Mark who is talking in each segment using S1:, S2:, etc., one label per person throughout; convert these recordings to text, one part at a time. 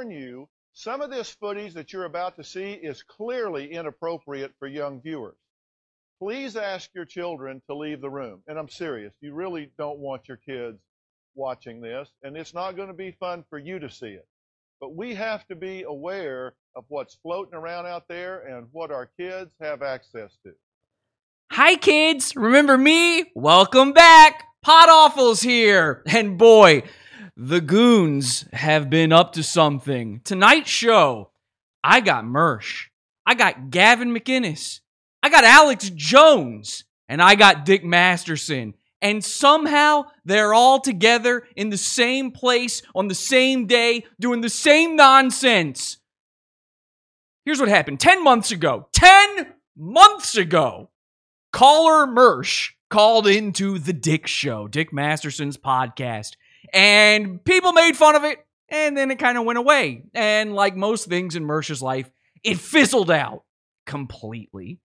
S1: warn you, some of this footage that you're about to see is clearly inappropriate for young viewers. Please ask your children to leave the room. And I'm serious. You really don't want your kids watching this, and it's not going to be fun for you to see it. But we have to be aware of what's floating around out there and what our kids have access to.
S2: Hi, kids. Remember me? Welcome back. Pod Awful's here. And boy, the goons have been up to something. Tonight's show, I got Mersh. I got Gavin McInnes. I got Alex Jones. And I got Dick Masterson and somehow they're all together in the same place on the same day doing the same nonsense. Here's what happened 10 months ago. 10 months ago, caller Mersh called into the Dick Show, Dick Masterson's podcast, and people made fun of it, and then it kind of went away. And like most things in Mersh's life, it fizzled out completely.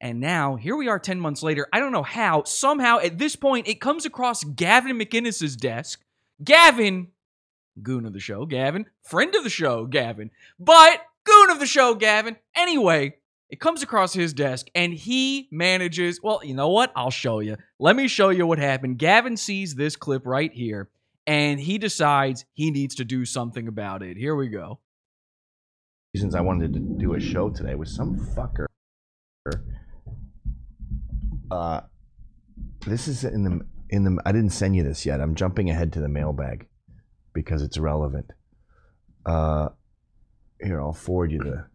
S2: And now, here we are 10 months later. I don't know how. Somehow, at this point, it comes across Gavin McInnes's desk. Gavin, goon of the show, Gavin, friend of the show, Gavin, but goon of the show, Gavin. Anyway, it comes across his desk and he manages. Well, you know what? I'll show you. Let me show you what happened. Gavin sees this clip right here and he decides he needs to do something about it. Here we go.
S3: Reasons I wanted to do a show today was some fucker uh, this is in the in the. I didn't send you this yet. I'm jumping ahead to the mailbag because it's relevant. Uh, here, I'll forward you the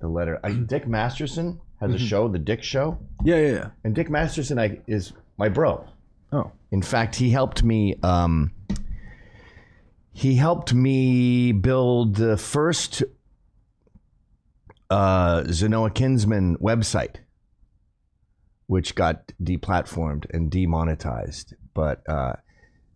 S3: the letter. I, Dick Masterson has a
S4: Mhm.
S3: show, the Dick Show,
S4: Yeah, yeah, yeah.
S3: and Dick Masterson I, is my bro.
S4: Oh.
S3: In fact, he helped me. Um, he helped me build the first uh, Zenoa Kinsman website, which got deplatformed and demonetized. But uh,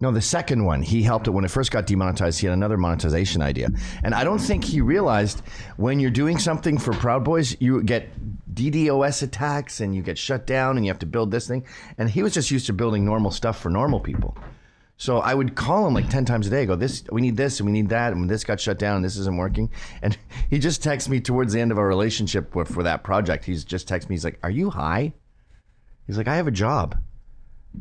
S3: no, the second one, he helped it when it first got demonetized. He had another monetization idea, and I don't think he realized when you're doing something for Proud Boys, you get DDoS attacks and you get shut down, and you have to build this thing. And he was just used to building normal stuff for normal people. So I would call him like ten times a day. Go, this we need this and we need that, and this got shut down and this isn't working. And he just texts me towards the end of our relationship for, for that project. He's just texts me. He's like, "Are you high?" He's like, "I have a job,"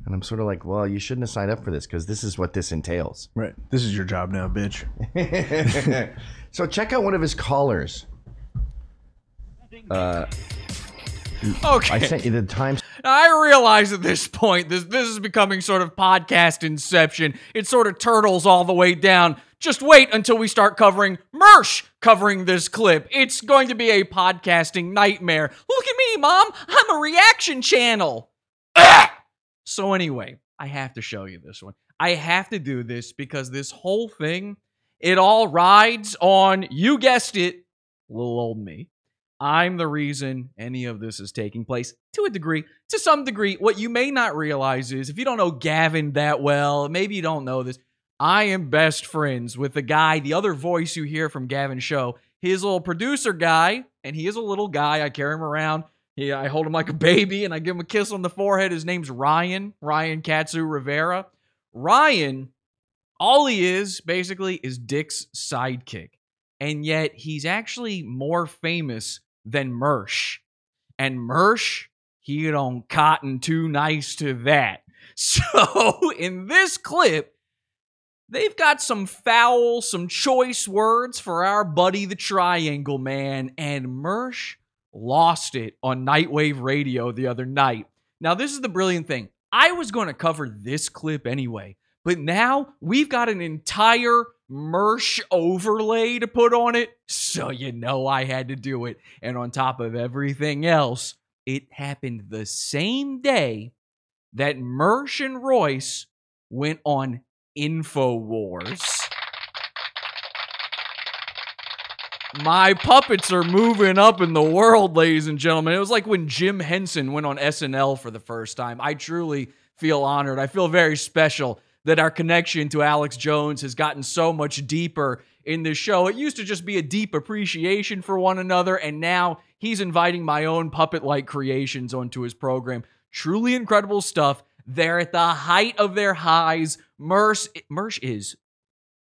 S3: and I'm sort of like, "Well, you shouldn't have signed up for this because this is what this entails."
S4: Right. This is your job now, bitch.
S3: so check out one of his callers. Uh,
S2: Okay.
S3: I sent you the times.
S2: I realize at this point this this is becoming sort of podcast inception. It sort of turtles all the way down. Just wait until we start covering Mersh covering this clip. It's going to be a podcasting nightmare. Look at me, mom. I'm a reaction channel. So anyway, I have to show you this one. I have to do this because this whole thing, it all rides on you guessed it, little old me. I'm the reason any of this is taking place to a degree. To some degree, what you may not realize is if you don't know Gavin that well, maybe you don't know this. I am best friends with the guy, the other voice you hear from Gavin's show, his little producer guy, and he is a little guy. I carry him around. He, I hold him like a baby and I give him a kiss on the forehead. His name's Ryan, Ryan Katsu Rivera. Ryan, all he is basically is Dick's sidekick. And yet he's actually more famous than Mersh. And Mersh, he don't cotton too nice to that. So in this clip, they've got some foul, some choice words for our buddy the Triangle Man, and Mersh lost it on Nightwave Radio the other night. Now, this is the brilliant thing. I was going to cover this clip anyway, but now we've got an entire Mersh overlay to put on it, so you know I had to do it. And on top of everything else, it happened the same day that Mersh and Royce went on InfoWars. My puppets are moving up in the world, ladies and gentlemen. It was like when Jim Henson went on SNL for the first time. I truly feel honored. I feel very special that our connection to Alex Jones has gotten so much deeper in this show. It used to just be a deep appreciation for one another, and now he's inviting my own puppet like creations onto his program. Truly incredible stuff. They're at the height of their highs. Mersh, is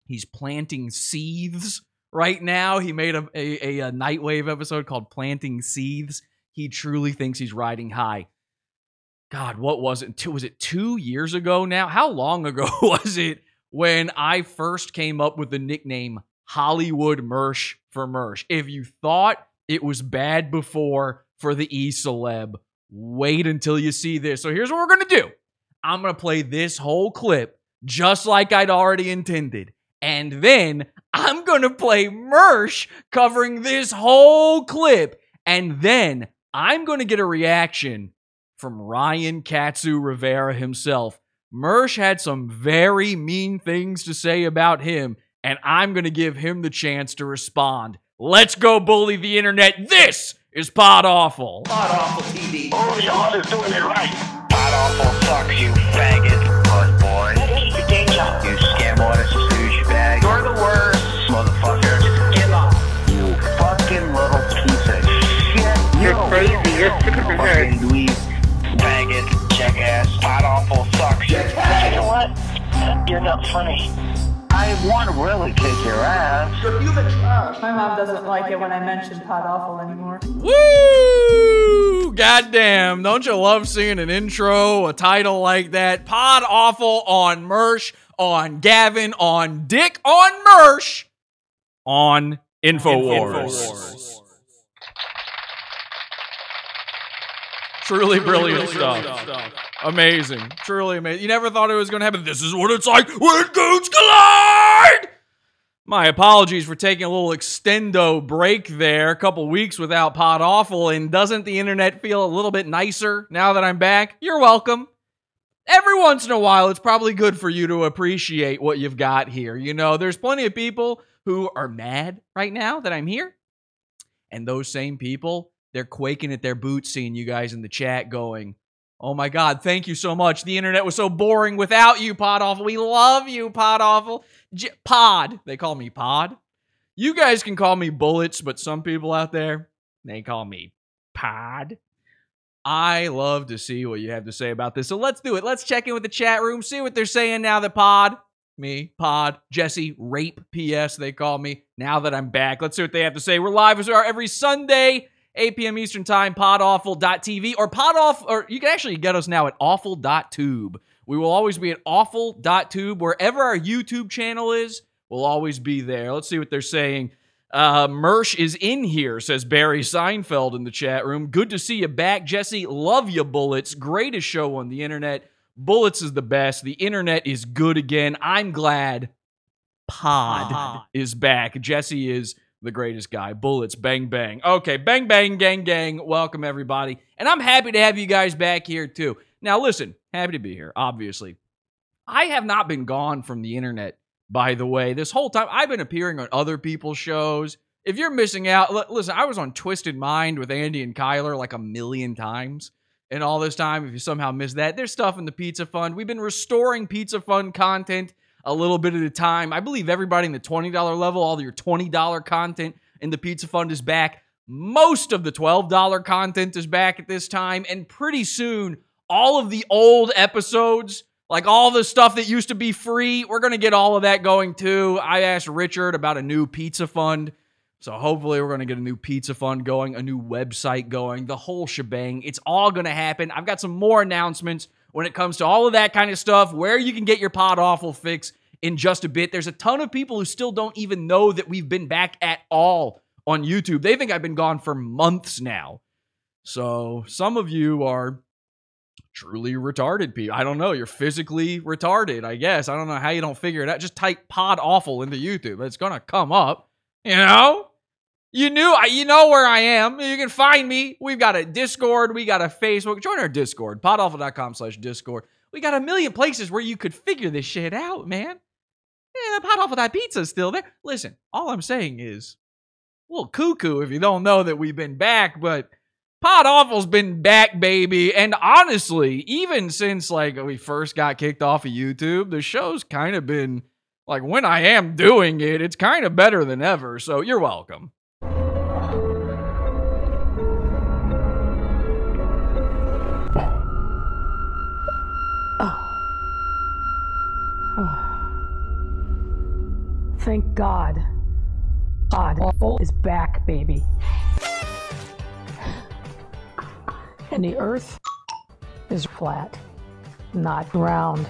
S2: He's planting seeds right now. He made a, a, a Nightwave episode called Planting Seeds. He truly thinks he's riding high. God, what was it? Two, was it two years ago now? How long ago was it when I first came up with the nickname Hollywood Mersh for Mersh? If you thought it was bad before for the E celeb, wait until you see this. So here's what we're going to do I'm going to play this whole clip just like I'd already intended. And then I'm going to play Mersh covering this whole clip. And then I'm going to get a reaction from Ryan Katsu Rivera himself. Mersh had some very mean things to say about him, and I'm going to give him the chance to respond. Let's go bully the internet. This is Pod Awful.
S5: Pod Awful TV. Oh, y'all is doing it right. Pod Awful sucks, you faggot. Puss boy. You scam artist, douchebag. You're the worst. Motherfucker. Just give up. You fucking little piece of shit.
S6: You're crazy. You're sick of your head.
S5: Fucking dweeb. You're not funny. I want to really kick your ass. You're human trash.
S7: My mom doesn't like it when I mention Pod Awful anymore.
S2: Woo! Goddamn. Don't you love seeing an intro, a title like that? Pod Awful on Mersh, on Gavin, on Dick, on Mersh, on InfoWars. Truly brilliant stuff. Amazing. Truly amazing. You never thought it was going to happen. This is what it's like when goons collide! My apologies for taking a little extendo break there, a couple weeks without Pod Awful, and doesn't the internet feel a little bit nicer now that I'm back? You're welcome. Every once in a while, it's probably good for you to appreciate what you've got here. You know, there's plenty of people who are mad right now that I'm here, and those same people, they're quaking at their boots seeing you guys in the chat going, Oh my God, thank you so much. The internet was so boring without you, Pod Awful. We love you, Pod Awful. J- Pod. They call me Pod. You guys can call me Bullets, but some people out there, they call me Pod. I love to see what you have to say about this. So let's do it. Let's check in with the chat room, see what they're saying now that Pod, me, Pod, Jesse, Rape PS, they call me, now that I'm back. Let's see what they have to say. We're live as we are every Sunday. 8 p.m. Eastern Time, podawful.tv or podoff, or you can actually get us now at awful.tube. We will always be at awful.tube. Wherever our YouTube channel is, we'll always be there. Let's see what they're saying. Uh, Mersh is in here, says Barry Seinfeld in the chat room. Good to see you back, Jesse. Love you, Bullets. Greatest show on the internet. Bullets is the best. The internet is good again. I'm glad Pod is back. Jesse is the greatest guy. Bullets, bang, bang. Okay, bang, bang, gang, gang. Welcome, everybody. And I'm happy to have you guys back here, too. Now, listen, happy to be here, obviously. I have not been gone from the internet, by the way. This whole time, I've been appearing on other people's shows. If you're missing out, l- listen, I was on Twisted Mind with Andy and Kyler like a million times. And all this time, if you somehow missed that, there's stuff in the Pizza Fund. We've been restoring Pizza Fund content a little bit at a time. I believe everybody in the $20 level, all your $20 content in the Pizza Fund is back. Most of the $12 content is back at this time. And pretty soon, all of the old episodes, like all the stuff that used to be free, we're going to get all of that going too. I asked Richard about a new Pizza Fund. So hopefully we're going to get a new pizza fund going, a new website going, the whole shebang. It's all going to happen. I've got some more announcements when it comes to all of that kind of stuff, where you can get your pod awful fix in just a bit. There's a ton of people who still don't even know that we've been back at all on YouTube. They think I've been gone for months now. So some of you are truly retarded people. I don't know. You're physically retarded, I guess. I don't know how you don't figure it out. Just type pod awful into YouTube. It's going to come up. You know? You knew I you know where I am. You can find me. We've got a Discord, we got a Facebook. Join our Discord, podawful.com slash Discord. We got a million places where you could figure this shit out, man. Yeah, podawful.pizza is still there. Listen, all I'm saying is little cuckoo if you don't know that we've been back, but Pod Awful's been back, baby. And honestly, even since like we first got kicked off of YouTube, the show's kind of been like when I am doing it, it's kind of better than ever. So you're welcome.
S8: Thank God. God awful is back, baby. And the earth is flat, not round.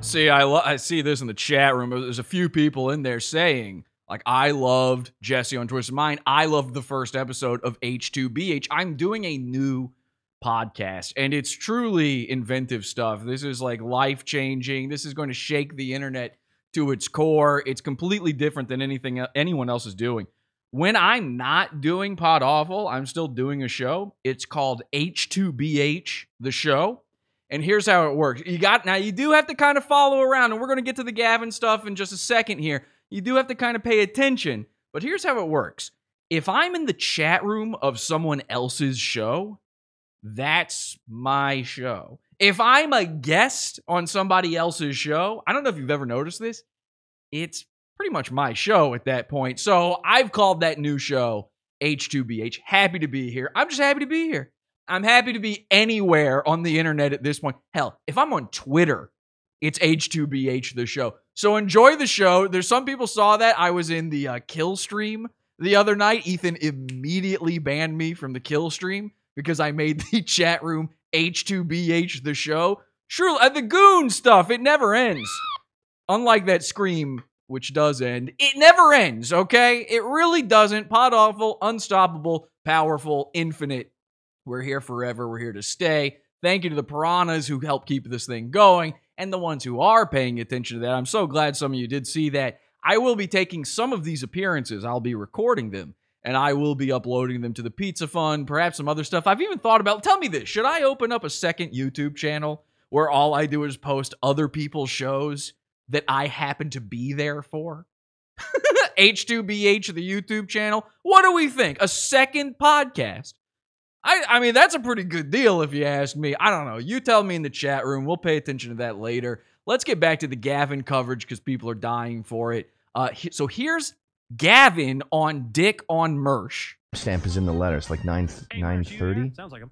S2: See, I lo- I see this in the chat room. There's a few people in there saying like I loved Jesse on Twisted Mind. I loved the first episode of H2BH. I'm doing a new podcast and it's truly inventive stuff. This is like life changing. This is going to shake the internet to its core. It's completely different than anything anyone else is doing. When I'm not doing Pod Awful, I'm still doing a show. It's called H2BH, the show. And here's how it works. You got now you do have to kind of follow around, and we're gonna get to the Gavin stuff in just a second here. You do have to kind of pay attention, but here's how it works. If I'm in the chat room of someone else's show, that's my show. If I'm a guest on somebody else's show, I don't know if you've ever noticed this, it's pretty much my show at that point. So I've called that new show H2BH. Happy to be here. I'm just happy to be here. I'm happy to be anywhere on the internet at this point. Hell, if I'm on Twitter, it's H2BH the show. So enjoy the show. There's some people saw that I was in the uh, kill stream the other night. Ethan immediately banned me from the kill stream because I made the chat room H2BH the show. Sure, uh, the goon stuff, it never ends. Unlike that scream, which does end, it never ends, okay? It really doesn't. Pod awful, unstoppable, powerful, infinite. We're here forever. We're here to stay. Thank you to the piranhas who help keep this thing going and the ones who are paying attention to that. I'm so glad some of you did see that. I will be taking some of these appearances, I'll be recording them, and I will be uploading them to the Pizza Fund, perhaps some other stuff. I've even thought about tell me this should I open up a second YouTube channel where all I do is post other people's shows that I happen to be there for? H2BH, the YouTube channel. What do we think? A second podcast. I, I mean, that's a pretty good deal if you ask me. I don't know. You tell me in the chat room. We'll pay attention to that later. Let's get back to the Gavin coverage because people are dying for it. Uh, so here's Gavin on Dick on Mersh.
S3: Stamp is in the letter. It's like nine nine thirty.
S9: Sounds like him.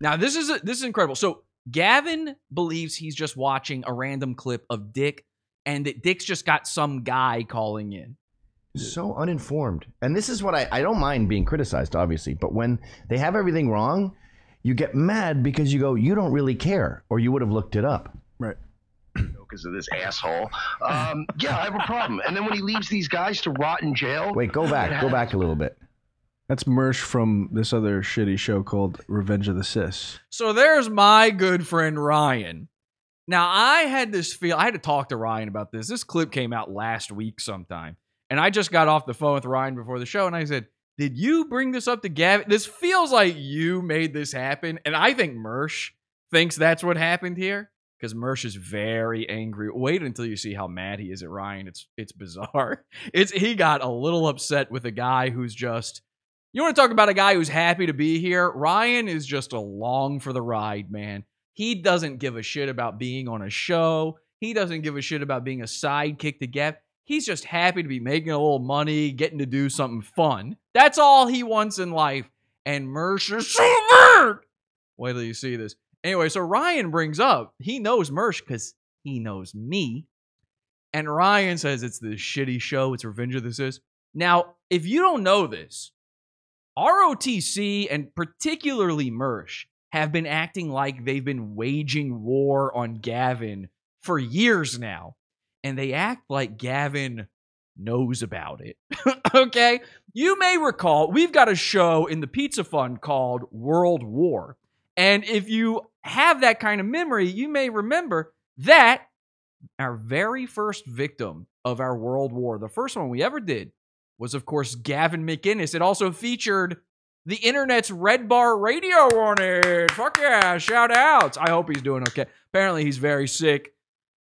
S2: Now this is this is incredible. So Gavin believes he's just watching a random clip of Dick, and that Dick's just got some guy calling in.
S3: So uninformed. And this is what I I don't mind being criticized, obviously, but when they have everything wrong, you get mad because you go, you don't really care, or you would have looked it up.
S4: Right.
S10: because of this asshole. Um, yeah, I have a problem. And then when he leaves these guys to rot in jail,
S3: Wait, go back, go back a little bit.
S4: That's Mersh from this other shitty show called Revenge of the Cis.
S2: So there's my good friend Ryan. Now I had this feel I had to talk to Ryan about this. This clip came out last week sometime. And I just got off the phone with Ryan before the show and I said, Did you bring this up to Gavin? This feels like you made this happen. And I think Mersh thinks that's what happened here. Because Mersh is very angry. Wait until you see how mad he is at Ryan. It's it's bizarre. It's he got a little upset with a guy who's just you want to talk about a guy who's happy to be here? Ryan is just along for the ride, man. He doesn't give a shit about being on a show. He doesn't give a shit about being a sidekick to Gav. He's just happy to be making a little money, getting to do something fun. That's all he wants in life. And Mersh's so mad. Wait till you see this. Anyway, so Ryan brings up he knows Mersh because he knows me. And Ryan says it's this shitty show. It's Revenge of the Cis. Now, if you don't know this, ROTC and particularly Mersh have been acting like they've been waging war on Gavin for years now. And they act like Gavin knows about it. okay? You may recall we've got a show in the Pizza Fund called World War. And if you have that kind of memory, you may remember that our very first victim of our World War, the first one we ever did, was of course Gavin McInnes. It also featured the internet's Red Bar Radio on it. Fuck yeah, shout outs. I hope he's doing okay. Apparently he's very sick.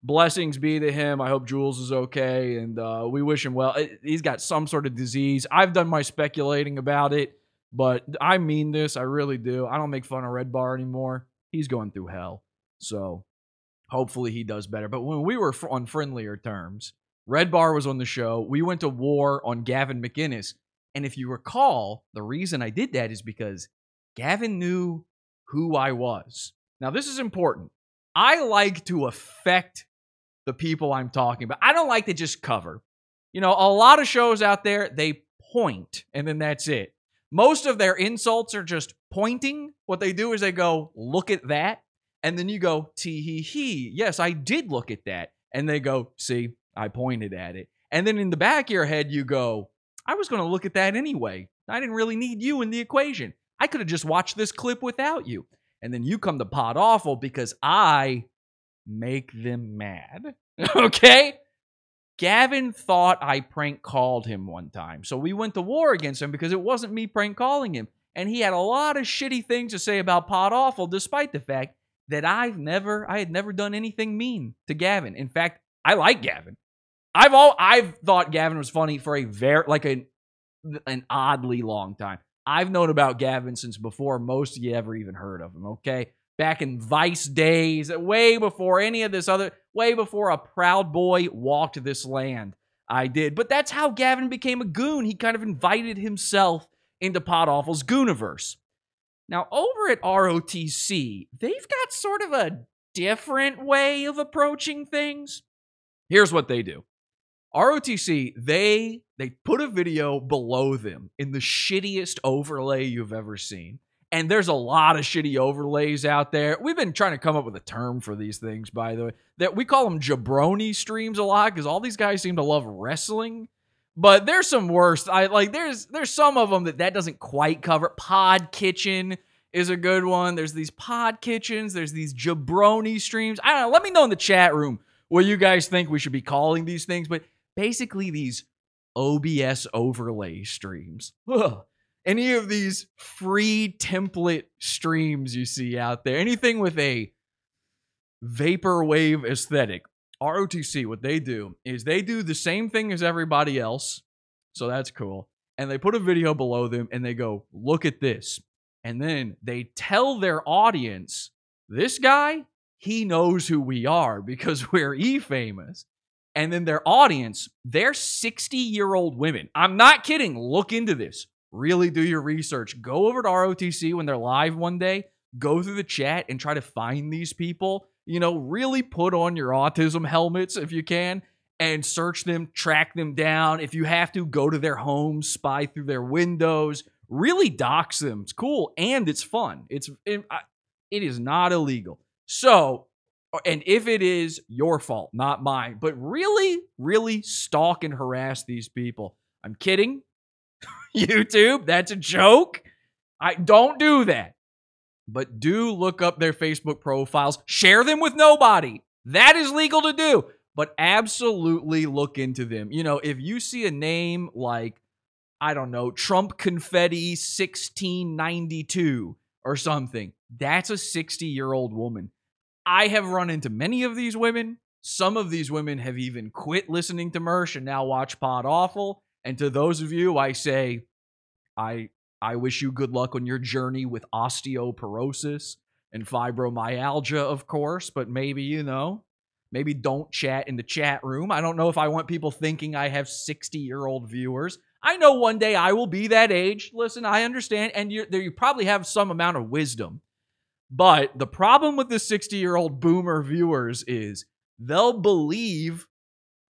S2: Blessings be to him. I hope Jules is okay, and uh, we wish him well. He's got some sort of disease. I've done my speculating about it, but I mean this. I really do. I don't make fun of Red Bar anymore. He's going through hell. So hopefully he does better. But when we were on friendlier terms, Red Bar was on the show. We went to war on Gavin McInnes. And if you recall, the reason I did that is because Gavin knew who I was. Now, this is important. I like to affect the people I'm talking about. I don't like to just cover. You know, a lot of shows out there, they point and then that's it. Most of their insults are just pointing. What they do is they go, look at that. And then you go, tee hee hee. Yes, I did look at that. And they go, see, I pointed at it. And then in the back of your head, you go, I was going to look at that anyway. I didn't really need you in the equation. I could have just watched this clip without you. And then you come to pod awful because I make them mad. okay? Gavin thought I prank called him one time. So we went to war against him because it wasn't me prank calling him. And he had a lot of shitty things to say about pod awful, despite the fact that I've never, I had never done anything mean to Gavin. In fact, I like Gavin. I've all, I've thought Gavin was funny for a very, like a, an oddly long time. I've known about Gavin since before most of you ever even heard of him, okay? Back in Vice days, way before any of this other, way before a proud boy walked this land. I did. But that's how Gavin became a goon. He kind of invited himself into Pod Awful's Gooniverse. Now, over at ROTC, they've got sort of a different way of approaching things. Here's what they do. ROTC, they they put a video below them in the shittiest overlay you've ever seen. And there's a lot of shitty overlays out there. We've been trying to come up with a term for these things, by the way. That we call them jabroni streams a lot because all these guys seem to love wrestling. But there's some worse. I like there's there's some of them that that doesn't quite cover. Pod Kitchen is a good one. There's these pod kitchens. There's these jabroni streams. I don't know. Let me know in the chat room what you guys think we should be calling these things. But basically, these OBS overlay streams. Ugh. Any of these free template streams you see out there, anything with a vaporwave aesthetic. ROTC, what they do is they do the same thing as everybody else. So that's cool. And they put a video below them and they go, look at this. And then they tell their audience, this guy, he knows who we are because we're E famous. And then their audience, they're 60 year old women. I'm not kidding. Look into this. Really do your research. Go over to ROTC when they're live one day. Go through the chat and try to find these people. You know, really put on your autism helmets if you can and search them, track them down. If you have to, go to their homes, spy through their windows, really dox them. It's cool and it's fun. It's it, it is not illegal. So, uh, and if it is your fault, not mine, but really, really stalk and harass these people. I'm kidding. YouTube, that's a joke. I don't do that. But do look up their Facebook profiles, share them with nobody. That is legal to do, but absolutely look into them. You know, if you see a name like I don't know, Trump confetti 1692 or something, that's a 60 year old woman. I have run into many of these women. Some of these women have even quit listening to Mersh and now watch Pod Awful. And to those of you, I say, I I wish you good luck on your journey with osteoporosis and fibromyalgia, of course. But maybe you know, maybe don't chat in the chat room. I don't know if I want people thinking I have sixty year old viewers. I know one day I will be that age. Listen, I understand, and you you probably have some amount of wisdom. But the problem with the 60 year old boomer viewers is they'll believe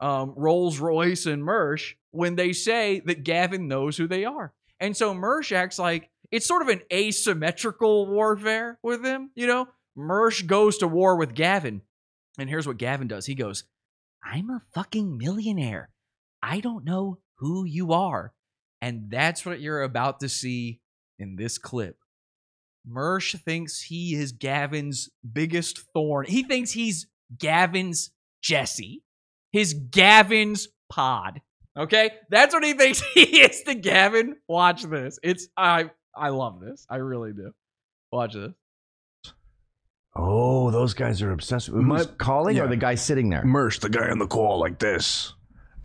S2: um, Rolls Royce and Mersh when they say that Gavin knows who they are. And so Mersh acts like it's sort of an asymmetrical warfare with him. You know, Mersh goes to war with Gavin. And here's what Gavin does he goes, I'm a fucking millionaire. I don't know who you are. And that's what you're about to see in this clip. Mersh thinks he is Gavin's biggest thorn. He thinks he's Gavin's Jesse, his Gavin's pod. Okay, that's what he thinks he is to Gavin. Watch this. It's I I love this. I really do. Watch this.
S3: Oh, those guys are obsessed with
S4: My-
S3: who's calling or the guy sitting there.
S4: Mersh, the guy on the call like this.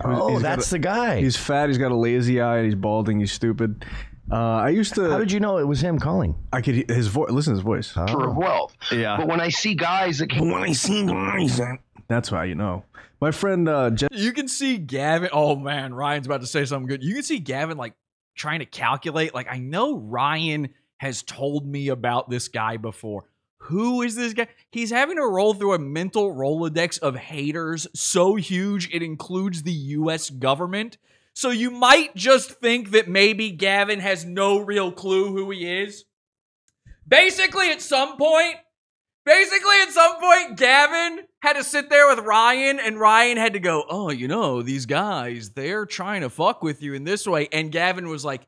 S3: Oh,
S4: He's
S3: that's
S4: a-
S3: the guy.
S4: He's fat. He's got a lazy eye. He's balding. He's stupid. Uh, I used to.
S3: How did you know it was him calling?
S4: I could he- his voice. Listen to his voice.
S10: of wealth.
S4: Yeah.
S10: But when I see guys that can,
S3: When I see guys,
S4: That's how you know. My friend uh, Jeff.
S2: You can see Gavin. Oh man, Ryan's about to say something good. You can see Gavin like trying to calculate. Like I know Ryan has told me about this guy before. who is this guy? He's having to roll through a mental Rolodex of haters so huge it includes the US government. So you might just think that maybe Gavin has no real clue who he is. Basically, at some point, basically at some point, Gavin had to sit there with Ryan, and Ryan had to go, Oh, you know, these guys, they're trying to fuck with you in this way. And Gavin was like,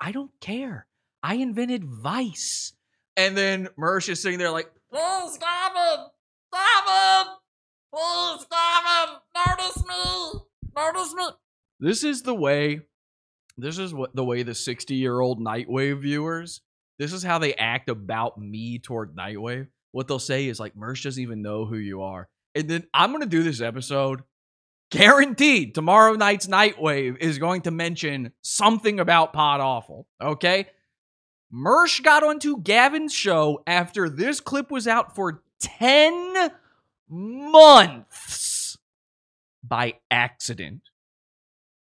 S2: I don't care. I invented Vice. And then Mersh is sitting there like, Please, Gavin! Gavin! Please, Gavin! Notice me! Notice me! This is the way, this is what the way the 60 year old Nightwave viewers, this is how they act about me toward Nightwave. What they'll say is like, Mersh doesn't even know who you are. And then I'm going to do this episode guaranteed tomorrow night's Nightwave is going to mention something about Pod Awful. Okay? Mersh got onto Gavin's show after this clip was out for 10 months by accident.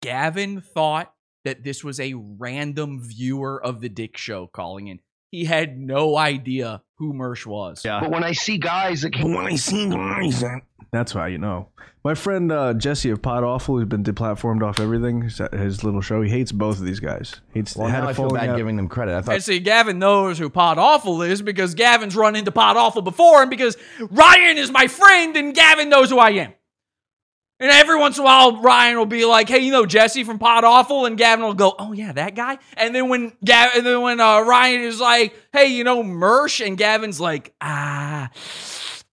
S2: Gavin thought that this was a random viewer of the Dick Show calling in. He had no idea who Mersh was.
S4: Yeah.
S10: But when I see guys that can,
S3: When I see guys, that-
S4: That's why you know. My friend uh, Jesse of Pod Awful, who's been deplatformed off everything, his, his little show, he hates both of these guys. Hates.
S3: well,
S4: had
S3: now
S4: a
S3: I feel bad
S4: out.
S3: giving them credit. I thought
S2: And see, Gavin knows who Pod Awful is because Gavin's run into Pod Awful before, and because Ryan is my friend, and Gavin knows who I am. And every once in a while, Ryan will be like, "Hey, you know Jesse from Pod Awful," and Gavin will go, "Oh yeah, that guy." And then when Gavin, and then when uh, Ryan is like, "Hey, you know Mersh," and Gavin's like, "Ah,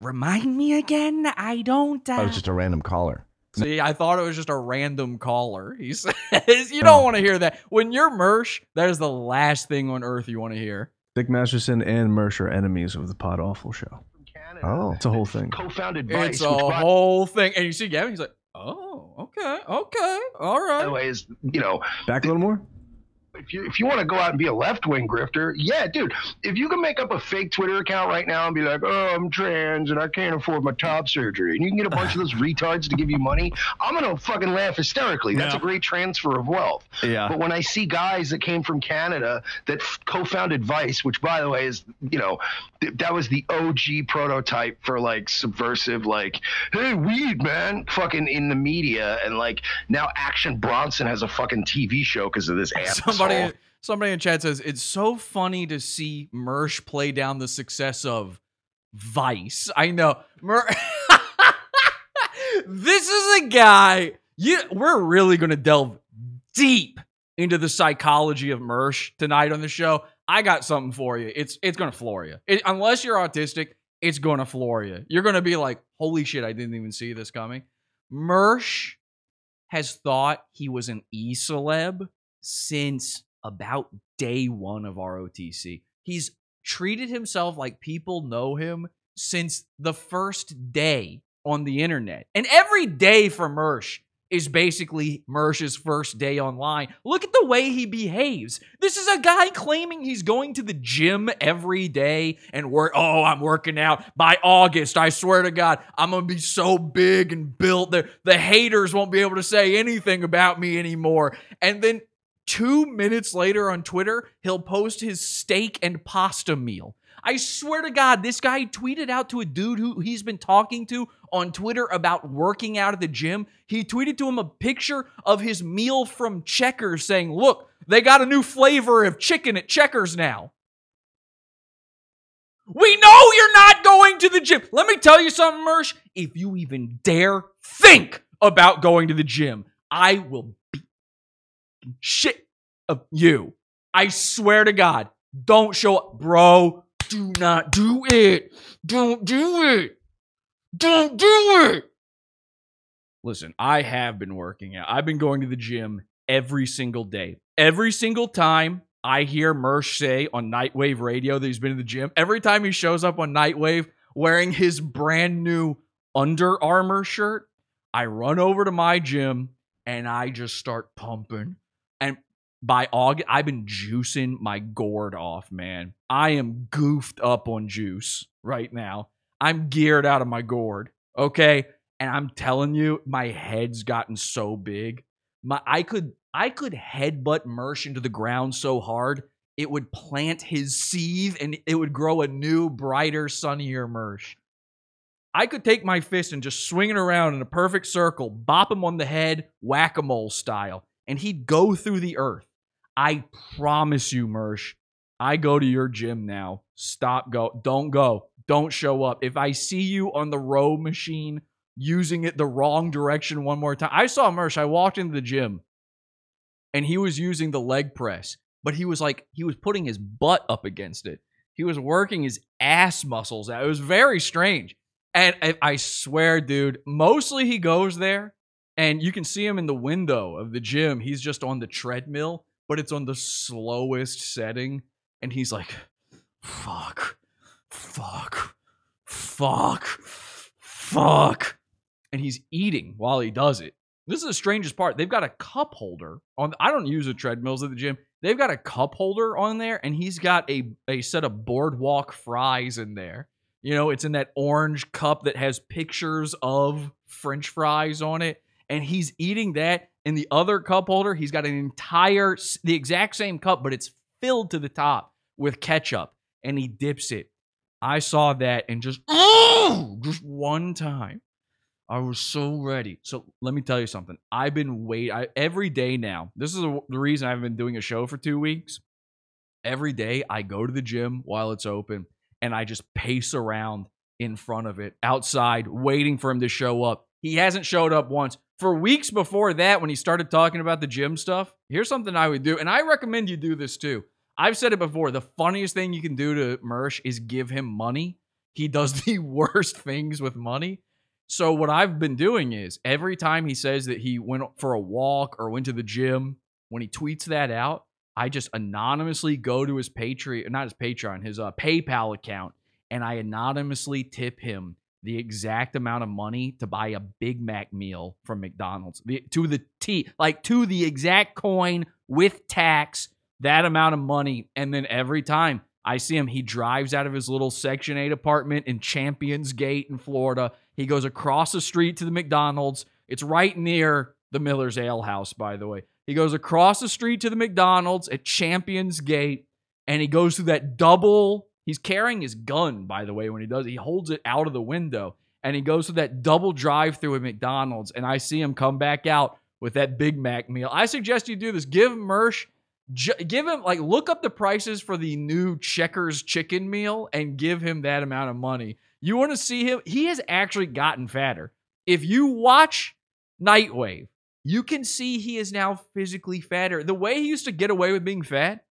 S2: remind me again. I don't." Uh.
S3: I was just a random caller.
S2: See, I thought it was just a random caller. He says, "You don't want to hear that when you're Mersh. That is the last thing on earth you want to hear."
S4: Dick Masterson and Mersh are enemies of the Pod Awful show.
S10: Canada,
S3: Oh,
S4: It's a whole thing.
S10: co-founded Vice,
S2: It's
S10: which
S2: a
S10: by
S2: whole thing. And you see Gavin, he's like, oh, okay, okay, all right.
S10: the
S2: right.
S10: way is you know
S4: Back a little more.
S10: If you if you want to go out and be a left wing grifter, yeah, dude. If you can make up a fake Twitter account right now and be like, "Oh, I'm trans and I can't afford my top surgery," and you can get a bunch of those retards to give you money, I'm gonna fucking laugh hysterically. That's
S4: Yeah.
S10: a great transfer of wealth.
S4: Yeah.
S10: But when I see guys that came from Canada that f- co-founded Vice, which by the way is, you know, th- that was the OG prototype for like subversive, like, hey, weed, man, fucking in the media, and like now Action Bronson has a fucking TV show because of this.
S2: Somebody, somebody in chat says it's so funny to see Mersh play down the success of Vice. I know, Mer- this is a guy. You, we're really going to delve deep into the psychology of Mersh tonight on the show. I got something for you. It's it's going to floor you. It, unless you're autistic, it's going to floor you. You're going to be like, "Holy shit, I didn't even see this coming." Mersh has thought he was an e celeb since about day one of ROTC. He's treated himself like people know him since the first day on the internet. And every day for Mersh is basically Mersh's first day online. Look at the way he behaves. This is a guy claiming he's going to the gym every day and work. Oh, I'm working out. By August, I swear to God, I'm to be so big and built. The, the haters won't be able to say anything about me anymore. And then two minutes later on Twitter, he'll post his steak and pasta meal. I swear to God, this guy tweeted out to a dude who he's been talking to on Twitter about working out at the gym. He tweeted to him a picture of his meal from Checkers saying, Look, they got a new flavor of chicken at Checkers now. We know you're not going to the gym. Let me tell you something, Mersh. If you even dare think about going to the gym, I will shit of you. I swear to God, don't show up, bro. Do not do it. Don't do it. Don't do it. Listen, I have been working out. I've been going to the gym every single day. Every single time I hear Mersh say on Nightwave radio that he's been in the gym, every time he shows up on Nightwave wearing his brand new Under Armour shirt, I run over to my gym and I just start pumping. And by August, I've been juicing my gourd off, man. I am goofed up on juice right now. I'm geared out of my gourd, okay? And I'm telling you, my head's gotten so big. My I could I could headbutt Mersh into the ground so hard it would plant his seed and it would grow a new, brighter, sunnier Mersh. I could take my fist and just swing it around in a perfect circle, bop him on the head, whack a mole style, and he'd go through the earth. I promise you, Mersh, I go to your gym now. Stop, go. Don't go. Don't show up. If I see you on the row machine using it the wrong direction one more time, I saw Mersh. I walked into the gym and he was using the leg press, but he was like, he was putting his butt up against it. He was working his ass muscles out. It was very strange. And I, swear, dude, mostly he goes there and you can see him in the window of the gym. He's just on the treadmill, but it's on the slowest setting. And he's like, fuck, fuck, fuck, fuck. And he's eating while he does it. This is the strangest part. They've got a cup holder on. I don't use the treadmills at the gym. They've got a cup holder on there, and he's got a, a set of boardwalk fries in there. You know, it's in that orange cup that has pictures of French fries on it. And he's eating that. In the other cup holder, he's got an entire, the exact same cup, but it's filled to the top with ketchup. And he dips it. I saw that and just, oh, just one time. I was so ready. So let me tell you something. I've been waiting every day now. This is the reason I've been doing a show for two weeks. Every day I go to the gym while it's open and I just pace around in front of it outside, waiting for him to show up. He hasn't showed up once. For weeks before that, when he started talking about the gym stuff, here's something I would do, and I recommend you do this too. I've said it before. The funniest thing you can do to Mersh is give him money. He does the worst things with money. So what I've been doing is every time he says that he went for a walk or went to the gym, when he tweets that out, I just anonymously go to his Patreon, not his Patreon, his uh, PayPal account, and I anonymously tip him the exact amount of money to buy a Big Mac meal from McDonald's the, to the T, like to the exact coin with tax, that amount of money. And then every time I see him, he drives out of his little Section 8 apartment in Champions Gate in Florida. He goes across the street to the McDonald's. It's right near the Miller's Ale House, by the way. He goes across the street to the McDonald's at Champions Gate and he goes through that double. He's carrying his gun, by the way, when he does. He holds it out of the window and he goes to that double drive through at McDonald's. And I see him come back out with that Big Mac meal. I suggest you do this. Give Mersh, give him, like, look up the prices for the new Checkers chicken meal and give him that amount of money. You want to see him? He has actually gotten fatter. If you watch Nightwave, you can see he is now physically fatter. The way he used to get away with being fat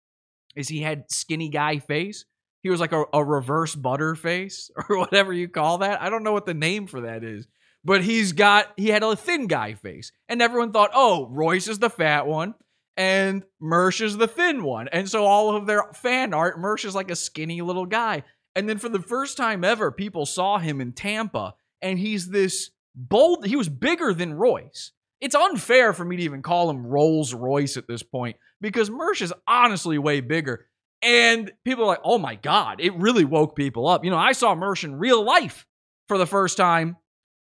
S2: is he had skinny guy face. He was like a, a reverse butter face or whatever you call that. I don't know what the name for that is. But he's got he had a thin guy face. And everyone thought, oh, Royce is the fat one and Mersh is the thin one. And so all of their fan art, Mersh is like a skinny little guy. And then for the first time ever, people saw him in Tampa, and he's this bold. He was bigger than Royce. It's unfair for me to even call him Rolls Royce at this point because Mersh is honestly way bigger. And people are like, oh my God, it really woke people up. You know, I saw Mersh in real life for the first time.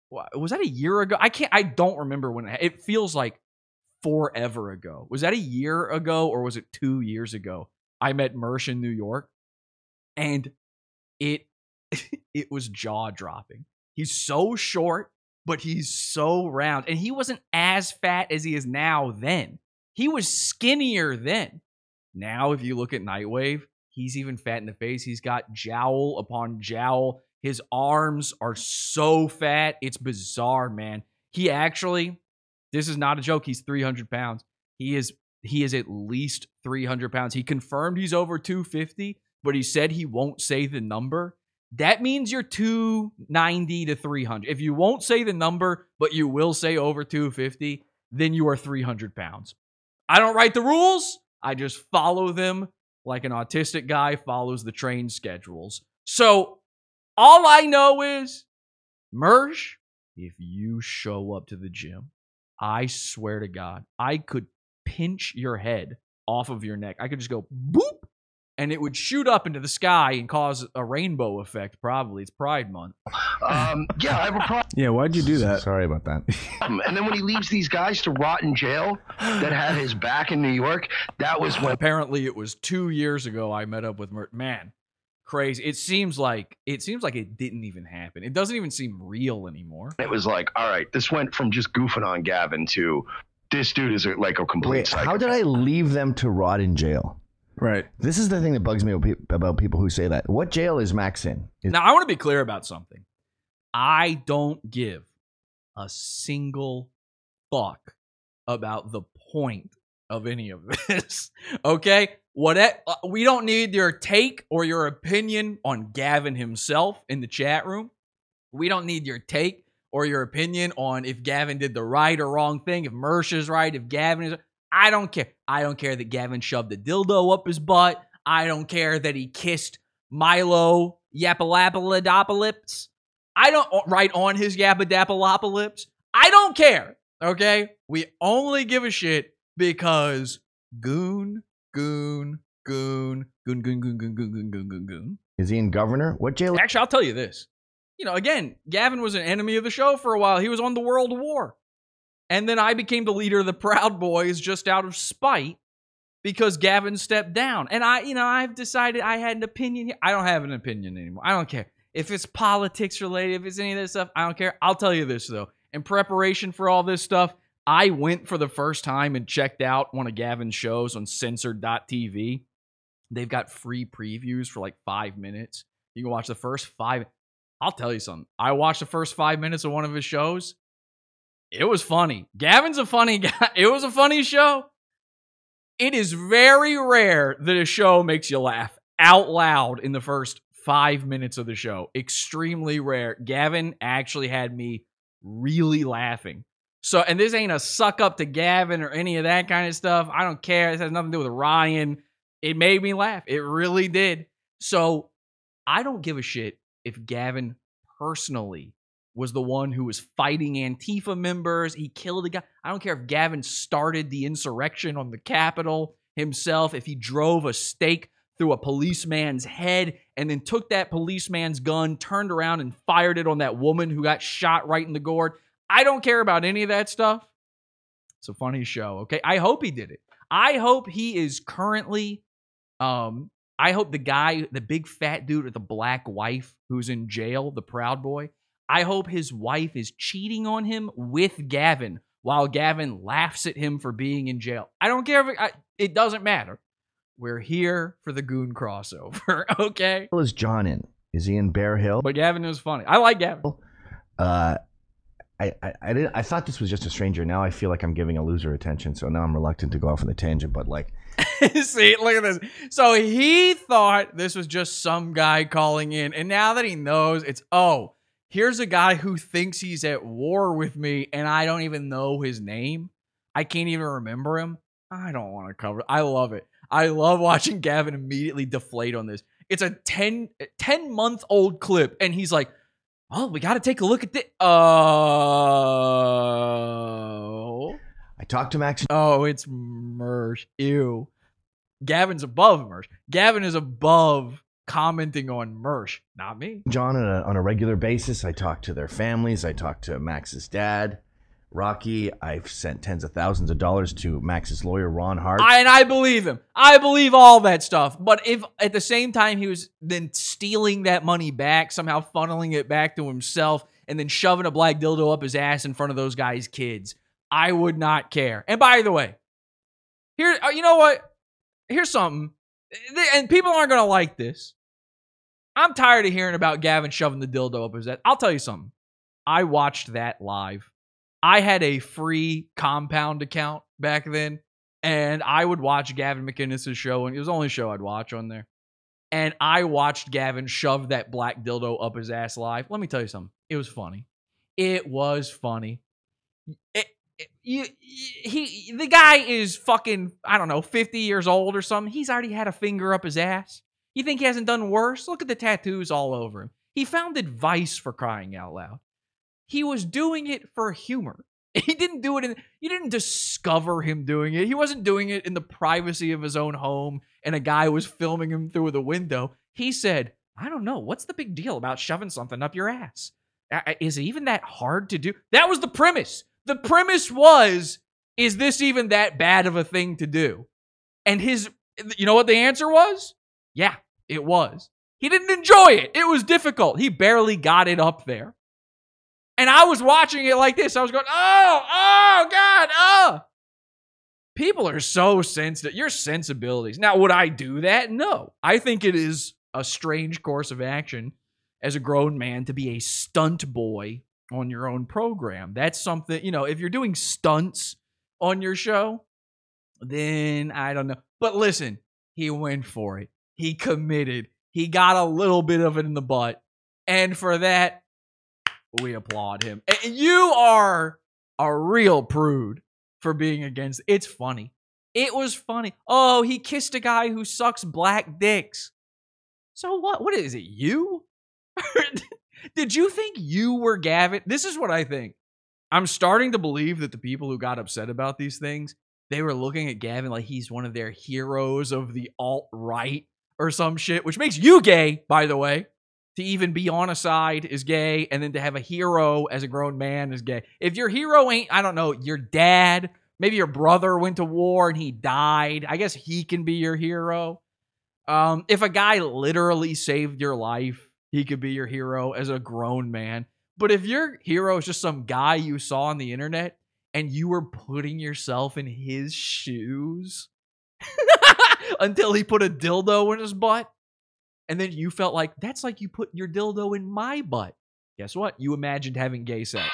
S2: Was that a year ago? I can't, I don't remember when it, it feels like forever ago. Was that a year ago or was it two years ago? I met Mersh in New York and it it was jaw dropping. He's so short, but he's so round. And he wasn't as fat as he is now then. He was skinnier then. Now, if you look at Nightwave, he's even fat in the face. He's got jowl upon jowl. His arms are so fat. It's bizarre, man. He actually, this is not a joke. He's 300 pounds. He is he is at least 300 pounds. He confirmed he's over 250, but he said he won't say the number. That means you're 290 to 300. If you won't say the number, but you will say over 250, then you are 300 pounds. I don't write the rules. I just follow them like an autistic guy follows the train schedules. So all I know is, Mersh, if you show up to the gym, I swear to God, I could pinch your head off of your neck. I could just go boop and it would shoot up into the sky and cause a rainbow effect. Probably it's Pride Month.
S10: Um, yeah, I have a problem.
S4: Yeah, why'd you do that?
S3: Sorry about that.
S10: And then when he leaves these guys to rot in jail that had his back in New York, that was when
S2: Apparently, it was two years ago I met up with Mert. Man, crazy. It seems like it seems like it didn't even happen. It doesn't even seem real anymore.
S10: it was like, all right, this went from just goofing on Gavin to this dude is like a complete
S3: Wait,
S10: psycho.
S3: how did I leave them to rot in jail?
S4: Right.
S3: This is the thing that bugs me about people who say that. What jail is Max in? Is-
S2: Now, I want to be clear about something. I don't give a single fuck about the point of any of this. okay? What uh, we don't need your take or your opinion on Gavin himself in the chat room. We don't need your take or your opinion on if Gavin did the right or wrong thing, if Mersh is right, if Gavin is I don't care. I don't care that Gavin shoved a dildo up his butt. I don't care that he kissed Milo Yapalapaladapolis. I don't right on his Yapadapalopolis. I don't care. Okay? We only give a shit because goon, goon, goon, goon, goon, goon, goon, goon, goon, goon, goon, goon.
S3: Is he in governor? What jail?
S2: Actually, I'll tell you this. You know, again, Gavin was an enemy of the show for a while. He was on the World War. And then I became the leader of the Proud Boys just out of spite because Gavin stepped down. And I, you know, I've decided I had an opinion. I don't have an opinion anymore. I don't care. If it's politics related, if it's any of this stuff, I don't care. I'll tell you this though. In preparation for all this stuff, I went for the first time and checked out one of Gavin's shows on censored.tv. They've got free previews for like five minutes. You can watch the first five. I'll tell you something. I watched the first five minutes of one of his shows. It was funny. Gavin's a funny guy. It was a funny show. It is very rare that a show makes you laugh out loud in the first five minutes of the show. Extremely rare. Gavin actually had me really laughing. So, and this ain't a suck up to Gavin or any of that kind of stuff. I don't care. This has nothing to do with Ryan. It made me laugh. It really did. So, I don't give a shit if Gavin personally was the one who was fighting Antifa members. He killed a guy. I don't care if Gavin started the insurrection on the Capitol himself, if he drove a stake through a policeman's head and then took that policeman's gun, turned around and fired it on that woman who got shot right in the gourd. I don't care about any of that stuff. It's a funny show, okay? I hope he did it. I hope he is currently um I hope the guy, the big fat dude with the black wife who's in jail, the proud boy, I hope his wife is cheating on him with Gavin while Gavin laughs at him for being in jail. I don't care if it, I, it doesn't matter. We're here for the goon crossover, okay?
S3: Where is John in? Is he in Bare Hill?
S2: But Gavin is funny. I like Gavin.
S3: Uh, I, I, I didn't. I thought this was just a stranger. Now I feel like I'm giving a loser attention. So now I'm reluctant to go off on the tangent. But like,
S2: See, look at this. So he thought this was just some guy calling in, and now that he knows, it's oh, here's a guy who thinks he's at war with me, and I don't even know his name. I can't even remember him. I don't want to cover. I love it. I love watching Gavin immediately deflate on this. It's a 10, 10 month old clip, and he's like, "Oh, we got to take a look at this." Oh,
S3: I talked to Max.
S2: oh, it's Mersh. Ew. Gavin's above Mersh. Gavin is above commenting on Mersh, not me.
S3: John on a, on a regular basis. I talk to their families. I talk to Max's dad, Rocky. I've sent tens of thousands of dollars to Max's lawyer, Ron Hart.
S2: I, and I believe him. I believe all that stuff. But if at the same time he was then stealing that money back, somehow funneling it back to himself, and then shoving a black dildo up his ass in front of those guys' kids, I would not care. And by the way, here, uh, you know what? Here's something, Th- and people aren't gonna like this. I'm tired of hearing about Gavin shoving the dildo up his ass. I'll tell you something. I watched that live. I had a free compound account back then, and I would watch Gavin McInnes' show, and it was the only show I'd watch on there. And I watched Gavin shove that black dildo up his ass live. Let me tell you something. It was funny. It was funny. It- you, he, the guy is fucking, I don't know, 50 years old or something. He's already had a finger up his ass. You think he hasn't done worse? Look at the tattoos all over him. He founded Vice for crying out loud. He was doing it for humor. He didn't do it in you didn't discover him doing it. He wasn't doing it in the privacy of his own home and a guy was filming him through the window. He said, "I don't know, what's the big deal about shoving something up your ass? Is it even that hard to do?" That was the premise. The premise was, is this even that bad of a thing to do? And his you know what the answer was? Yeah, it was. He didn't enjoy it. It was difficult. He barely got it up there. And I was watching it like this. I was going, oh, oh, God, oh. People are so sensitive. Your sensibilities. Now, would I do that? No. I think it is a strange course of action as a grown man to be a stunt boy on your own program. That's something, you know, if you're doing stunts on your show, then I don't know. But listen, he went for it. He committed. He got a little bit of it in the butt. And for that, we applaud him. And you are a real prude for being against. It's funny. It was funny. Oh, he kissed a guy who sucks black dicks. So what? What is it? You? Did you think you were Gavin? This is what I think. I'm starting to believe that the people who got upset about these things, they were looking at Gavin like he's one of their heroes of the alt right or some shit, which makes you gay, by the way. To even be on a side is gay, and then to have a hero as a grown man is gay. If your hero ain't, I don't know, your dad, maybe your brother went to war and he died, I guess he can be your hero. Um, if a guy literally saved your life, he could be your hero as a grown man. But if your hero is just some guy you saw on the internet and you were putting yourself in his shoes until he put a dildo in his butt, and then you felt like that's like you put your dildo in my butt. Guess what? You imagined having gay sex.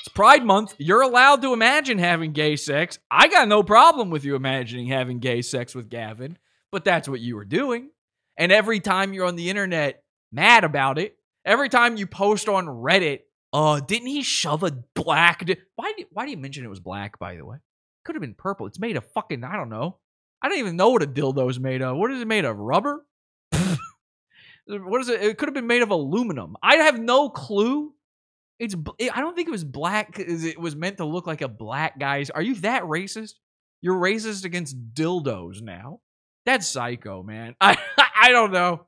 S2: It's Pride Month. You're allowed to imagine having gay sex. I got no problem with you imagining having gay sex with Gavin, but that's what you were doing. And every time you're on the internet mad about it, every time you post on Reddit, uh, didn't he shove a black? Di- why? Why do you mention it was black? By the way, could have been purple. It's made of fucking I don't know. I don't even know what a dildo is made of. What is it made of? Rubber? what is it? It could have been made of aluminum. I have no clue. It's. It, I don't think it was black it was meant to look like a black guy's. Are you that racist? You're racist against dildos now. That's psycho, man. I I don't know.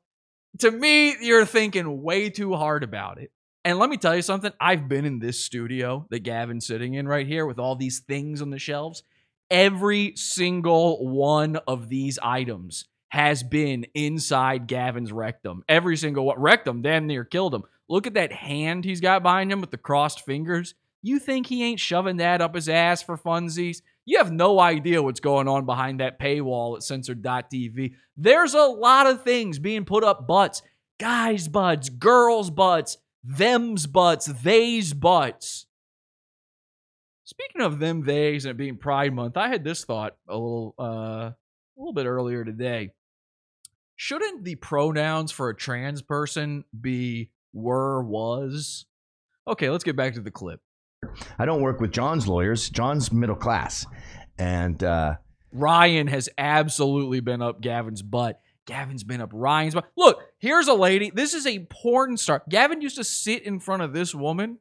S2: To me, you're thinking way too hard about it. And let me tell you something. I've been in this studio that Gavin's sitting in right here with all these things on the shelves. Every single one of these items has been inside Gavin's rectum. Every single one. Rectum damn near killed him. Look at that hand he's got behind him with the crossed fingers. You think he ain't shoving that up his ass for funsies? You have no idea what's going on behind that paywall at censored.tv. There's a lot of things being put up butts. Guys' butts, girls' butts, them's butts, they's butts. Speaking of them, they's, and it being Pride Month, I had this thought a little, uh, a little bit earlier today. Shouldn't the pronouns for a trans person be were, was? Okay, let's get back to the clip.
S3: I don't work with John's lawyers. John's middle class, and uh,
S2: Ryan has absolutely been up Gavin's butt. Gavin's been up Ryan's butt. Look, here's a lady. This is a porn star. Gavin used to sit in front of this woman,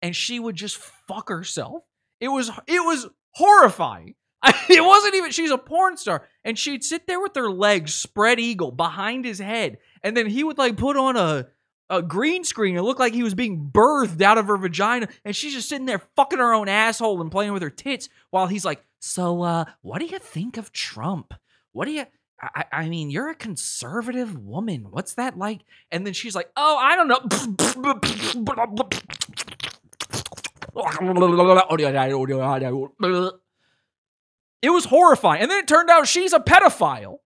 S2: and she would just fuck herself. It was it was horrifying. It wasn't even. She's a porn star, and she'd sit there with her legs spread eagle behind his head, and then he would like put on a a green screen. It looked like he was being birthed out of her vagina, and she's just sitting there fucking her own asshole and playing with her tits while he's like, "So, uh, what do you think of Trump? What do you?" I, I mean, you're a conservative woman. What's that like? And then she's like, "Oh, I don't know." It was horrifying. And then it turned out she's a pedophile.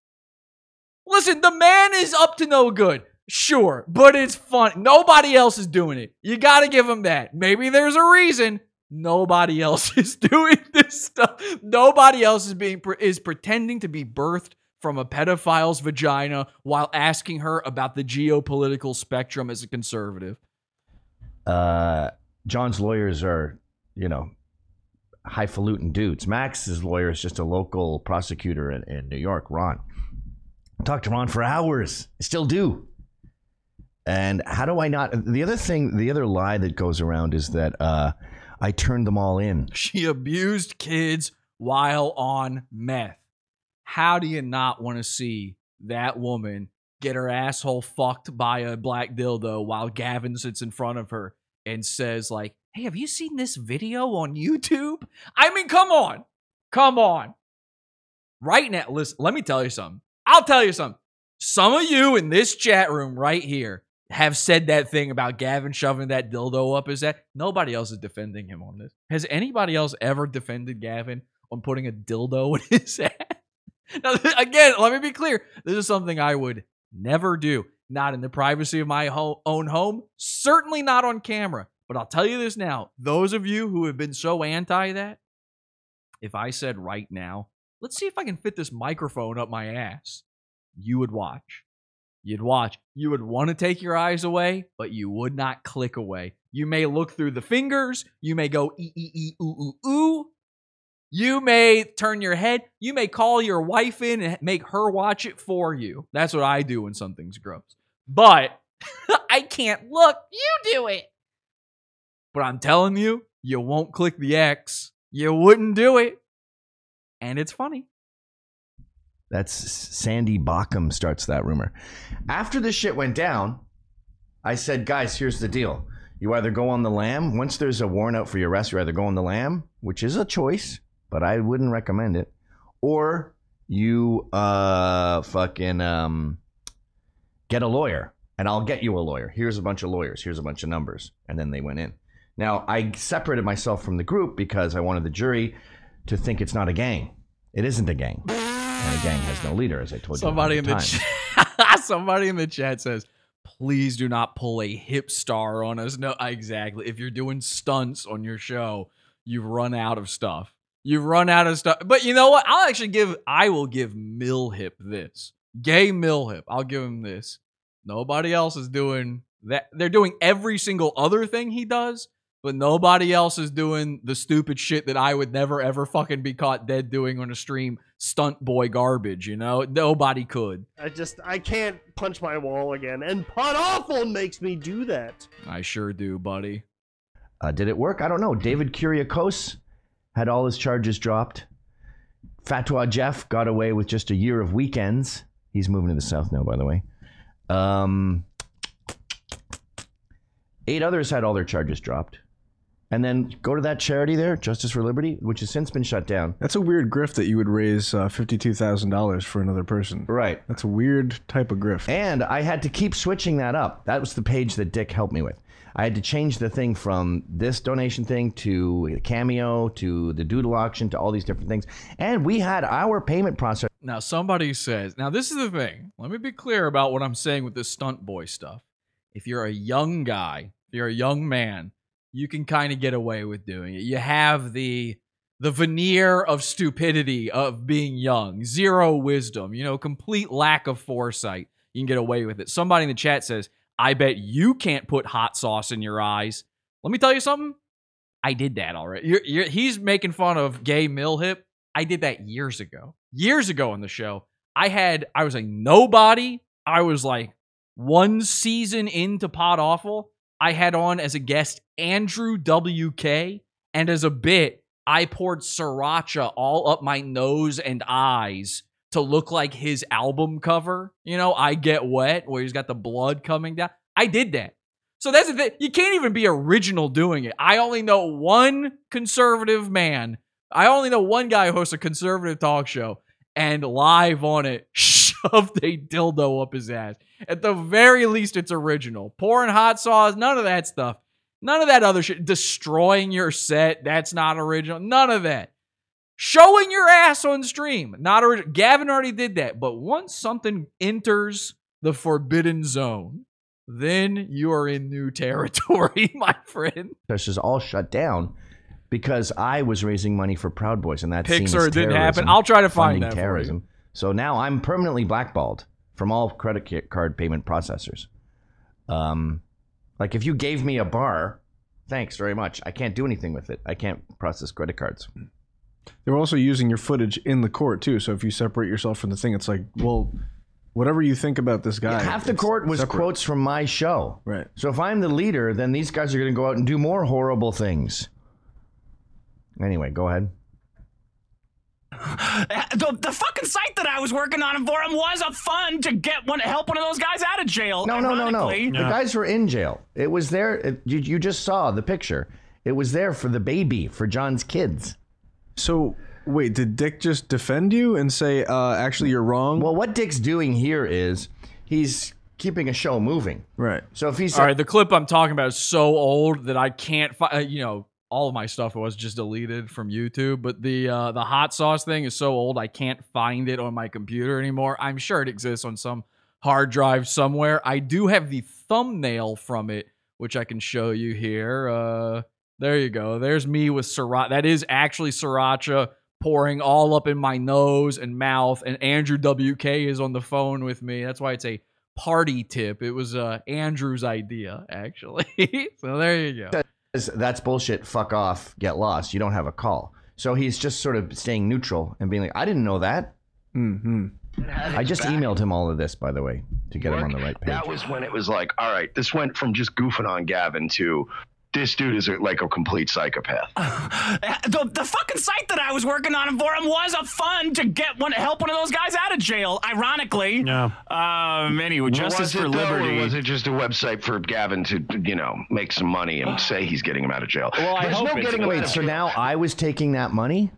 S2: Listen, the man is up to no good. Sure, but it's fun. Nobody else is doing it. You got to give them that. Maybe there's a reason nobody else is doing this stuff. Nobody else is being is pretending to be birthed from a pedophile's vagina while asking her about the geopolitical spectrum as a conservative.
S3: uh, John's lawyers are, you know, highfalutin dudes. Max's lawyer is just a local prosecutor in, in New York, Ron. I talked to Ron for hours. I still do. And how do I not? The other thing, the other lie that goes around is that uh, I turned them all in.
S2: She abused kids while on meth. How do you not want to see that woman get her asshole fucked by a black dildo while Gavin sits in front of her and says, like, hey, have you seen this video on YouTube? I mean, come on. Come on. Right now, listen, let me tell you something. I'll tell you something. Some of you in this chat room right here have said that thing about Gavin shoving that dildo up his ass. Nobody else is defending him on this. Has anybody else ever defended Gavin on putting a dildo in his ass? Now, again, let me be clear. This is something I would never do. Not in the privacy of my ho- own home. Certainly not on camera. But I'll tell you this now. Those of you who have been so anti that, if I said right now, let's see if I can fit this microphone up my ass, you would watch. You'd watch. You would want to take your eyes away, but you would not click away. You may look through the fingers. You may go ee ee ee ooh ooh ooh. You may turn your head. You may call your wife in and make her watch it for you. That's what I do when something's gross. But I can't look. You do it. But I'm telling you, you won't click the X. You wouldn't do it. And it's funny.
S3: That's Sandy Bockham starts that rumor. After this shit went down, I said, guys, here's the deal. You either go on the lam. Once there's a warrant out for your arrest, you either go on the lam, which is a choice, but I wouldn't recommend it, or you uh fucking um get a lawyer, and I'll get you a lawyer. Here's a bunch of lawyers. Here's a bunch of numbers, and then they went in. Now I separated myself from the group because I wanted the jury to think it's not a gang. It isn't a gang, and a gang has no leader, as I told you.
S2: Somebody in
S3: hundred
S2: the somebody in the chat says, "Please do not pull a hip star on us." No, exactly. If you're doing stunts on your show, you've run out of stuff. You've run out of stuff. But you know what? I'll actually give. I will give Millhip this. Gay Millhip. I'll give him this. Nobody else is doing that. They're doing every single other thing he does, but nobody else is doing the stupid shit that I would never ever fucking be caught dead doing on a stream. Stunt boy garbage. You know, nobody could.
S9: I just I can't punch my wall again, and Pod Awful makes me do that.
S2: I sure do, buddy.
S3: Uh, did it work? I don't know. David Kuriakose had all his charges dropped. Fatwa Jeff got away with just a year of weekends. He's moving to the south now, by the way. Um, eight others had all their charges dropped. And then go to that charity there, Justice for Liberty, which has since been shut down.
S4: That's a weird grift that you would raise uh, fifty-two thousand dollars for another person.
S3: Right.
S4: That's a weird type of grift.
S3: And I had to keep switching that up. That was the page that Dick helped me with. I had to change the thing from this donation thing to the Cameo to the Doodle auction to all these different things. And we had our payment process.
S2: Now, somebody says, now this is the thing. Let me be clear about what I'm saying with this stunt boy stuff. If you're a young guy, if you're a young man, you can kind of get away with doing it. You have the the veneer of stupidity of being young, zero wisdom, you know, complete lack of foresight. You can get away with it. Somebody in the chat says, I bet you can't put hot sauce in your eyes. Let me tell you something. I did that already. You're, you're, he's making fun of gay Millhip. I did that years ago. Years ago on the show. I had, I was a nobody. I was like one season into Pod Awful. I had on as a guest Andrew WK. And as a bit, I poured sriracha all up my nose and eyes to look like his album cover. You know, I Get Wet, where he's got the blood coming down. I did that. So that's the thing. You can't even be original doing it. I only know one conservative man. I only know one guy who hosts a conservative talk show and live on it shoved a dildo up his ass. At the very least, it's original. Pouring hot sauce, none of that stuff. None of that other shit. Destroying your set, that's not original. None of that. Showing your ass on stream, not original. Gavin already did that. But once something enters the forbidden zone, then you are in new territory, my friend.
S3: This is all shut down because I was raising money for Proud Boys, and that
S2: Pixar didn't happen. I'll try to find that
S3: terrorism. So now I'm permanently blackballed from all credit card payment processors. Um, like if you gave me a bar, thanks very much. I can't do anything with it. I can't process credit cards.
S4: They're also using your footage in the court too. So if you separate yourself from the thing, it's like, well, Whatever you think about this guy,
S3: Half the court was
S4: separate.
S3: quotes from my show.
S4: Right.
S3: So if I'm the leader, then these guys are going to go out and do more horrible things. Anyway, go ahead.
S11: The, the fucking site that I was working on for him was a fund to get one help one of those guys out of jail.
S3: No, no, no, no.
S11: ironically.
S3: The guys were in jail. It was there. It, you, you just saw the picture. It was there for the baby, for John's kids.
S4: So wait, did Dick just defend you and say, uh, actually, you're wrong?
S3: Well, what Dick's doing here is he's keeping a show moving.
S4: Right.
S3: So if he's
S2: All right, the clip I'm talking about is so old that I can't find. You know, all of my stuff was just deleted from YouTube. But the uh, the hot sauce thing is so old I can't find it on my computer anymore. I'm sure it exists on some hard drive somewhere. I do have the thumbnail from it, which I can show you here. Uh, there you go. There's me with sriracha. That is actually sriracha pouring all up in my nose and mouth. And Andrew WK is on the phone with me. That's why it's a party tip. It was uh, Andrew's idea, actually. so there you go.
S3: Says, that's bullshit. Fuck off. Get lost. You don't have a call. So he's just sort of staying neutral and being like, I didn't know that.
S4: Mm-hmm.
S3: I just emailed him all of this, by the way, to get him on the right page.
S10: That was when it was like, all right, this went from just goofing on Gavin to this dude is like a complete psychopath.
S11: The, the fucking site that I was working on for him was a fund to get one help one of those guys out of jail. Ironically,
S9: Yeah.
S11: um, anyway, Justice
S10: was
S11: for
S10: it, though,
S11: Liberty.
S10: or was it just a website for Gavin to, you know, make some money and say he's getting him out of jail?
S9: Well, I
S10: There's
S9: hope
S10: no
S9: it's-
S10: getting him out
S3: Wait,
S10: of
S3: so
S10: jail.
S3: now I was taking that money?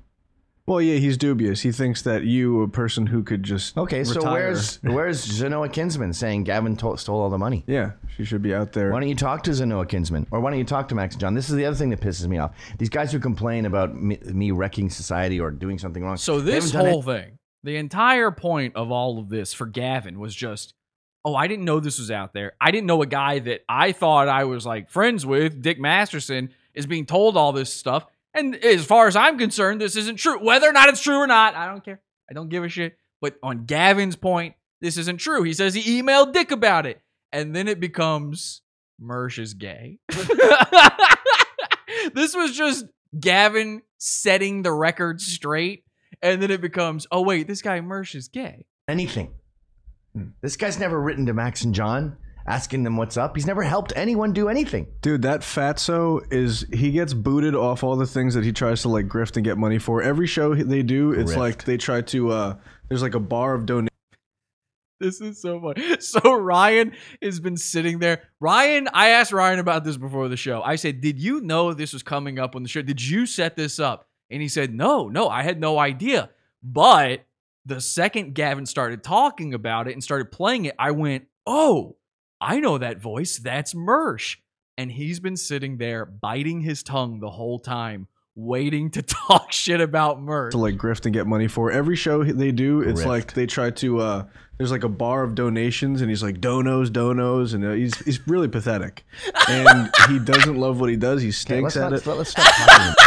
S4: Well, yeah, he's dubious. He thinks that you, a person who could just
S3: Okay, so
S4: retire-
S3: where's where's Zenoa Kinsman saying Gavin to- stole all the money?
S4: yeah, she should be out there.
S3: Why don't you talk to Zenoa Kinsman? Or why don't you talk to Max and John? This is the other thing that pisses me off. These guys who complain about me, me wrecking society or doing something wrong.
S2: So
S3: they
S2: this
S3: haven't done
S2: whole thing, the entire point of all of this for Gavin was just, oh, I didn't know this was out there. I didn't know a guy that I thought I was like friends with, Dick Masterson, is being told all this stuff. And as far as I'm concerned, this isn't true. Whether or not it's true or not, I don't care. I don't give a shit. But on Gavin's point, this isn't true. He says he emailed Dick about it. And then it becomes Mersh is gay. this was just Gavin setting the record straight. And then it becomes, oh, wait, this guy Mersh is gay.
S3: anything. Hmm. This guy's never written to Max and John asking them what's up. He's never helped anyone do anything.
S4: Dude, that fatso is he gets booted off all the things that he tries to like grift and get money for. Every show they do, it's
S3: Grift.
S4: like they try to uh there's like a bar of donation.
S2: This is so funny. So Ryan has been sitting there. Ryan, I asked Ryan about this before the show. I said, "Did you know this was coming up on the show? Did you set this up?" And he said, "No, no, I had no idea." But the second Gavin started talking about it and started playing it, I went, "Oh, I know that voice. That's Mersh." And he's been sitting there biting his tongue the whole time, waiting to talk shit about Mersh.
S4: to like grift and get money for. Every show they do, it's
S3: Grift.
S4: like they try to. uh There's like a bar of donations, and he's like donos, donos, and uh, he's he's really pathetic. And he doesn't love what he does. He
S3: Okay,
S4: stinks
S3: let's,
S4: at
S3: not,
S4: it.
S3: let's stop talking.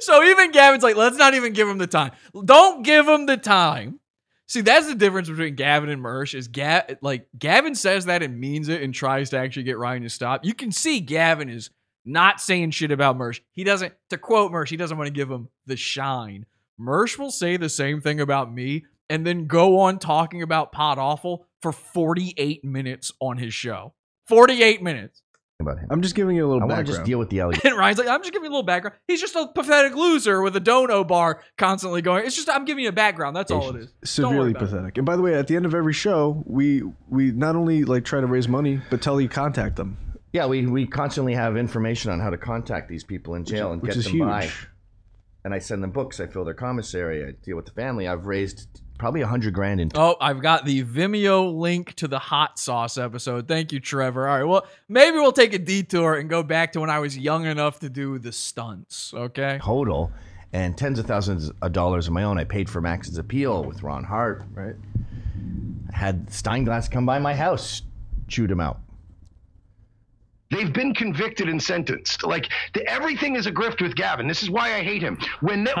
S2: So even Gavin's like, let's not even give him the time. Don't give him the time. See, that's the difference between Gavin and Mersh. Is Gav like Gavin says that and means it and tries to actually get Ryan to stop. You can see Gavin is not saying shit about Mersh. He doesn't, to quote Mersh, he doesn't want to give him the shine. Mersh will say the same thing about me and then go on talking about Pod Awful for 48 minutes on his show. 48 minutes.
S3: About him.
S4: I'm just giving you a little
S3: I want to
S4: background.
S3: just deal with the allegation.
S2: And Ryan's like, I'm just giving you a little background. He's just a pathetic loser with a dono bar constantly going. It's just I'm giving you a background. That's all it is.
S4: Severely
S2: about it.
S4: pathetic. And by the way, at the end of every show, we we not only like try to raise money, but tell you contact them,
S3: Yeah, we, we constantly have information on how to contact these people in jail and
S4: which
S3: get
S4: is
S3: them
S4: huge.
S3: by. And I send them books. I fill their commissary. I deal with the family. I've raised probably a hundred grand in.
S2: Oh, I've got the Vimeo link to the hot sauce episode. Thank you, Trevor. All right, well, maybe we'll take a detour and go back to when I was young enough to do the stunts. Okay.
S3: total and tens of thousands of dollars of my own. I paid for Max's appeal with Ron Hart.
S4: right?
S3: I had Steinglass come by my house, chewed him out.
S10: They've been convicted and sentenced. Like the, everything is a grift with Gavin. This is why I hate him. When they, oh,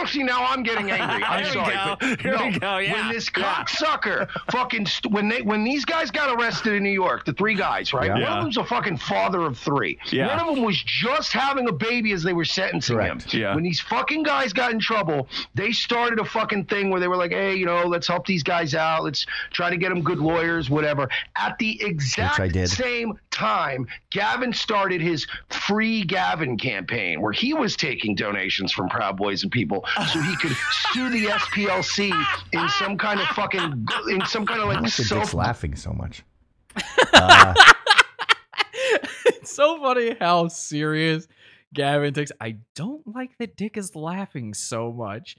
S10: no, see now I'm getting angry. I'm
S11: Here we
S10: sorry,
S11: go. Here
S10: no,
S11: we go, yeah.
S10: when this
S11: Yeah.
S10: cocksucker fucking st- when they when these guys got arrested in New York, the three guys, right?
S3: Yeah.
S10: One
S11: Yeah.
S10: of them's a fucking father of three.
S11: Yeah.
S10: One of them was just having a baby as they were sentencing
S3: Correct.
S10: him.
S11: Yeah.
S10: When these fucking guys got in trouble, they started a fucking thing where they were like, "Hey, you know, let's help these guys out. Let's try to get them good lawyers, whatever." At the exact
S3: I did.
S10: same time, Gavin started his free Gavin campaign where he was taking donations from Proud Boys and people so he could sue the SPLC in some kind of fucking in some kind of like
S3: like that
S10: self
S3: Dick's laughing so much. Uh,
S2: it's so funny how serious Gavin takes. I don't like that Dick is laughing so much.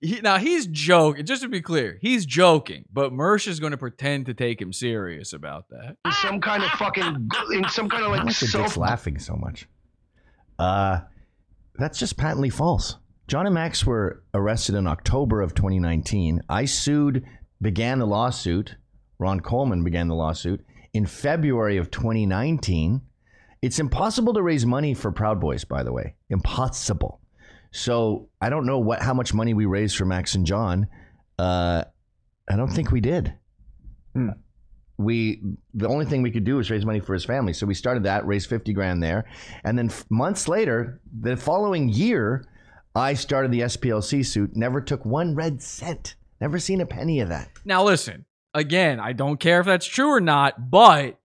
S2: He, now he's joking. Just to be clear, he's joking, but Mersh is going to pretend to take him serious about that.
S10: in some kind of fucking in some kind of
S3: I
S10: like
S3: like that Dick's
S10: self
S3: laughing so much. Uh, that's just patently false. John and Max were arrested in October of 2019. I sued, began the lawsuit. Ron Coleman began the lawsuit in February of 2019. It's impossible to raise money for Proud Boys, by the way. Impossible. So I don't know what how much money we raised for Max and John. Uh, I don't think we did. We the only thing we could do was raise money for his family. So we started that, raised fifty grand there, and then f- months later, the following year, I started the SPLC suit. Never took one red cent. Never seen a penny of that.
S2: Now, listen, again, I don't care if that's true or not, but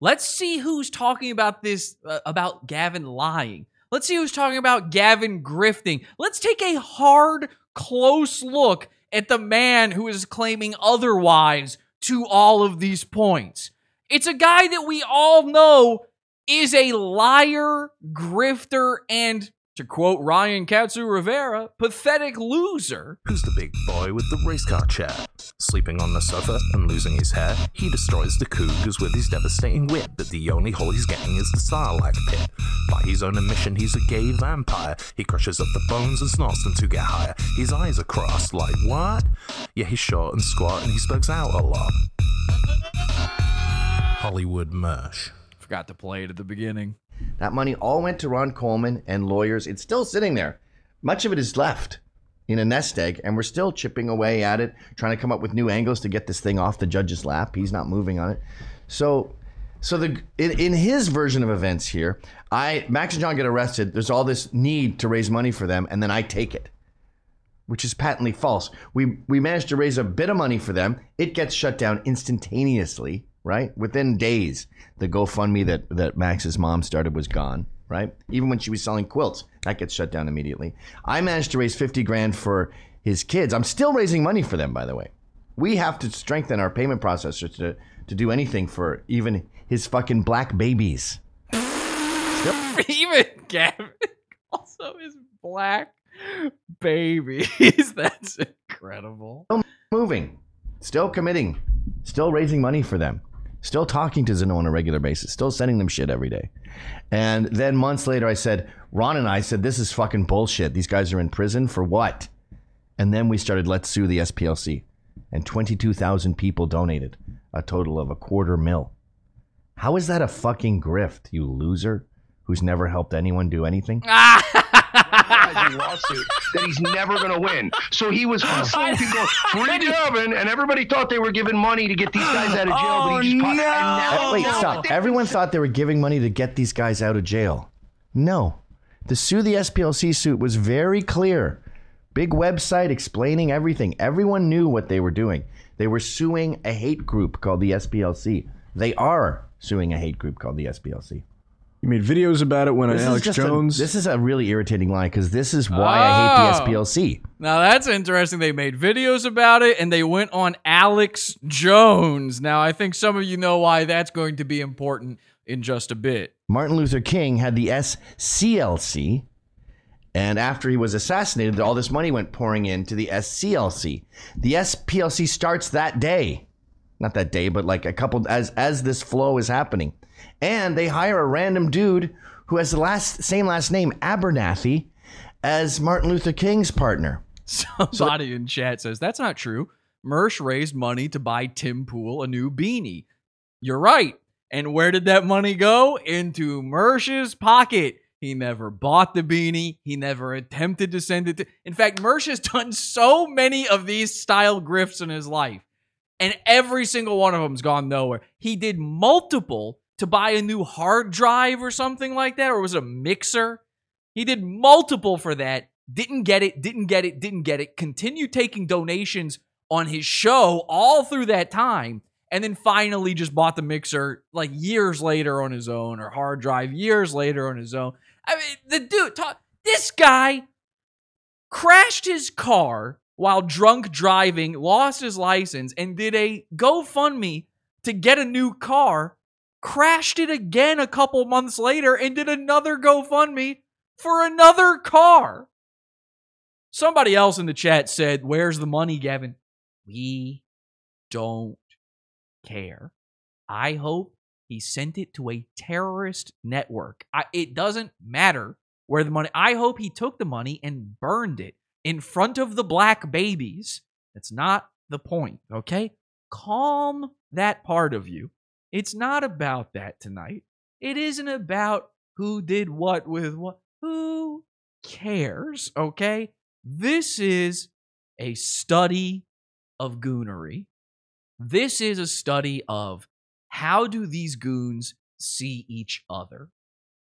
S2: let's see who's talking about this, uh, about Gavin lying. Let's see who's talking about Gavin grifting. Let's take a hard, close look at the man who is claiming otherwise to all of these points. It's a guy that we all know is a liar, grifter, and, to quote Ryan Katsu Rivera, pathetic loser.
S12: Who's the big boy with the race car chair? Sleeping on the sofa and losing his hair, he destroys the cougars with his devastating wit, but the only hole he's getting is the Sarlacc pit. By his own admission, he's a gay vampire. He crushes up the bones and snorts them to get higher. His eyes are crossed, like what? Yeah, he's short and squat and he spugs out a lot. Hollywood Mersh.
S2: Forgot to play it at the beginning.
S3: That money all went to Ron Coleman and lawyers. It's still sitting there. Much of it is left in a nest egg, and we're still chipping away at it, trying to come up with new angles to get this thing off the judge's lap. He's not moving on it. So, so the in, in his version of events here, I Max and John get arrested. There's all this need to raise money for them, and then I take it, which is patently false. We we managed to raise a bit of money for them. It gets shut down instantaneously, right? Within days, the GoFundMe that that Max's mom started was gone, right? Even when she was selling quilts, that gets shut down immediately. I managed to raise 50 grand for his kids. I'm still raising money for them, by the way. We have to strengthen our payment processor to to do anything for even his fucking black babies.
S2: Even Gavin also is black babies. That's incredible.
S3: Still moving, still committing, still raising money for them, still talking to Zeno on a regular basis, still sending them shit every day. And then months later, I said, Ron and I said, this is fucking bullshit. These guys are in prison for what? And then we started Let's Sue the SPLC. And 22,000 people donated, a total of a quarter mil. How is that a fucking grift, you loser who's never helped anyone do anything?
S10: advertising lawsuit that he's never going to win. So he was hustling to go free Gavin, and everybody thought they were giving money to get these guys out of jail. but he just and now,
S3: Uh, wait,
S10: now
S3: stop. Everyone thought they were giving money to get these guys out of jail. No. The Sue the SPLC suit was very clear. Big website explaining everything. Everyone knew what they were doing. They were suing a hate group called the SPLC. They are suing a hate group called the SPLC.
S4: You made videos about it when
S3: This is
S4: Alex
S3: just a-
S4: Jones.
S3: this is a really irritating line because this is why I hate
S2: Oh.
S3: the SPLC.
S2: Now that's interesting. They made videos about it and they went on Alex Jones. Now I think some of you know why that's going to be important in just a bit.
S3: Martin Luther King had the SCLC, and after he was assassinated, all this money went pouring into the SCLC. The SPLC starts that day, not that day, but like a couple as as this flow is happening, and they hire a random dude who has the last same last name Abernathy as Martin Luther King's partner.
S2: Somebody in chat says that's not true. Mersh raised money to buy Tim Pool a new beanie. You're right. And where did that money go? Into Mersh's pocket. He never bought the beanie. He never attempted to send it to. In fact, Mersh has done so many of these style grifts in his life, and every single one of them's gone nowhere. He did multiple to buy a new hard drive or something like that, or was it a mixer. He did multiple for that. Didn't get it, didn't get it, didn't get it. Continued taking donations on his show all through that time. And then finally just bought the mixer like years later on his own or hard drive years later on his own. I mean, the dude, talk, this guy crashed his car while drunk driving, lost his license, and did a GoFundMe to get a new car. Crashed it again a couple months later and did another GoFundMe for another car. Somebody else in the chat said, Where's the money, Gavin? We don't care. I hope he sent it to a terrorist network. I, it doesn't matter where the money. I hope he took the money and burned it in front of the black babies. That's not the point, okay? Calm that part of you. It's not about that tonight. It isn't about who did what with what. Who cares, okay? This is a study of goonery. This is a study of how do these goons see each other.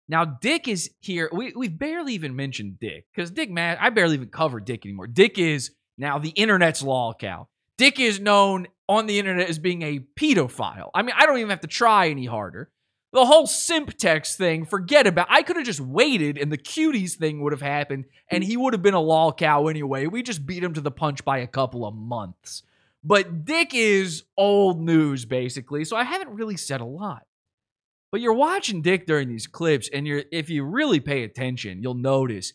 S2: Now, Dick is here. We, we've barely even mentioned Dick because Dick, man, I barely even cover Dick anymore. Dick is now the internet's lol cow. Dick is known on the internet as being a pedophile. I mean, I don't even have to try any harder. The whole simp text thing, forget about. I could have just waited and the cuties thing would have happened and he would have been a lol cow anyway. We just beat him to the punch by a couple of months. But Dick is old news basically, so I haven't really said a lot. But you're watching Dick during these clips and you're if you really pay attention, you'll notice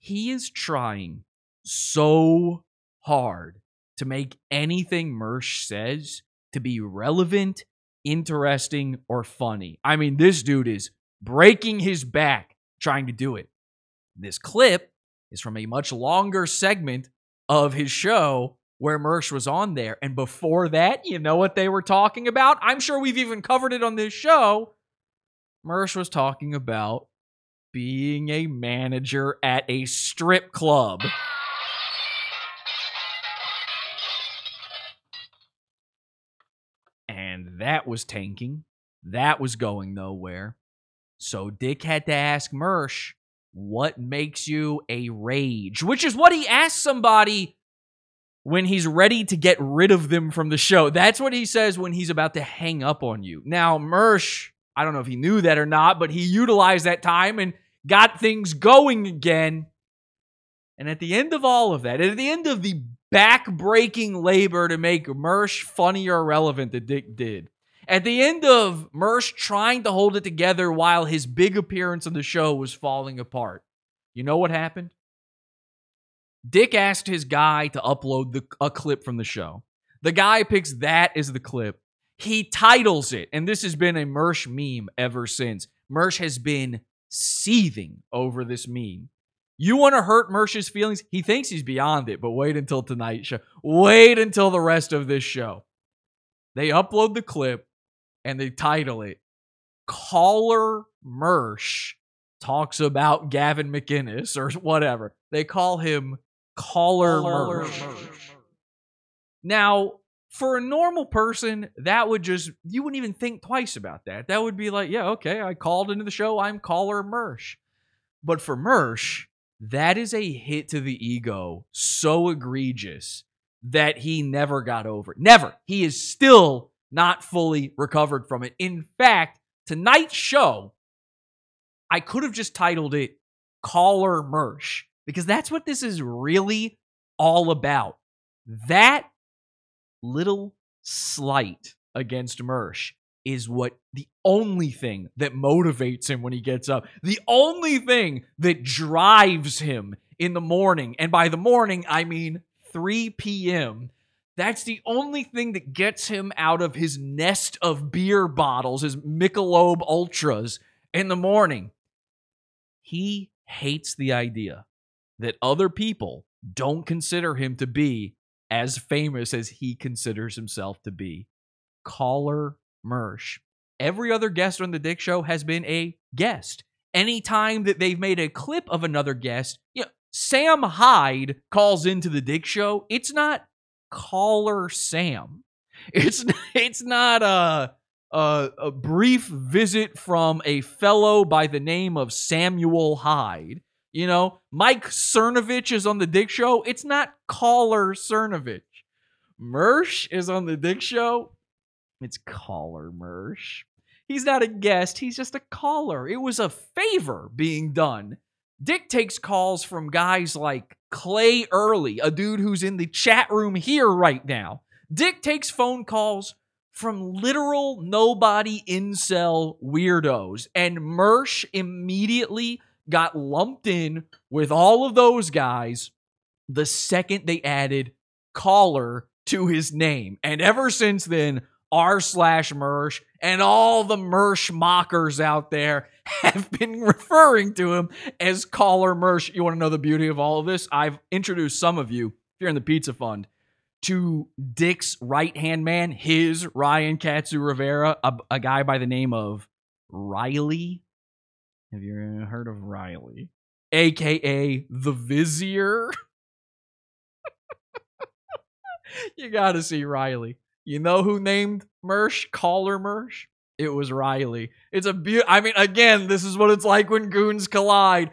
S2: he is trying so hard to make anything Mersh says to be relevant, interesting, or funny. I mean, this dude is breaking his back trying to do it. This clip is from a much longer segment of his show where Mersh was on there. And before that, you know what they were talking about? I'm sure we've even covered it on this show. Mersh was talking about being a manager at a strip club. And that was tanking. That was going nowhere. So Dick had to ask Mersh, what makes you a rage? Which is what he asked somebody when he's ready to get rid of them from the show. That's what he says when he's about to hang up on you. Now, Mersh, I don't know if he knew that or not, but he utilized that time and got things going again. And at the end of all of that, at the end of the back-breaking labor to make Mersh funny or relevant that Dick did, at the end of Mersh trying to hold it together while his big appearance on the show was falling apart, you know what happened? Dick asked his guy to upload the, a clip from the show. The guy picks that as the clip. He titles it, and this has been a Mersh meme ever since. Mersh has been seething over this meme. You want to hurt Mersh's feelings? He thinks he's beyond it, but wait until tonight's show. Wait until the rest of this show. They upload the clip and they title it Caller Mersh talks about Gavin McInnes or whatever. They call him Caller, Mersh. Now, for a normal person, that would just, you wouldn't even think twice about that. That would be like, yeah, okay, I called into the show, I'm Caller Mersh. But for Mersh, that is a hit to the ego so egregious that he never got over it. Never. He is still not fully recovered from it. In fact, tonight's show, I could have just titled it Caller Mersh because that's what this is really all about. That little slight against Mersh is what the only thing that motivates him when he gets up, the only thing that drives him in the morning. And by the morning, I mean 3 p.m. That's the only thing that gets him out of his nest of beer bottles, his Michelob Ultras in the morning. He hates the idea that other people don't consider him to be as famous as he considers himself to be. Caller Mersh. Every other guest on the Dick Show has been a guest. anytime that they've made a clip of another guest, you know, Sam Hyde calls into the Dick Show. It's not caller Sam. It's it's not a a, a brief visit from a fellow by the name of Samuel Hyde. You know, Mike Cernovich is on the Dick Show. It's not caller Cernovich. Mersh is on the Dick Show. It's caller Mersh. He's not a guest, he's just a caller. It was a favor being done. Dick takes calls from guys like Clay Early, a dude who's in the chat room here right now. Dick takes phone calls from literal nobody incel weirdos. And Mersh immediately got lumped in with all of those guys the second they added caller to his name. And ever since then, r slash Mersh and all the Mersh mockers out there have been referring to him as caller Mersh. You want to know the beauty of all of this? I've introduced some of you, if you're in the Pizza Fund, to Dick's right hand man, his Ryan Katsu Rivera, a, a guy by the name of Riley. Have you uh, heard of Riley? AKA the Vizier. you got to see Riley. You know who named Mersh Caller Mersh? It was Riley. It's a I mean, again, this is what it's like when goons collide.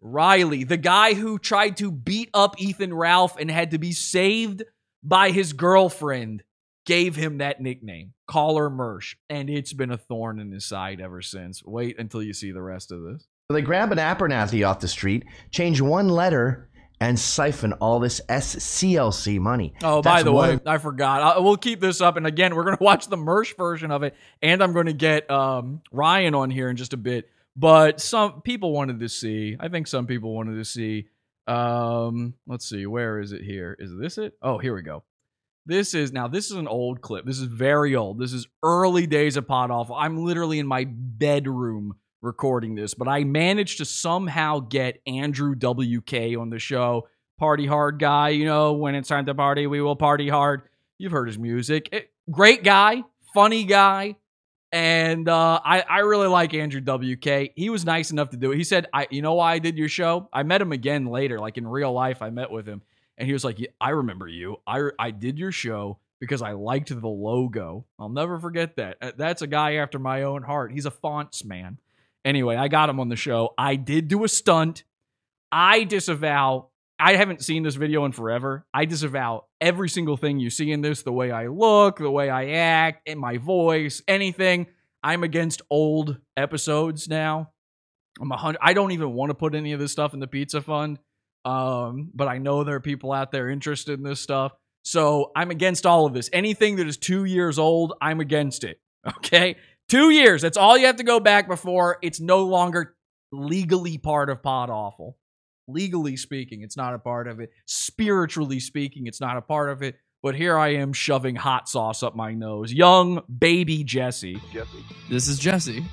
S2: Riley, the guy who tried to beat up Ethan Ralph and had to be saved by his girlfriend, gave him that nickname, Caller Mersh, and it's been a thorn in his side ever since. Wait until you see the rest of this.
S3: So they grab an Abernathy off the street, change one letter, and siphon all this SCLC money.
S2: Oh, by
S3: That's
S2: the way, I forgot. I, we'll keep this up, and again, we're going to watch the Mersh version of it, and I'm going to get um, Ryan on here in just a bit. But some people wanted to see. I think some people wanted to see. Um, let's see, where is it here? Is this it? Oh, here we go. This is now. This is an old clip. This is very old. This is early days of Pod Awful. I'm literally in my bedroom recording this, but I managed to somehow get Andrew WK on the show. Party hard guy, you know, when it's time to party, we will party hard. You've heard his music. Eh, great guy, funny guy. And uh, I, I really like Andrew WK. He was nice enough to do it. He said, I, you know why I did your show? I met him again later, like in real life. I met with him. And he was like, yeah, I remember you. I, I did your show because I liked the logo. I'll never forget that. Uh, That's a guy after my own heart. He's a fonts man. Anyway, I got him on the show. I did do a stunt. I disavow. I haven't seen this video in forever. I disavow every single thing you see in this the way I look, the way I act, and my voice, anything. I'm against old episodes now. I'm a hundred. I don't even want to put any of this stuff in the pizza fund. Um, but I know there are people out there interested in this stuff. So I'm against all of this. Anything that is two years old, I'm against it. Okay. Two years. That's all you have to go back before. It's no longer legally part of Pod Awful. Legally speaking, it's not a part of it. Spiritually speaking, it's not a part of it. But here I am shoving hot sauce up my nose. Young baby Jesse.
S13: Jesse.
S2: This is Jesse.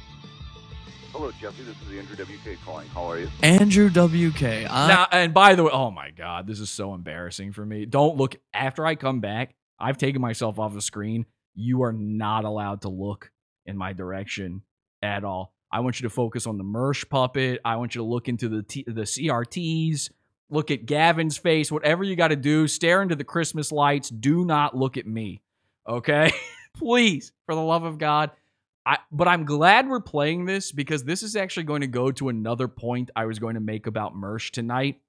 S13: Hello, Jesse. This is Andrew WK calling. How are you?
S2: Andrew WK. now, and by the way, oh my God, this is so embarrassing for me. Don't look after I come back. I've taken myself off the screen. You are not allowed to look in my direction at all. I want you to focus on the Mersh puppet. I want you to look into the T- the CRTs. Look at Gavin's face. Whatever you got to do, stare into the Christmas lights. Do not look at me. Okay, please, for the love of God. I, but I'm glad we're playing this because this is actually going to go to another point I was going to make about Mersh tonight.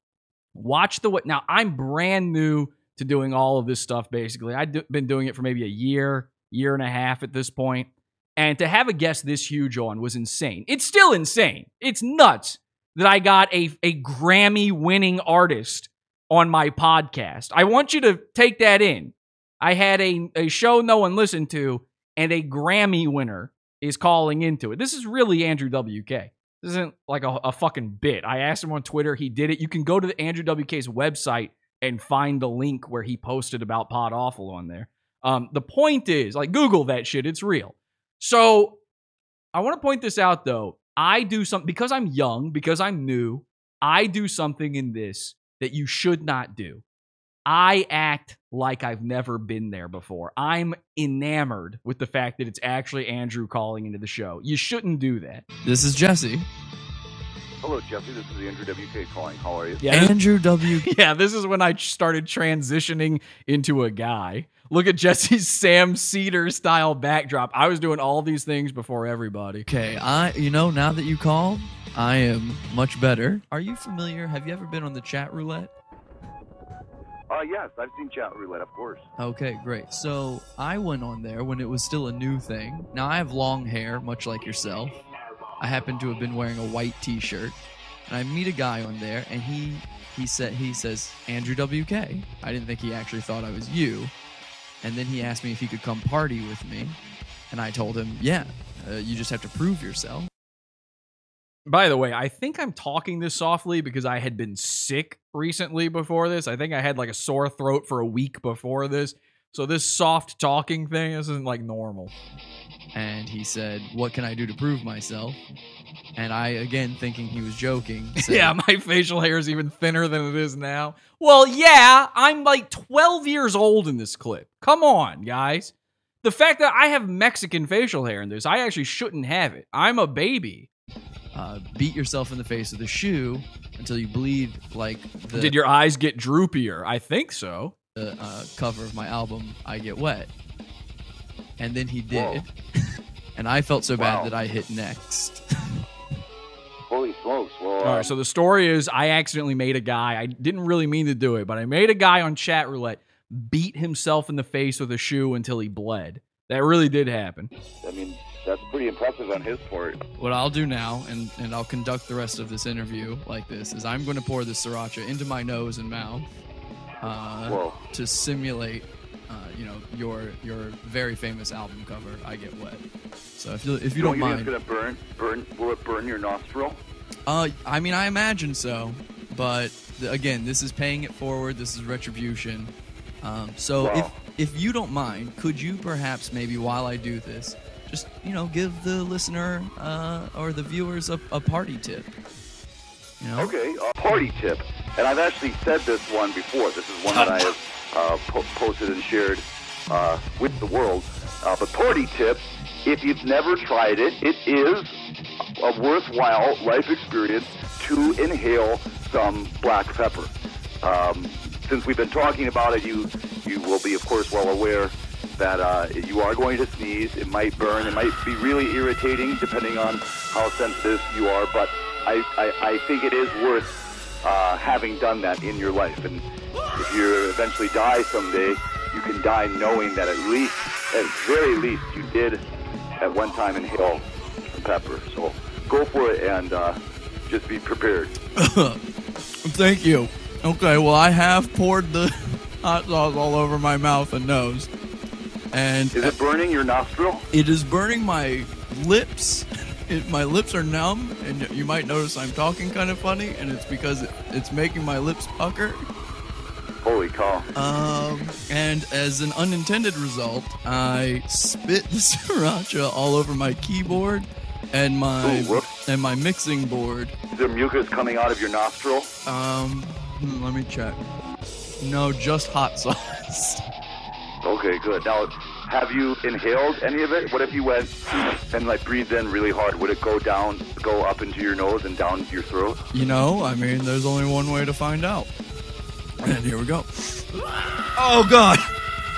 S2: Watch the what now. I'm brand new to doing all of this stuff. Basically, I've d- been doing it for maybe a year, year and a half at this point. and to have a guest this huge on was insane. It's still insane. It's nuts that I got a a Grammy winning artist on my podcast. I want you to take that in. I had a, a show no one listened to, and a Grammy winner is calling into it. This is really Andrew WK. This isn't like a, a fucking bit. I asked him on Twitter. He did it. You can go to the Andrew WK's website and find the link where he posted about Pod Awful on there. Um, the point is, like, Google that shit. It's real. So I want to point this out though. I do something because I'm young, because I'm new. I do something in this that you should not do. I act like I've never been there before. I'm enamored with the fact that it's actually Andrew calling into the show. You shouldn't do that.
S14: This is Jesse.
S13: Hello, Jesse. This is Andrew WK calling. How are you?
S2: Yeah,
S11: Andrew W.
S2: Yeah, this is when I started transitioning into a guy. Look at Jesse's Sam Seder style backdrop. I was doing all these things before everybody.
S11: Okay, I you know now that you called, I am much better. Are you familiar? Have you ever been on the chat roulette?
S13: Uh, yes, I've seen chat roulette, of course.
S11: Okay, great. So I went on there when it was still a new thing. Now I have long hair, much like yourself. I happen to have been wearing a white T-shirt, and I meet a guy on there, and he he said he says Andrew WK. I didn't think he actually thought I was you, and then he asked me if he could come party with me, and I told him, yeah, uh, you just have to prove yourself.
S2: By the way, I think I'm talking this softly because I had been sick recently before this. I think I had like a sore throat for a week before this. So this soft talking thing this isn't like normal.
S11: And he said, "What can I do to prove myself?" And I, again, thinking he was joking, said,
S2: Yeah, my facial hair is even thinner than it is now. Well, yeah, I'm like 12 years old in this clip. Come on, guys. The fact that I have Mexican facial hair in this, I actually shouldn't have it. I'm a baby.
S11: Uh, beat yourself in the face with a shoe until you bleed like the,
S2: Did your eyes get droopier? I think so.
S11: the uh, cover of my album "I Get Wet," and then he did, and I felt so bad
S13: Wow.
S11: that I hit next.
S13: Holy smokes. Well,
S2: All
S13: um,
S2: so the story is I accidentally made a guy. I didn't really mean to do it, but I made a guy on chat roulette beat himself in the face with a shoe until he bled. That really did happen.
S13: I mean, that's pretty impressive on his part.
S11: what I'll do now, and and I'll conduct the rest of this interview like this, is I'm going to pour this sriracha into my nose and mouth uh, to simulate. Uh, you know your your very famous album cover, "I Get Wet." So if you if you don't
S13: think
S11: mind,
S13: it's gonna burn? Burn? Will it burn your nostril?
S11: Uh, I mean, I imagine so, but th- again, this is paying it forward. This is retribution. Um, so
S13: Wow.
S11: if if you don't mind, could you perhaps maybe while I do this, just you know, give the listener uh, or the viewers a, a party tip? You know?
S13: Okay, a party tip. And I've actually said this one before. This is one that I have uh, po- posted and shared uh, with the world. Uh, but party tip, if you've never tried it, it is a worthwhile life experience to inhale some black pepper. Um, since we've been talking about it, you you will be, of course, well aware that uh, you are going to sneeze. It might burn. It might be really irritating, depending on how sensitive you are. But I, I, I think it is worth uh, having done that in your life. And if you eventually die someday, you can die knowing that at least, at very least, you did at one time inhale some pepper. So go for it and uh, just be prepared.
S11: Thank you. Okay, well, I have poured the hot sauce all over my mouth and nose, and
S13: Is it burning your nostril?
S11: It is burning my lips. It, my lips are numb, and you might notice I'm talking kind of funny, and it's because it, it's making my lips pucker.
S13: Holy cow.
S11: Um, and as an unintended result, I spit the sriracha all over my keyboard and my
S13: Ooh,
S11: and my mixing board.
S13: Is there mucus coming out of your nostril?
S11: Um, hmm, let me check. No, just hot sauce.
S13: Okay, good. Now, have you inhaled any of it? What if you went and like breathed in really hard? Would it go down, go up into your nose and down your throat?
S11: You know, I mean, there's only one way to find out. And here we go. Oh God!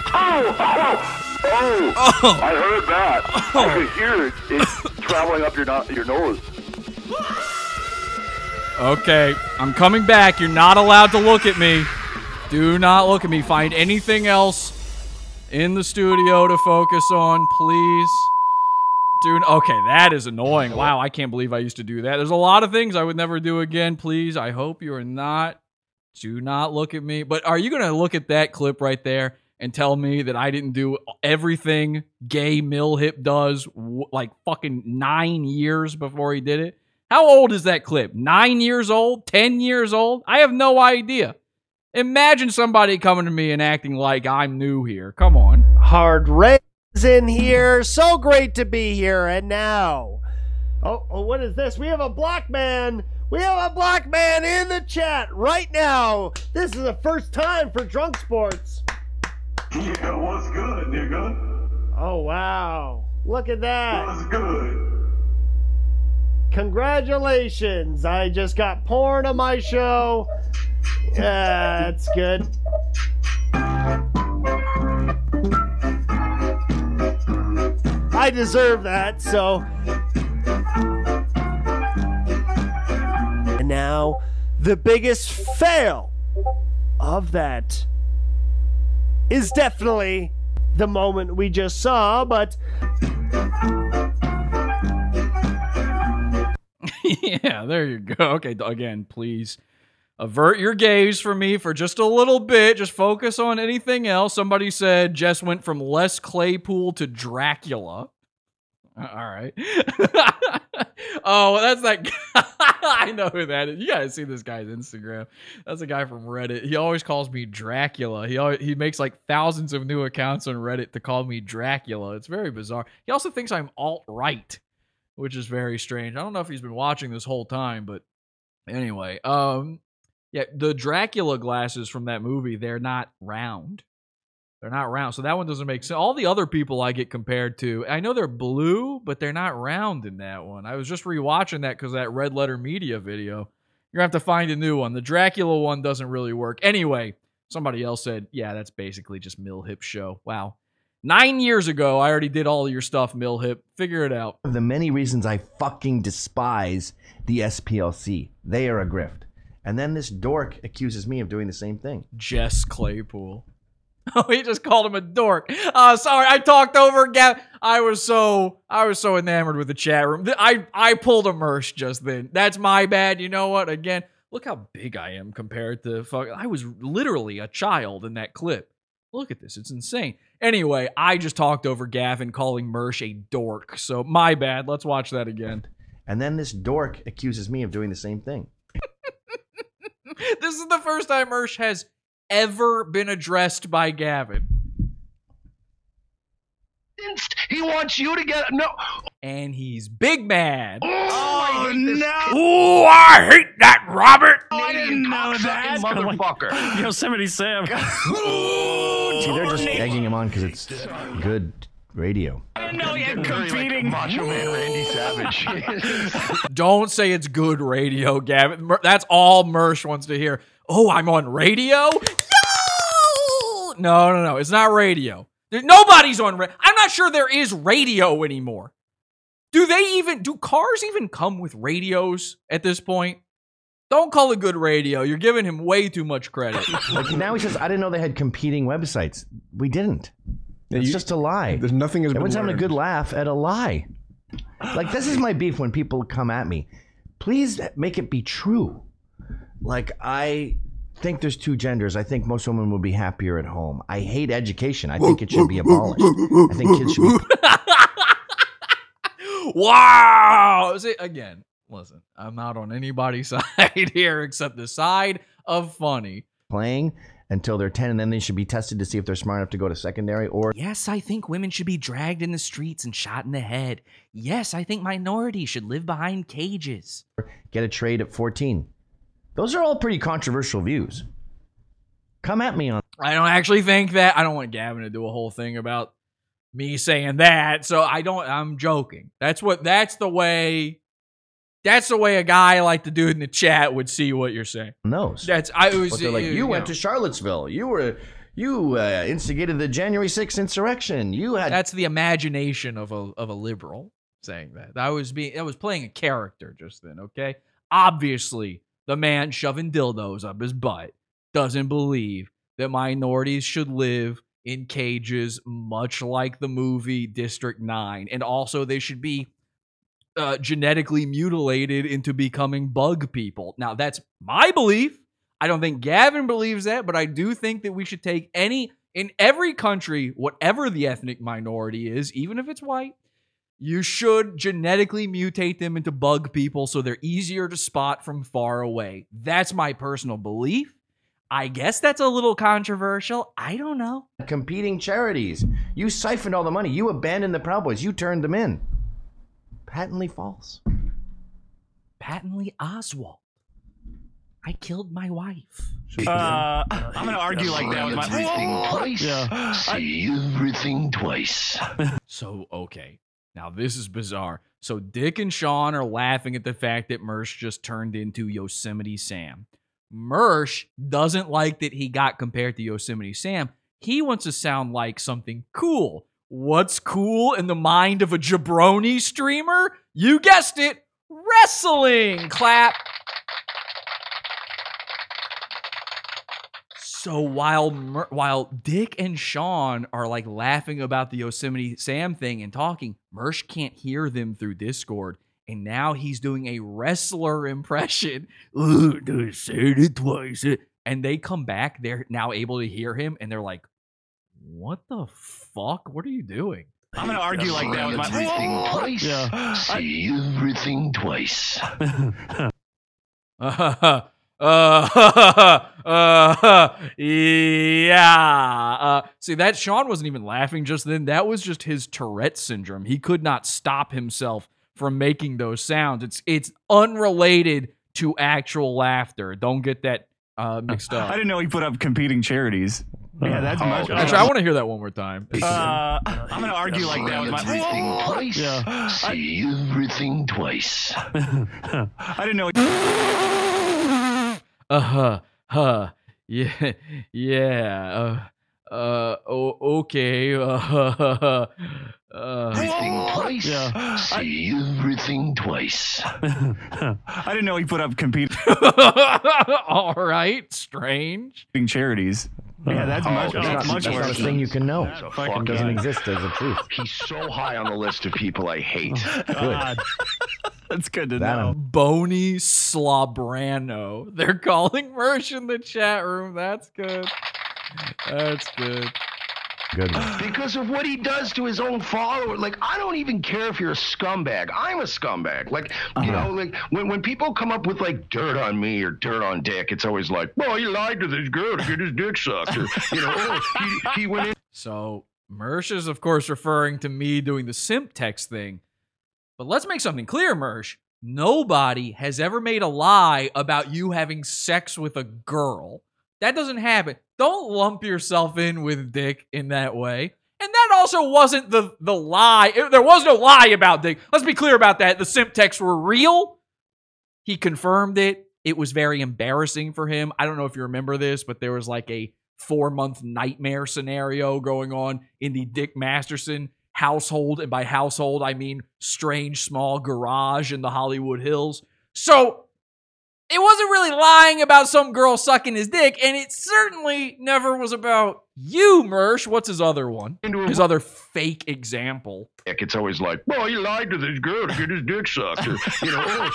S13: Oh, oh, oh! oh. I heard that. Oh. I could hear it. It's traveling up your no- your nose.
S2: Okay, I'm coming back. You're not allowed to look at me. Do not look at me. Find anything else in the studio to focus on, please. Dude, okay, that is annoying. Wow, I can't believe I used to do that. There's a lot of things I would never do again. Please, I hope you are not. Do not look at me. But are you going to look at that clip right there and tell me that I didn't do everything gay Mill Hip does like fucking nine years before he did it? How old is that clip? Nine years old? Ten years old? I have no idea. Imagine somebody coming to me and acting like I'm new here. Come on.
S9: Hard Ray in here. So great to be here. And now, oh, oh, what is this? We have a black man. We have a black man in the chat right now. This is the first time for Drunk Sports.
S14: Yeah, what's good, nigga?
S9: Oh wow! Look at that.
S14: What's good?
S9: Congratulations! I just got porn on my show. Yeah, that's good. I deserve that, so. And now, the biggest fail of that is definitely the moment we just saw, but
S2: yeah, there you go. Okay, again, please avert your gaze from me for just a little bit. Just focus on anything else. Somebody said Jess went from Les Claypool to Dracula. Uh, All right. oh, that's that. I know who that is. You guys see this guy's Instagram. That's a guy from Reddit. He always calls me Dracula. He always, he makes like thousands of new accounts on Reddit to call me Dracula. It's very bizarre. He also thinks I'm alt right, which is very strange. I don't know if he's been watching this whole time, but anyway, um, yeah, the Dracula glasses from that movie, they're not round. They're not round. So that one doesn't make sense. All the other people I get compared to, I know they're blue, but they're not round in that one. I was just rewatching that because that Red Letter Media video. You're going to have to find a new one. The Dracula one doesn't really work. Anyway, somebody else said, yeah, that's basically just Mill Hip show. Wow. Nine years ago, I already did all your stuff, Mill Hip. Figure it out.
S3: One of the many reasons I fucking despise the SPLC. They are a grift. And then this dork accuses me of doing the same thing.
S2: Jess Claypool. Oh, he just called him a dork. Uh sorry, I talked over Gav. I was so I was so enamored with the chat room. I I pulled a Mersh just then. That's my bad. You know what? Again, look how big I am compared to fuck. I was literally a child in that clip. Look at this. It's insane. Anyway, I just talked over Gavin calling Mersh a dork. So my bad. Let's watch that again.
S3: And then this dork accuses me of doing the same thing.
S2: this is the first time Mersh has ever been addressed by Gavin.
S10: He wants you to get no.
S2: And he's big mad.
S10: Oh, oh no!
S2: Ooh, I hate that, Robert.
S10: Oh, I didn't know that, motherfucker.
S15: Yosemite Sam.
S3: See, they're just egging him on because it's good radio.
S15: I didn't know you had
S10: Very like
S15: competing.
S10: Macho Man Randy Savage.
S2: Don't say it's good radio, Gavin. That's all Mersh wants to hear. Oh, I'm on radio? Yo! No, no, no. It's not radio. There, nobody's on radio. I'm not sure there is radio anymore. Do they even, do cars even come with radios at this point? Don't call it good radio. You're giving him way too much credit.
S3: Like now he says, I didn't know they had competing websites. We didn't.
S4: Yeah,
S3: it's
S4: you-
S3: just a lie.
S4: There's nothing has been
S3: Everyone's having a good laugh at a lie. Like this is my beef when people come at me. Please make it be true. Like I think there's two genders. I think most women would be happier at home. I hate education. I think it should be abolished. I think kids should be
S2: wow. See, again, listen, I'm not on anybody's side here except the side of funny.
S3: playing until they're 10 and then they should be tested to see if they're smart enough to go to secondary or
S2: Yes, I think women should be dragged in the streets and shot in the head. Yes, I think minorities should live behind cages.
S3: get a trade at 14. Those are all pretty controversial views. Come at me on
S2: I don't actually think that. I don't want Gavin to do a whole thing about me saying that. So I don't. I'm joking. That's what. That's the way. That's the way a guy like the dude in the chat would see what you're saying.
S3: those.
S2: That's. I was.
S3: But they're like,
S2: it-
S3: you went
S2: know.
S3: to Charlottesville. You were you uh, instigated the January 6th insurrection. You had
S2: That's the imagination of a of a liberal saying that. That was being. I was playing a character just then. Okay. Obviously, the man shoving dildos up his butt doesn't believe that minorities should live in cages, much like the movie District Nine, and also they should be uh, genetically mutilated into becoming bug people. Now, that's my belief. I don't think Gavin believes that, but I do think that we should take any in every country, whatever the ethnic minority is, even if it's white, you should genetically mutate them into bug people so they're easier to spot from far away. That's my personal belief. I guess that's a little controversial. I don't know.
S3: competing charities. You siphoned all the money. You abandoned the Proud Boys. You turned them in. Patently false.
S2: Patently Oswald. I killed my wife.
S15: Uh, I'm gonna argue like that with my.
S10: Everything twice.
S15: Yeah.
S10: See everything twice.
S2: So, okay. Now, this is bizarre. So, Dick and Sean are laughing at the fact that Mersh just turned into Yosemite Sam. Mersh doesn't like that he got compared to Yosemite Sam. He wants to sound like something cool. What's cool in the mind of a jabroni streamer? You guessed it wrestling. Clap. So while Mer- while Dick and Sean are like laughing about the Yosemite Sam thing and talking, Mersh can't hear them through Discord, and now he's doing a wrestler impression. Ooh, they said it twice, and they come back. They're now able to hear him, and they're like, "What the fuck? What are you doing?"
S15: I'm gonna argue like that with my.
S10: Everything twice.
S15: Yeah.
S10: See everything twice.
S2: uh, uh, uh, yeah. Uh, see, that Sean wasn't even laughing just then. That was just his Tourette syndrome. He could not stop himself from making those sounds. It's it's unrelated to actual laughter. Don't get that uh, mixed up.
S15: I didn't know he put up competing charities. Yeah, that's much.
S2: Actually, I want to hear that one more time.
S15: Uh, I'm gonna argue like that with my.
S10: Everything twice.
S15: Yeah.
S10: See everything twice.
S15: I didn't know.
S2: Uh huh. Huh. Yeah. Yeah. Uh. Uh. Oh. Okay. Uh. Uh
S10: Everything twice.
S15: Yeah.
S10: See everything twice.
S15: I didn't know he put up competing
S2: All right. Strange.
S15: charities. Yeah, that's much.
S3: That's not,
S15: much
S3: that's not a thing you can know.
S10: Fuck
S3: It doesn't exist as a truth.
S10: He's so high on the list of people I hate.
S15: God. That's good to
S3: That
S15: know.
S3: I'm-
S2: Bony Slobrano. They're calling Mersh in the chat room. That's good. That's good.
S3: Good one.
S10: Because of what he does to his own follower. Like, I don't even care if you're a scumbag. I'm a scumbag. Like, you uh-huh. know, like when, when people come up with like dirt on me or dirt on Dick, it's always like, well, he lied to this girl to get his dick sucked. Or, you know, oh, he, he went in.
S2: So Mersh is, of course, referring to me doing the simp text thing. But let's make something clear, Mersh. Nobody has ever made a lie about you having sex with a girl. That doesn't happen. Don't lump yourself in with Dick in that way. And that also wasn't the the lie. It- there was no lie about Dick. Let's be clear about that. The simp texts were real. He confirmed it. It was very embarrassing for him. I don't know if you remember this, but there was like a four month nightmare scenario going on in the Dick Masterson household. And by household, I mean strange small garage in the Hollywood Hills. So it wasn't really lying about some girl sucking his dick, and it certainly never was about you, Mersh. What's his other one? His other fake example.
S10: It's always like, well, he lied to this girl to get his dick sucked. Or, you know, oh,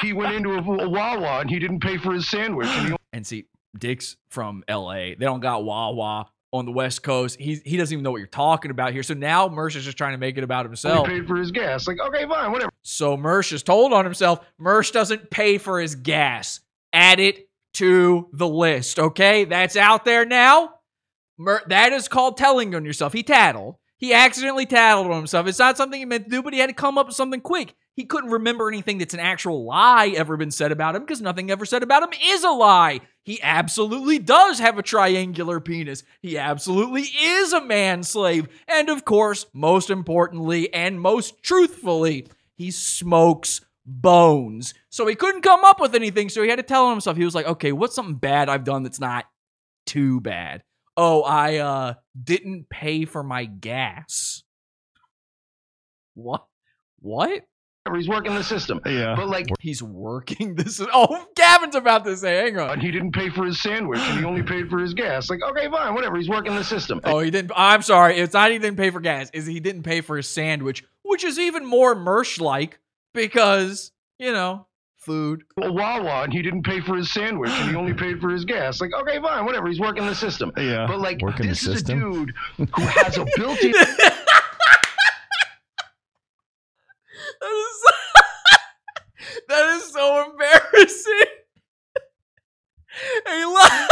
S10: he, he went into a, a Wawa and he didn't pay for his sandwich. And he
S2: And see, Dick's from LA. They don't got Wawa on the West Coast. He he doesn't even know what you're talking about here. So now Mersh is just trying to make it about himself.
S10: only paid for his gas. Like, okay, fine, whatever.
S2: So Mersh is told on himself. Mersh doesn't pay for his gas. Add it to the list. Okay, that's out there now. Mer- that is called telling on yourself. He tattled. He accidentally tattled on himself. It's not something he meant to do, but he had to come up with something quick. He couldn't remember anything that's an actual lie ever been said about him because nothing ever said about him is a lie. He absolutely does have a triangular penis. He absolutely is a man slave. And of course, most importantly and most truthfully, he smokes bones. So he couldn't come up with anything. So he had to tell himself, he was like, okay, what's something bad I've done that's not too bad? Oh, I uh didn't pay for my gas. What? What?
S10: He's working the system.
S15: Yeah.
S10: But like,
S2: He's working this. Oh, Gavin's about to say, hang on.
S10: and he didn't pay for his sandwich and he only paid for his gas. Like, okay, fine, whatever. He's working the system.
S2: Oh, he didn't. I'm sorry. It's not he didn't pay for gas. Is he didn't pay for his sandwich, which is even more Mersh like because you know food.
S10: a Wawa and he didn't pay for his sandwich and he only paid for his gas. Like, okay, fine, whatever. He's working the system.
S15: Yeah.
S10: But like,
S3: Working the
S10: this is a dude who has a built-in.
S2: That is so, that is so embarrassing. a, li-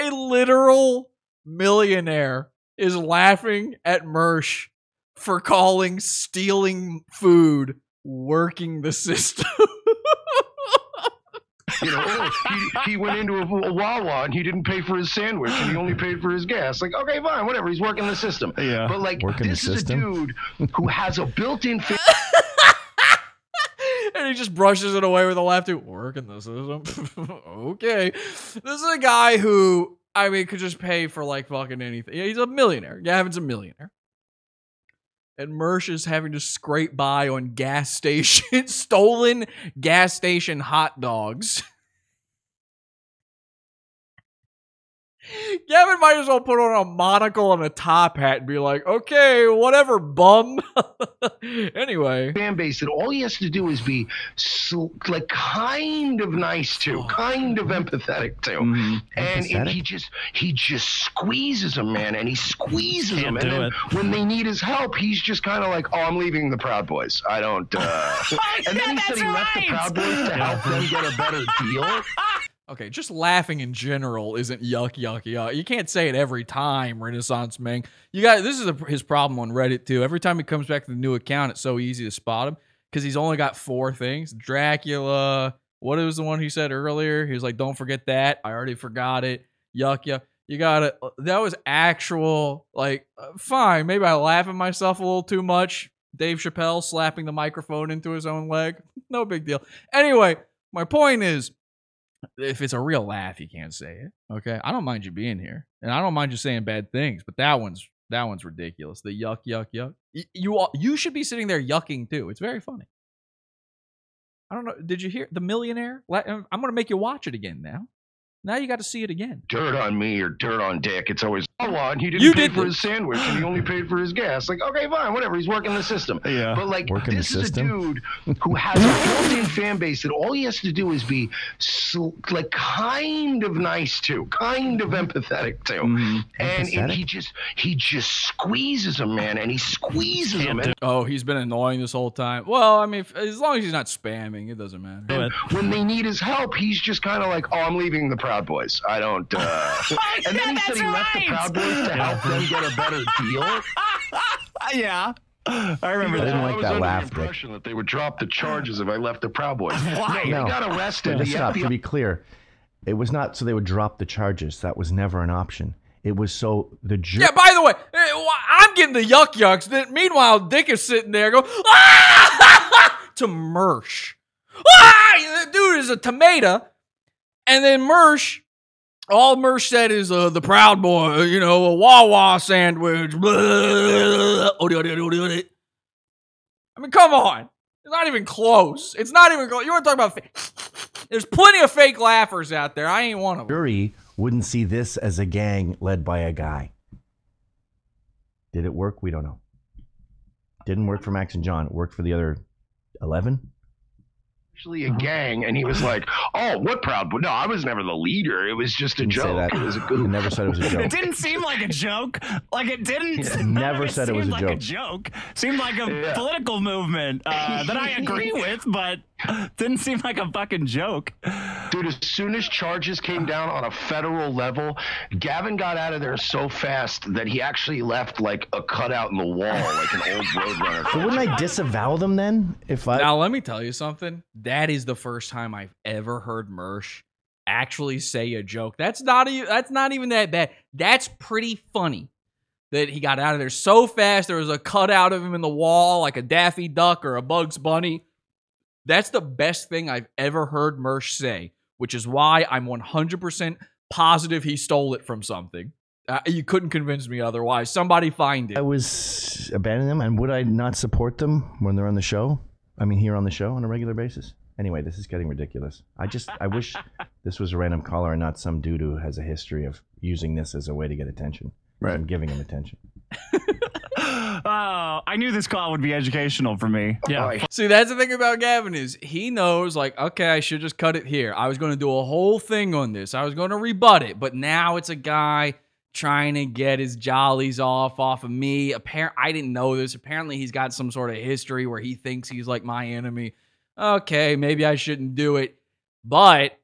S2: a literal millionaire is laughing at Mersh for calling stealing food working the system.
S10: You know, oh, he, he went into a, a Wawa and he didn't pay for his sandwich and he only paid for his gas. Like, okay, fine, whatever. He's working the system.
S15: Yeah.
S10: But like,
S3: Working the
S10: this is
S3: system?
S10: a dude who has a built-in. Fa-
S2: and he just brushes it away with a laugh too. Working the system. okay. This is a guy who, I mean, could just pay for like fucking anything. Yeah, he's a millionaire. Gavin's a millionaire. And Mersh is having to scrape by on gas station, stolen gas station hot dogs. Gavin might as well put on a monocle and a top hat and be like, okay, whatever, bum. anyway.
S10: fan base that all he has to do is be sl- like kind of nice to, kind of empathetic to, and, and
S3: Empathetic?
S10: he just he just squeezes them, man, and he squeezes
S15: Can't
S10: them, and then
S15: it.
S10: when they need his help, he's just kind of like, oh, I'm leaving the Proud Boys. I don't. Uh... and then he said he left the Proud Boys to help them get a better deal.
S2: Okay, just laughing in general isn't yuck, yuck, yuck. You can't say it every time, Renaissance Ming. You got this is a, his problem on Reddit too. Every time he comes back to the new account, it's so easy to spot him because he's only got four things: Dracula. What was the one he said earlier? He was like, "Don't forget that." I already forgot it. Yuck, yuck. You got it. That was actual. Like, uh, fine. Maybe I laugh at myself a little too much. Dave Chappelle slapping the microphone into his own leg. No big deal. Anyway, my point is if it's a real laugh, you can't say it. Okay, I don't mind you being here, and I don't mind you saying bad things, but that one's that one's ridiculous. The yuck, yuck, yuck. Y- You all, you should be sitting there yucking too. It's very funny. I don't know. Did you hear the millionaire? I'm going to make you watch it again now. Now you got to see it again.
S10: Dirt on me or dirt on Dick. It's always oh, and he didn't
S2: You
S10: pay
S2: did
S10: for
S2: the-
S10: his sandwich and he only paid for his gas. Like, okay, fine, whatever. He's working the system.
S15: Yeah.
S10: But like,
S3: Working
S10: this is a dude who has a built-in fan base that all he has to do is be sl- like kind of nice to, kind of empathetic to, and, and
S3: Empathetic?
S10: he just he just squeezes them, man, and he squeezes them. And
S2: Oh, he's been annoying this whole time. Well, I mean, if, as long as he's not spamming, it doesn't matter.
S10: when they need his help, he's just kind of like, "Oh, I'm leaving the Proud Boys. I don't." Uh... and then he said he left the Proud Boys to help them get a better deal.
S15: yeah. I remember
S3: I
S15: that.
S3: didn't like
S10: was
S3: that
S10: under
S3: laugh,
S10: the
S3: Dick.
S10: impression that they would drop the charges if I left the Proud Boys.
S15: Why?
S10: No,
S3: No.
S10: they got arrested.
S3: But
S10: The
S3: stop. To be clear, it was not so they would drop the charges. That was never an option. It was so the jury.
S2: Yeah, by the way, eh, I'm getting the yuck yucks. Then, meanwhile, Dick is sitting there going, ah! to Mersh. Ah! Dude is a tomato. And then Mersh, all Mersh said is uh, the Proud Boy, you know, a Wawa sandwich. I mean, come on. It's not even close. It's not even close. You want to talk about fake? There's plenty of fake laughers out there. I ain't one of them.
S3: jury wouldn't see this as a gang led by a guy. Did it work? We don't know. Didn't work for Max and John. Worked for the other 11.
S10: Actually a gang, and he was like, "Oh, what Proud Boy? No, I was never the leader. It was just a joke.
S3: that.
S10: It was a
S3: He
S10: good."
S3: never said it was a joke.
S15: It didn't seem like a joke. Like it didn't.
S3: He never said it was
S15: seemed
S3: a
S15: like
S3: joke.
S15: a joke. Seemed like a
S10: Yeah.
S15: political movement uh, that I agree with, but didn't seem like a fucking joke.
S10: Dude, as soon as charges came down on a federal level, Gavin got out of there so fast that he actually left like a cutout in the wall, like an old Roadrunner.
S3: So wouldn't I disavow them then? If I
S2: Now let me tell you something. That is the first time I've ever heard Mersh actually say a joke. That's not e- that's not even that bad. That's pretty funny. That he got out of there so fast. There was a cutout of him in the wall, like a Daffy Duck or a Bugs Bunny. That's the best thing I've ever heard Mersh say, which is why I'm 100% positive he stole it from something. Uh, you couldn't convince me otherwise. Somebody find it.
S3: I was abandoning them, and would I not support them when they're on the show? I mean, here on the show on a regular basis. Anyway, this is getting ridiculous. I just, I wish this was a random caller and not some dude who has a history of using this as a way to get attention. Right. I'm giving him attention.
S15: Oh, I knew this call would be educational for me. Yeah.
S2: See, that's the thing about Gavin is he knows like, okay, I should just cut it here. I was going to do a whole thing on this. I was going to rebut it, but now it's a guy trying to get his jollies off off of me. Apparent, I didn't know this. Apparently, he's got some sort of history where he thinks he's like my enemy. Okay, maybe I shouldn't do it, but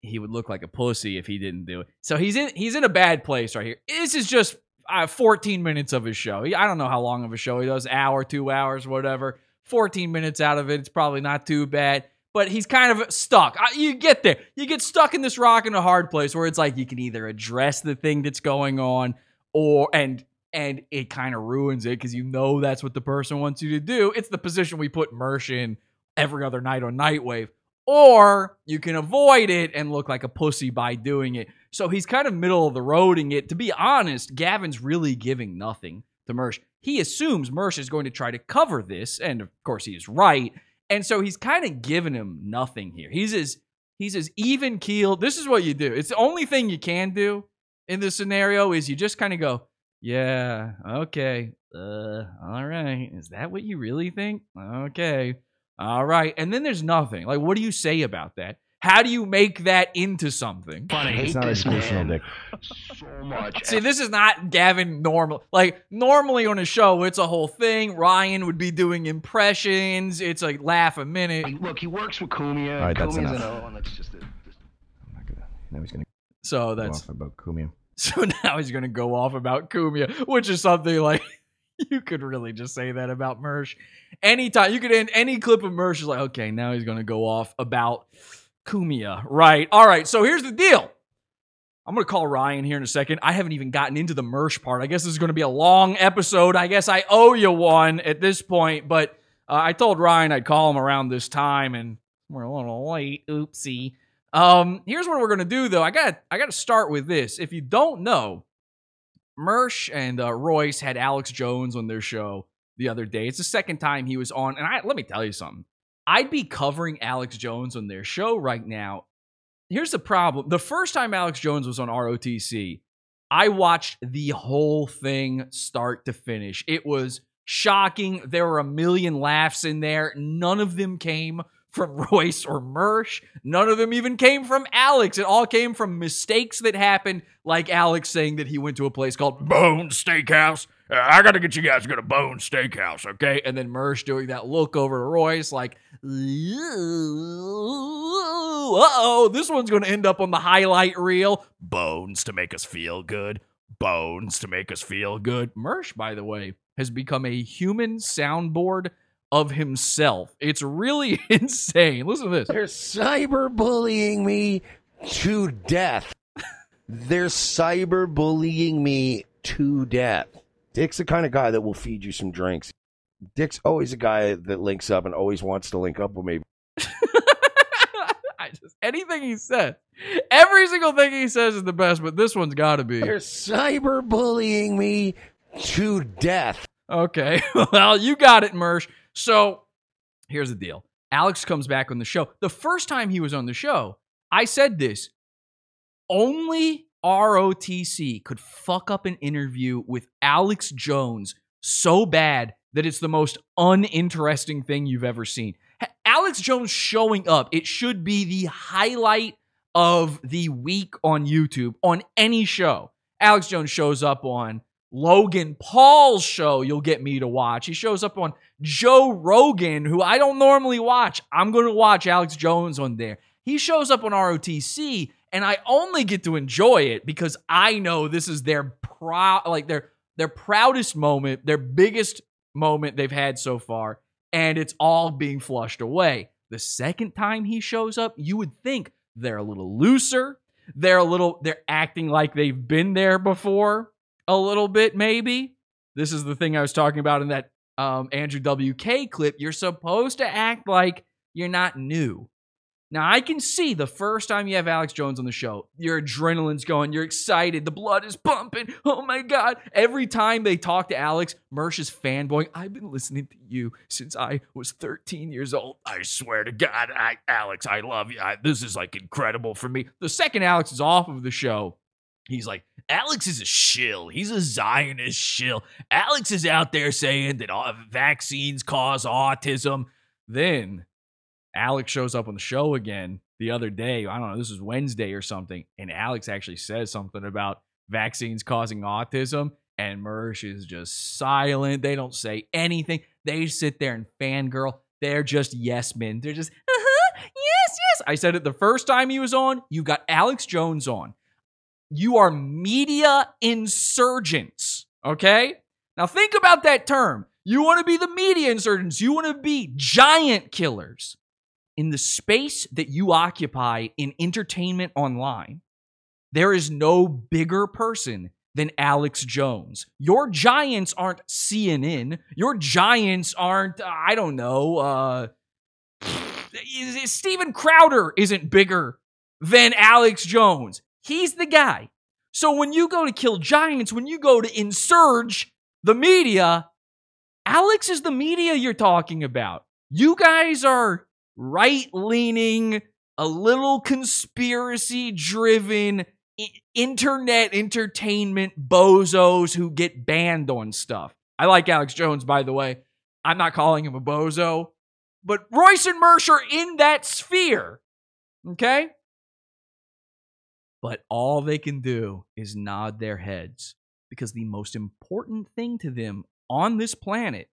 S2: he would look like a pussy if he didn't do it. So he's in he's in a bad place right here. This is just uh, 14 minutes of his show. I don't know how long of a show he does, hour, two hours, whatever. 14 minutes out of it, it's probably not too bad. But he's kind of stuck. You get there. You get stuck in this rock and a hard place where it's like you can either address the thing that's going on or and and it kind of ruins it because you know that's what the person wants you to do. It's the position we put Mersh in every other night on Nightwave. Or you can avoid it and look like a pussy by doing it. So he's kind of middle of the roading it. To be honest, Gavin's really giving nothing to Mersh. He assumes Mersh is going to try to cover this, and of course he is right. And so he's kind of giving him nothing here. He's as he's as even keeled. This is what you do. It's the only thing you can do in this scenario is you just kind of go, yeah, okay, uh, all right. Is that what you really think? Okay, all right. And then there's nothing. Like, what do you say about that? How do you make that into something? Funny.
S3: It's not educational, Dick.
S10: so much.
S2: See, this is not Gavin normal. Like normally on a show, it's a whole thing. Ryan would be doing impressions. It's like laugh a minute.
S10: Look, he works with Kumia.
S3: All right, that's
S10: Kumia's
S3: enough.
S10: an O, and that's just it. I'm not going to.
S3: Now he's going to
S2: So
S3: go
S2: that's
S3: off about Kumian.
S2: so now he's gonna go off about Kumia, which is something like you could really just say that about Mersh. Anytime you could end any clip of Mersh is like, okay, now he's gonna go off about Kumia. Right. All right. So here's the deal. I'm gonna call Ryan here in a second. I haven't even gotten into the Mersh part. I guess this is gonna be a long episode. I guess I owe you one at this point, but uh, I told Ryan I'd call him around this time, and we're a little late. Oopsie. Um, here's what we're gonna do though. I got I got to start with this. If you don't know, Mersh and uh, Royce had Alex Jones on their show the other day. It's the second time he was on, and I let me tell you something. I'd be covering Alex Jones on their show right now. Here's the problem: the first time Alex Jones was on ROTC, I watched the whole thing start to finish. It was shocking. There were a million laughs in there. None of them came from Royce or Mersh. None of them even came from Alex. It all came from mistakes that happened, like Alex saying that he went to a place called Bone Steakhouse. Uh, I gotta get you guys to go to Bone Steakhouse, okay? And then Mersh doing that look over to Royce, like, oh, this one's gonna end up on the highlight reel. Bones to make us feel good. Bones to make us feel good. Mersh, by the way, has become a human soundboard of himself. It's really insane. Listen to this.
S16: They're cyberbullying me to death. They're cyberbullying me to death. Dick's the kind of guy that will feed you some drinks. Dick's always a guy that links up and always wants to link up with me.
S2: I just anything he says, every single thing he says is the best, but this one's got to be.
S16: They're cyberbullying me to death.
S2: Okay, well, you got it, Mersh. So here's the deal. Alex comes back on the show. The first time he was on the show, I said this. Only ROTC could fuck up an interview with Alex Jones so bad that it's the most uninteresting thing you've ever seen. Alex Jones showing up, it should be the highlight of the week on YouTube on any show. Alex Jones shows up on Logan Paul's show, you'll get me to watch. He shows up on Joe Rogan, who I don't normally watch. I'm going to watch Alex Jones on there. He shows up on ROTC, and I only get to enjoy it because I know this is their proud, like their their proudest moment, their biggest moment they've had so far, and it's all being flushed away. The second time he shows up, you would think they're a little looser. They're a little, they're acting like they've been there before a little bit, maybe. This is the thing I was talking about in that um, Andrew WK clip. You're supposed to act like you're not new. Now, I can see the first time you have Alex Jones on the show, your adrenaline's going, you're excited, the blood is pumping. Oh my God. Every time they talk to Alex, Mersh is fanboying. I've been listening to you since I was 13 years old. I swear to God, I, Alex, I love you. I, this is like incredible for me. The second Alex is off of the show, He's like, Alex is a shill. He's a Zionist shill. Alex is out there saying that all vaccines cause autism. Then Alex shows up on the show again the other day. I don't know, this is Wednesday or something. And Alex actually says something about vaccines causing autism. And Mersh is just silent. They don't say anything. They sit there and fangirl. They're just yes men. They're just, uh-huh, yes, yes. I said it the first time he was on. You got Alex Jones on. You are media insurgents. Okay? Now think about that term. You want to be the media insurgents. You want to be giant killers. in the space that you occupy in entertainment online, there is no bigger person than Alex Jones. Your giants aren't CNN. Your giants aren't, I don't know, uh, Steven Crowder isn't bigger than Alex Jones. He's the guy. So when you go to kill giants, when you go to insurge the media, Alex is the media you're talking about. You guys are right leaning, a little conspiracy driven internet entertainment bozos who get banned on stuff. I like Alex Jones, by the way. I'm not calling him a bozo, but Royce and Mersh are in that sphere. Okay? But all they can do is nod their heads because the most important thing to them on this planet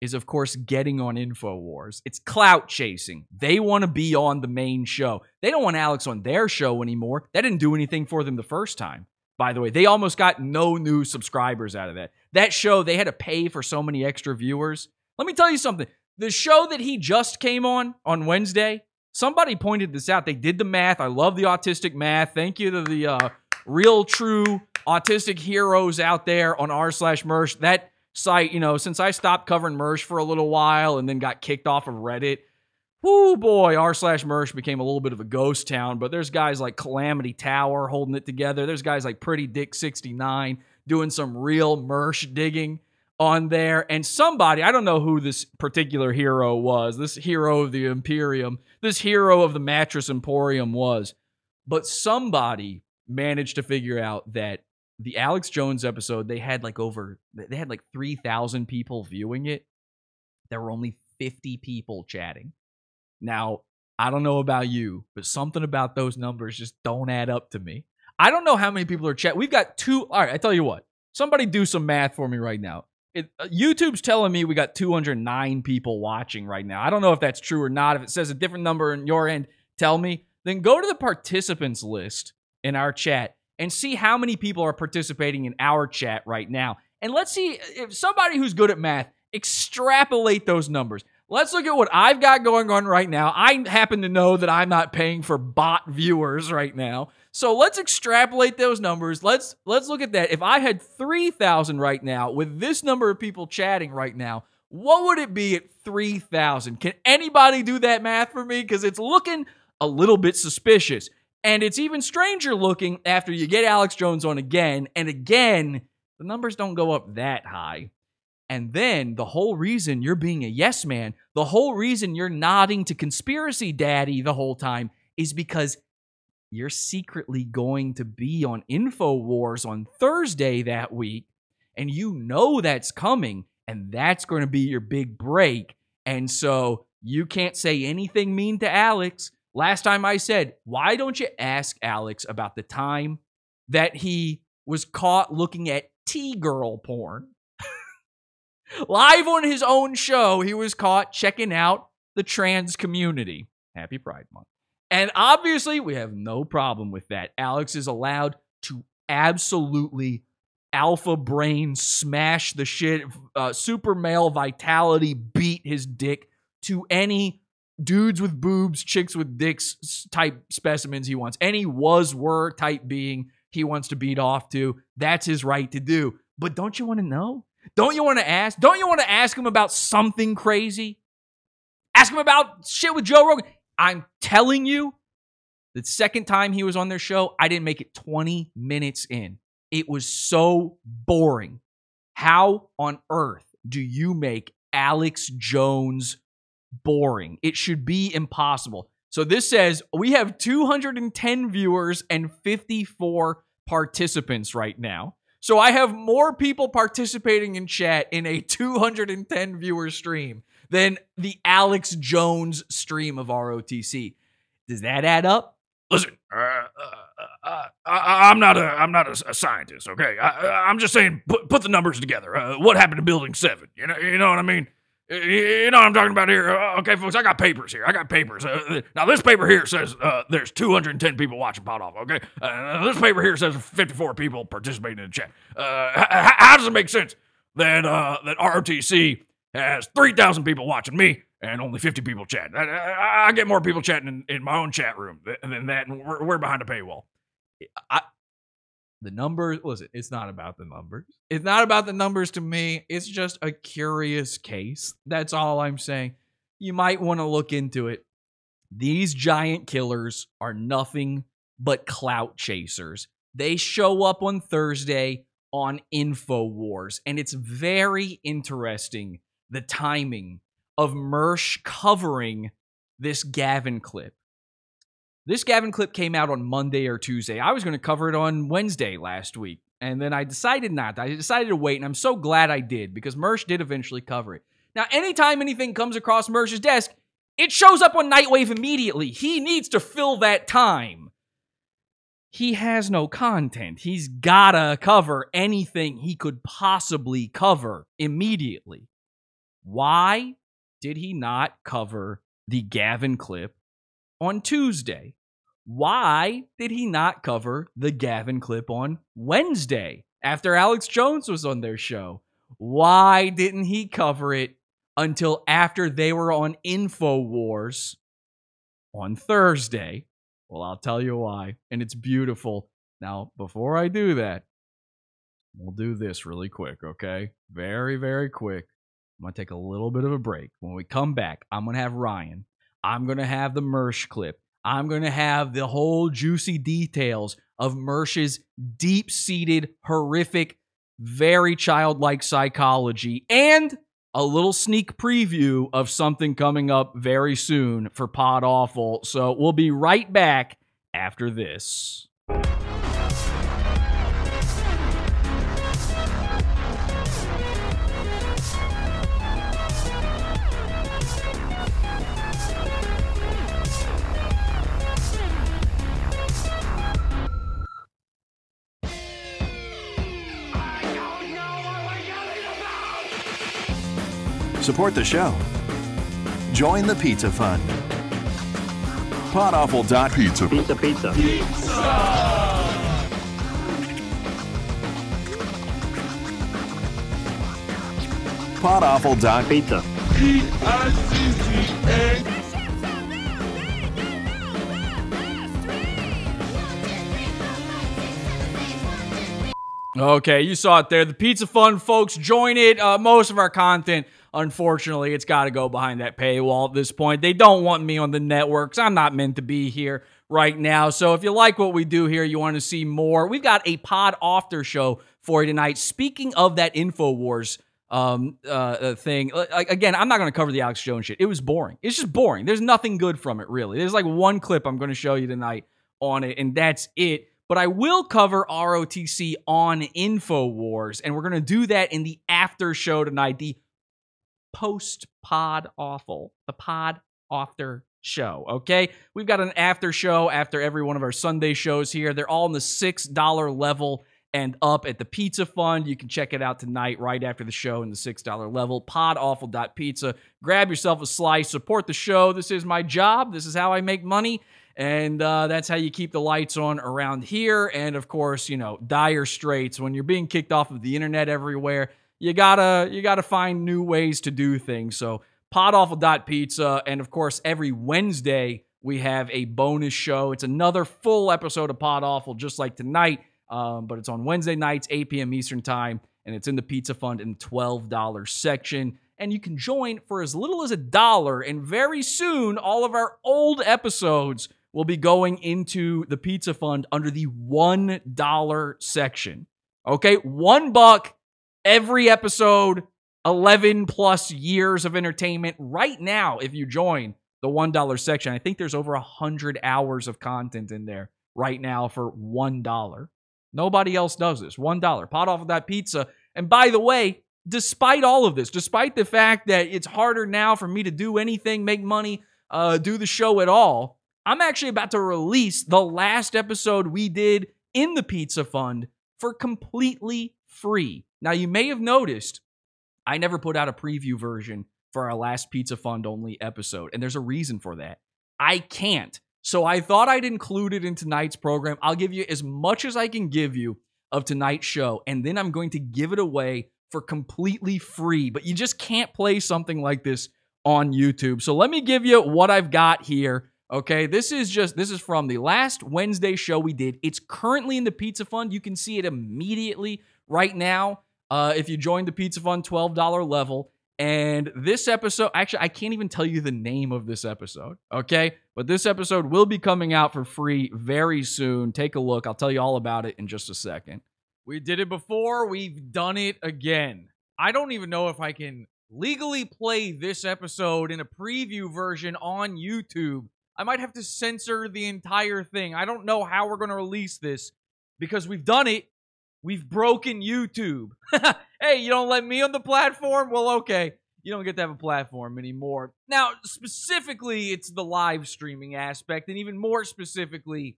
S2: is, of course, getting on InfoWars. It's clout chasing. They want to be on the main show. They don't want Alex on their show anymore. That didn't do anything for them the first time. By the way, they almost got no new subscribers out of that. That show, they had to pay for so many extra viewers. Let me tell you something. The show that he just came on on Wednesday, somebody pointed this out. They did the math. I love the autistic math. Thank you to the uh, real, true autistic heroes out there on r slash mersh. That site, you know, since I stopped covering Mersh for a little while and then got kicked off of Reddit, whoo boy, r slash Mersh became a little bit of a ghost town. But there's guys like Calamity Tower holding it together. There's guys like Pretty Dick 69 doing some real Mersh digging on there. And somebody, I don't know who this particular hero was, this hero of the Imperium, this hero of the Mattress Emporium was, but somebody managed to figure out that the Alex Jones episode, they had like over they had like 3,000 people viewing it. There were only 50 people chatting. Now, I don't know about you, but something about those numbers just don't add up to me. I don't know how many people are chat. We've got two. All right, I tell you what. Somebody do some math for me right now. It, uh, YouTube's telling me we got 209 people watching right now. I don't know if that's true or not. If it says a different number in your end, tell me. Then go to the participants list in our chat and see how many people are participating in our chat right now. And let's see if somebody who's good at math, extrapolate those numbers. Let's look at what I've got going on right now. I happen to know that I'm not paying for bot viewers right now. So let's extrapolate those numbers. Let's let's look at that. If I had 3,000 right now with this number of people chatting right now, what would it be at 3,000? Can anybody do that math for me cuz it's looking a little bit suspicious. And it's even stranger looking after you get Alex Jones on again. And again, the numbers don't go up that high. And then the whole reason you're being a yes man, the whole reason you're nodding to conspiracy daddy the whole time is because you're secretly going to be on InfoWars on Thursday that week. And you know that's coming. And that's going to be your big break. And so you can't say anything mean to Alex Last time I said, why don't you ask Alex about the time that he was caught looking at T girl porn? Live on his own show, he was caught checking out the trans community. Happy Pride Month. And obviously, we have no problem with that. Alex is allowed to absolutely alpha brain smash the shit, uh, super male vitality, beat his dick to any dudes with boobs, chicks with dicks type specimens he wants. Any was were type being he wants to beat off to. That's his right to do. But don't you want to know? Don't you want to ask? Don't you want to ask him about something crazy? Ask him about shit with Joe Rogan. I'm telling you, the second time he was on their show, I didn't make it 20 minutes in. It was so boring. How on earth do you make Alex Jones boring. It should be impossible. So this says we have 210 viewers and 54 participants right now. So I have more people participating in chat in a 210 viewer stream than the Alex Jones stream of ROTC. Does that add up?
S17: Listen, uh, uh, uh, I, am not a I'm not a, a scientist. Okay, I, am just saying put put the numbers together. Uh, what happened to Building Seven? You know you know what I mean. You know what I'm talking about here? Uh, okay, folks, I got papers here. I got papers. Uh, now, this paper here says uh, there's 210 people watching Pod Awful, okay? Uh, this paper here says 54 people participating in the chat. Uh, how, does it make sense that, uh, that ROTC has 3,000 people watching me and only 50 people chatting. I, I, I get more people chatting in, in my own chat room th- than that, and we're, we're behind a paywall.
S2: I, the numbers, listen, it's not about the numbers. It's not about the numbers to me. It's just a curious case. That's all I'm saying. You might want to look into it. These giant killers are nothing but clout chasers. They show up on Thursday on InfoWars, and it's very interesting the timing of Mersh covering this Gavin clip. This Gavin clip came out on Monday or Tuesday. I was going to cover it on Wednesday last week, and then I decided not. I decided to wait, and I'm so glad I did because Mersh did eventually cover it. Now, anytime anything comes across Mersh's desk, it shows up on Nightwave immediately. He needs to fill that time. He has no content. He's gotta cover anything he could possibly cover immediately. Why did he not cover the Gavin clip on Tuesday? Why did he not cover the Gavin clip on Wednesday after Alex Jones was on their show? Why didn't he cover it until after they were on InfoWars on Thursday? Well, I'll tell you why, and it's beautiful. Now, before I do that, we'll do this really quick, okay? Very, very quick. I'm going to take a little bit of a break. When we come back, I'm going to have Ryan. I'm going to have the Mersh clip. I'm going to have the whole juicy details of Mersh's deep seated, horrific, very childlike psychology and a little sneak preview of something coming up very soon for Pod Awful. So we'll be right back after this.
S18: Support the show. Join the Pizza Fund. Podawful.pizza.
S19: Pizza, pizza.
S18: Podawful.pizza.
S2: Okay, you saw it there. The Pizza Fund folks, join it. Uh, most of our content, unfortunately, it's got to go behind that paywall at this point. They don't want me on the networks. I'm not meant to be here right now. So if you like what we do here, you want to see more, we've got a pod after show for you tonight. Speaking of that InfoWars um, uh, uh, thing, uh, again, I'm not going to cover the Alex Jones shit. It was boring. It's just boring. There's nothing good from it, really. There's like one clip I'm going to show you tonight on it, and that's it but I will cover ROTC on InfoWars, and we're going to do that in the after show tonight, the post pod awful, the pod after show. Okay, we've got an after show after every one of our Sunday shows here. They're all in the six dollar level and up at the Pizza Fund. You can check it out tonight right after the show in the six dollar level. Podawful.pizza. Grab yourself a slice. Support the show. This is my job. This is how I make money. And uh, that's how you keep the lights on around here. And of course, you know, dire straits when you're being kicked off of the internet everywhere. You gotta you gotta find new ways to do things. So podawful.pizza, and of course, every Wednesday we have a bonus show. It's another full episode of Pod Awful, just like tonight. Um, but it's on Wednesday nights, 8 p.m. Eastern time, and it's in the Pizza Fund in $12 section. And you can join for as little as a dollar. And very soon, all of our old episodes will be going into the pizza fund under the $1 section. Okay, one buck every episode, 11 plus years of entertainment right now if you join the $1 section. I think there's over 100 hours of content in there right now for $1. Nobody else does this. $1. Podawful.pizza. And by the way, despite all of this, despite the fact that it's harder now for me to do anything, make money, uh, do the show at all, I'm actually about to release the last episode we did in the Pizza Fund for completely free. Now, you may have noticed I never put out a preview version for our last Pizza Fund only episode, and there's a reason for that. I can't. So I thought I'd include it in tonight's program. I'll give you as much as I can give you of tonight's show, and then I'm going to give it away for completely free. But you just can't play something like this on YouTube. So let me give you what I've got here. Okay, this is just this is from the last Wednesday show we did. It's currently in the Pizza Fund. You can see it immediately right now. Uh, if you join the Pizza Fund $12 level. And this episode, actually, I can't even tell you the name of this episode, okay? But this episode will be coming out for free very soon. Take a look. I'll tell you all about it in just a second. We did it before, we've done it again. I don't even know if I can legally play this episode in a preview version on YouTube. I might have to censor the entire thing. I don't know how we're going to release this because we've done it. We've broken YouTube. hey, you don't let me on the platform? Well, okay. You don't get to have a platform anymore. Now, specifically, it's the live streaming aspect, and even more specifically,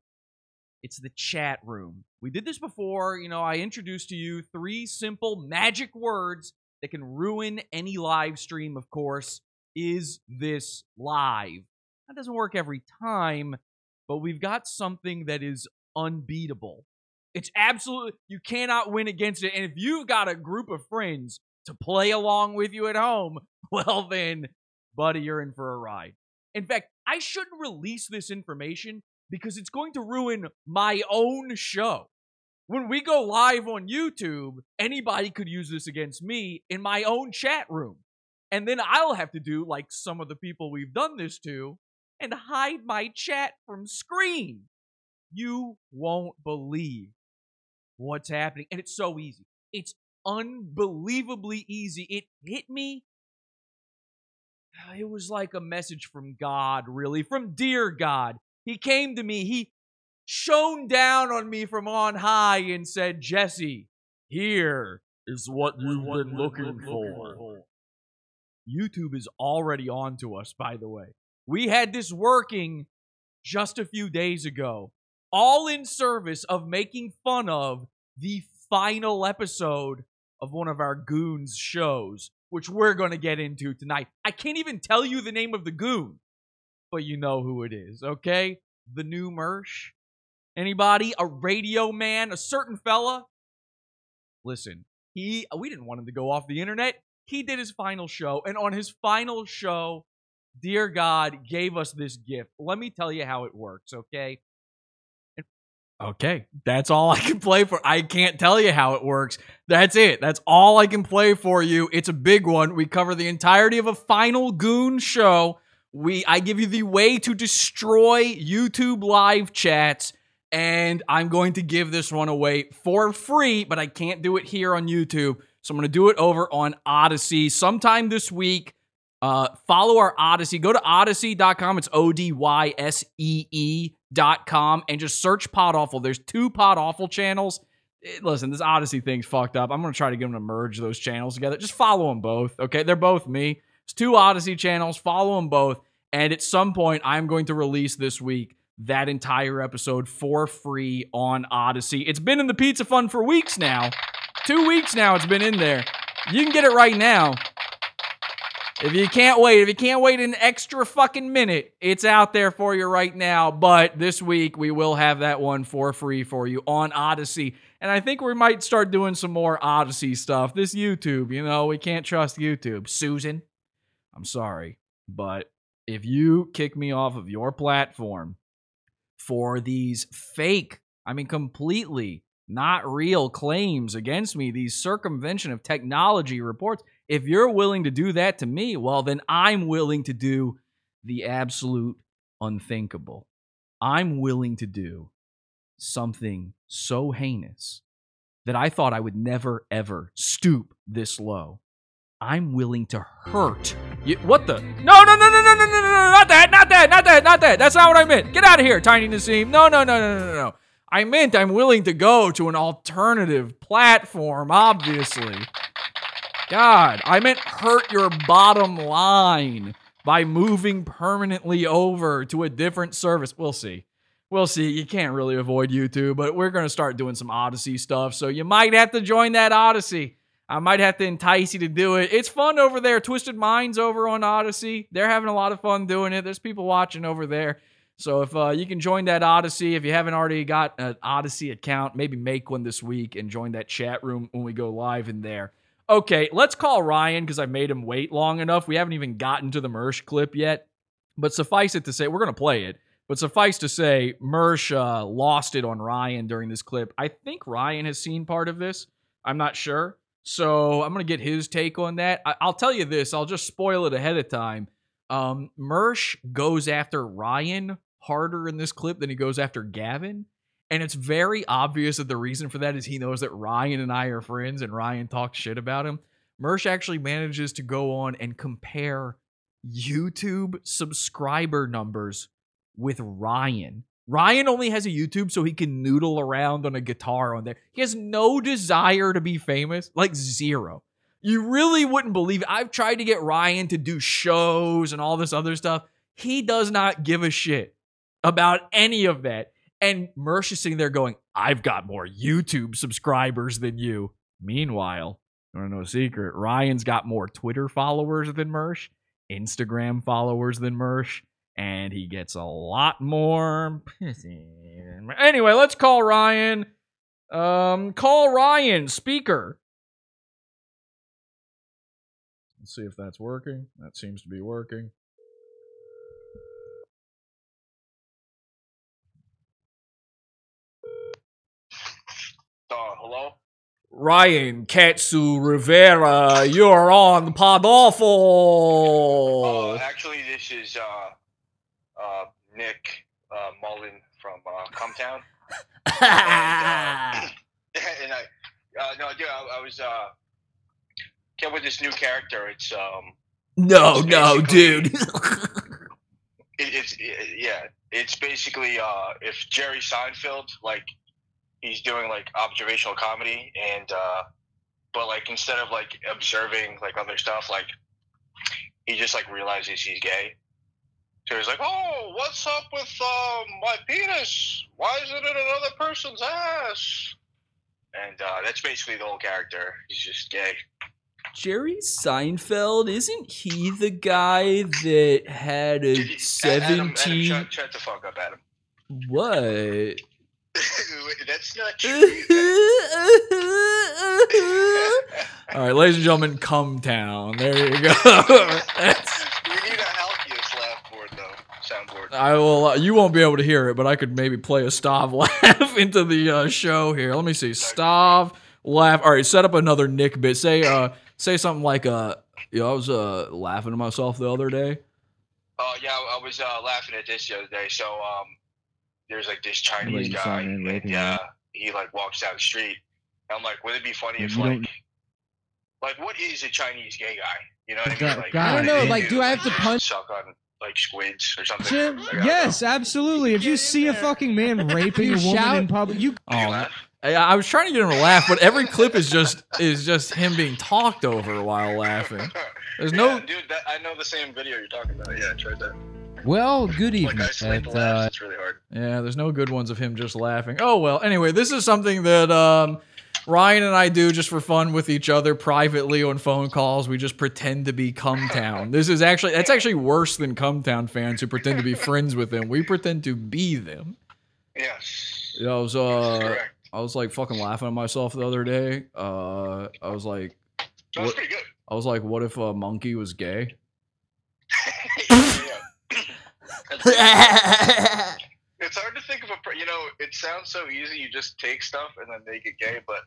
S2: it's the chat room. We did this before. You know, I introduced to you three simple magic words that can ruin any live stream, of course. Is this live? That doesn't work every time, but we've got something that is unbeatable. It's absolutely, you cannot win against it. And if you've got a group of friends to play along with you at home, well, then, buddy, you're in for a ride. In fact, I shouldn't release this information because it's going to ruin my own show. When we go live on YouTube, anybody could use this against me in my own chat room. And then I'll have to do like some of the people we've done this to and hide my chat from screen. You won't believe what's happening. And it's so easy. It's unbelievably easy. It hit me. It was like a message from God, really, from dear God. He came to me. He shone down on me from on high and said, Jesse, here is what you've been looking for. YouTube is already on to us, by the way. We had this working just a few days ago, all in service of making fun of the final episode of one of our goons shows, which we're going to get into tonight. I can't even tell you the name of the goon, but you know who it is, okay? The new Mersh. Anybody? A radio man? A certain fella? Listen, he we didn't want him to go off the internet. He did his final show, and on his final show, dear God gave us this gift. Let me tell you how it works, okay? Okay, that's all I can play for. I can't tell you how it works. That's it. That's all I can play for you. It's a big one. We cover the entirety of a final goon show. We I give you the way to destroy YouTube live chats and I'm going to give this one away for free, but I can't do it here on YouTube. So I'm going to do it over on Odysee sometime this week. Uh, follow our Odysee. Go to odysee.com. It's O D Y S E E.com and just search Pod Awful. There's two Pod Awful channels. Eh, Listen, this Odysee thing's fucked up. I'm to try to get them to merge those channels together. Just follow them both, okay? They're both me. It's two Odysee channels. Follow them both. And at some point, I'm going to release this week that entire episode for free on Odysee. It's been in the Pizza Fund for weeks now. Two weeks now it's been in there. You can get it right now. If you can't wait, if you can't wait an extra fucking minute, it's out there for you right now. But this week we will have that one for free for you on Odysee. And I think we might start doing some more Odysee stuff. This YouTube, you know, we can't trust YouTube. Susan, I'm sorry. But if you kick me off of your platform for these fake, I mean, completely not real claims against me, these circumvention of technology reports. If you're willing to do that to me, well, then I'm willing to do the absolute unthinkable. I'm willing to do something so heinous that I thought I would never, ever stoop this low. I'm willing to hurt you. What the? No, no, no, no, no, no, no, no, no, not that, not that, not that, not that. That's not what I meant. Get out of here, Tiny Nassim. No, no, no, no, no, no. I meant I'm willing to go to an alternative platform, obviously. God, I meant hurt your bottom line by moving permanently over to a different service. We'll see. We'll see. You can't really avoid YouTube, but we're going to start doing some Odysee stuff. So you might have to join that Odysee. I might have to entice you to do it. It's fun over there. Twisted Minds over on Odysee. They're having a lot of fun doing it. There's people watching over there. So if uh, you can join that Odysee, if you haven't already got an Odysee account, maybe make one this week and join that chat room when we go live in there. Okay, let's call Ryan because I made him wait long enough. We haven't even gotten to the Mersh clip yet. But suffice it to say, we're going to play it. But suffice to say, Mersh uh, lost it on Ryan during this clip. I think Ryan has seen part of this. I'm not sure. So I'm going to get his take on that. I- I'll tell you this, I'll just spoil it ahead of time. Um, Mersh goes after Ryan harder in this clip than he goes after Gavin. And it's very obvious that the reason for that is he knows that Ryan and I are friends and Ryan talks shit about him. Mersh actually manages to go on and compare YouTube subscriber numbers with Ryan. Ryan only has a YouTube so he can noodle around on a guitar on there. He has no desire to be famous, like zero. You really wouldn't believe it. I've tried to get Ryan to do shows and all this other stuff. He does not give a shit about any of that. And Mersh is sitting there going, I've got more YouTube subscribers than you. Meanwhile, I don't know a secret. Ryan's got more Twitter followers than Mersh, Instagram followers than Mersh, and he gets a lot more. Pissing. Anyway, let's call Ryan. Um, call Ryan, speaker. Let's see if that's working. That seems to be working.
S20: Uh, hello?
S2: Ryan Katsu Rivera, you're on the pod awful.
S20: Uh, actually, this is uh, uh, Nick uh, Mullen from uh, Cumtown. and, uh, and I, uh, no, yeah, I, I was uh, came with this new character. It's um,
S2: No,
S20: it's
S2: no, dude.
S20: it, it's it, yeah, it's basically uh, if Jerry Seinfeld like he's doing like observational comedy and uh, but like instead of like observing like other stuff, like he just like realizes he's gay. So he's like, "Oh, what's up with um, my penis? Why is it in another person's ass?" And uh, that's basically the whole character. He's just gay.
S2: Jerry Seinfeld, isn't he the guy that had a
S20: Adam,
S2: 17
S20: shut, shut the fuck up, Adam.
S2: What?
S20: That's not true.
S2: All right, ladies and gentlemen, Cumtown. There you go.
S20: We need a healthiest laugh board though. Soundboard.
S2: I will. Uh, you won't be able to hear it, but I could maybe play a Stav laugh into the uh, show here. Let me see. Stav laugh. All right, set up another Nick bit. Say, uh, say something like, uh, you know, I was uh laughing to myself the other day.
S20: Oh yeah, I was uh, laughing at this the other day. So um, there's like this Chinese
S21: Lady
S20: guy,
S21: sign in, raping
S20: and uh,
S21: her.
S20: he like walks down the street. And I'm like, would it be funny if
S21: You
S20: like, like what is a Chinese gay guy? You know what I mean? Like,
S21: God,
S22: I don't know,
S20: they
S22: like, do I have to punch-
S20: suck on like squids or something?
S22: Jim,
S20: Like, I don't
S22: yes, absolutely. If you see a fucking man raping You a woman shout- in public, you
S2: Oh, I, I was trying to get him to laugh, but every clip is just is just him being talked over while laughing. There's no.
S20: Yeah, dude, that, I know the same video you're talking about. Yeah, I tried that.
S22: Well, good evening.
S20: Isolate the
S22: At,
S20: laughs,
S22: uh,
S20: it's really hard.
S2: Yeah, there's no good ones of him just laughing. Oh well. Anyway, this is something that um, Ryan and I do just for fun with each other privately on phone calls. We just pretend to be Cumtown. This is actually that's actually worse than Cumtown fans who pretend to be friends with them. We pretend to be them.
S20: Yes.
S2: Yeah, I was uh, I was like fucking laughing at myself the other day. Uh, I was like,
S20: That
S2: what-
S20: pretty good.
S2: I was like, what if a monkey was gay?
S20: It's hard to think of a, pr- you know, it sounds so easy. You just take stuff and then make it gay, but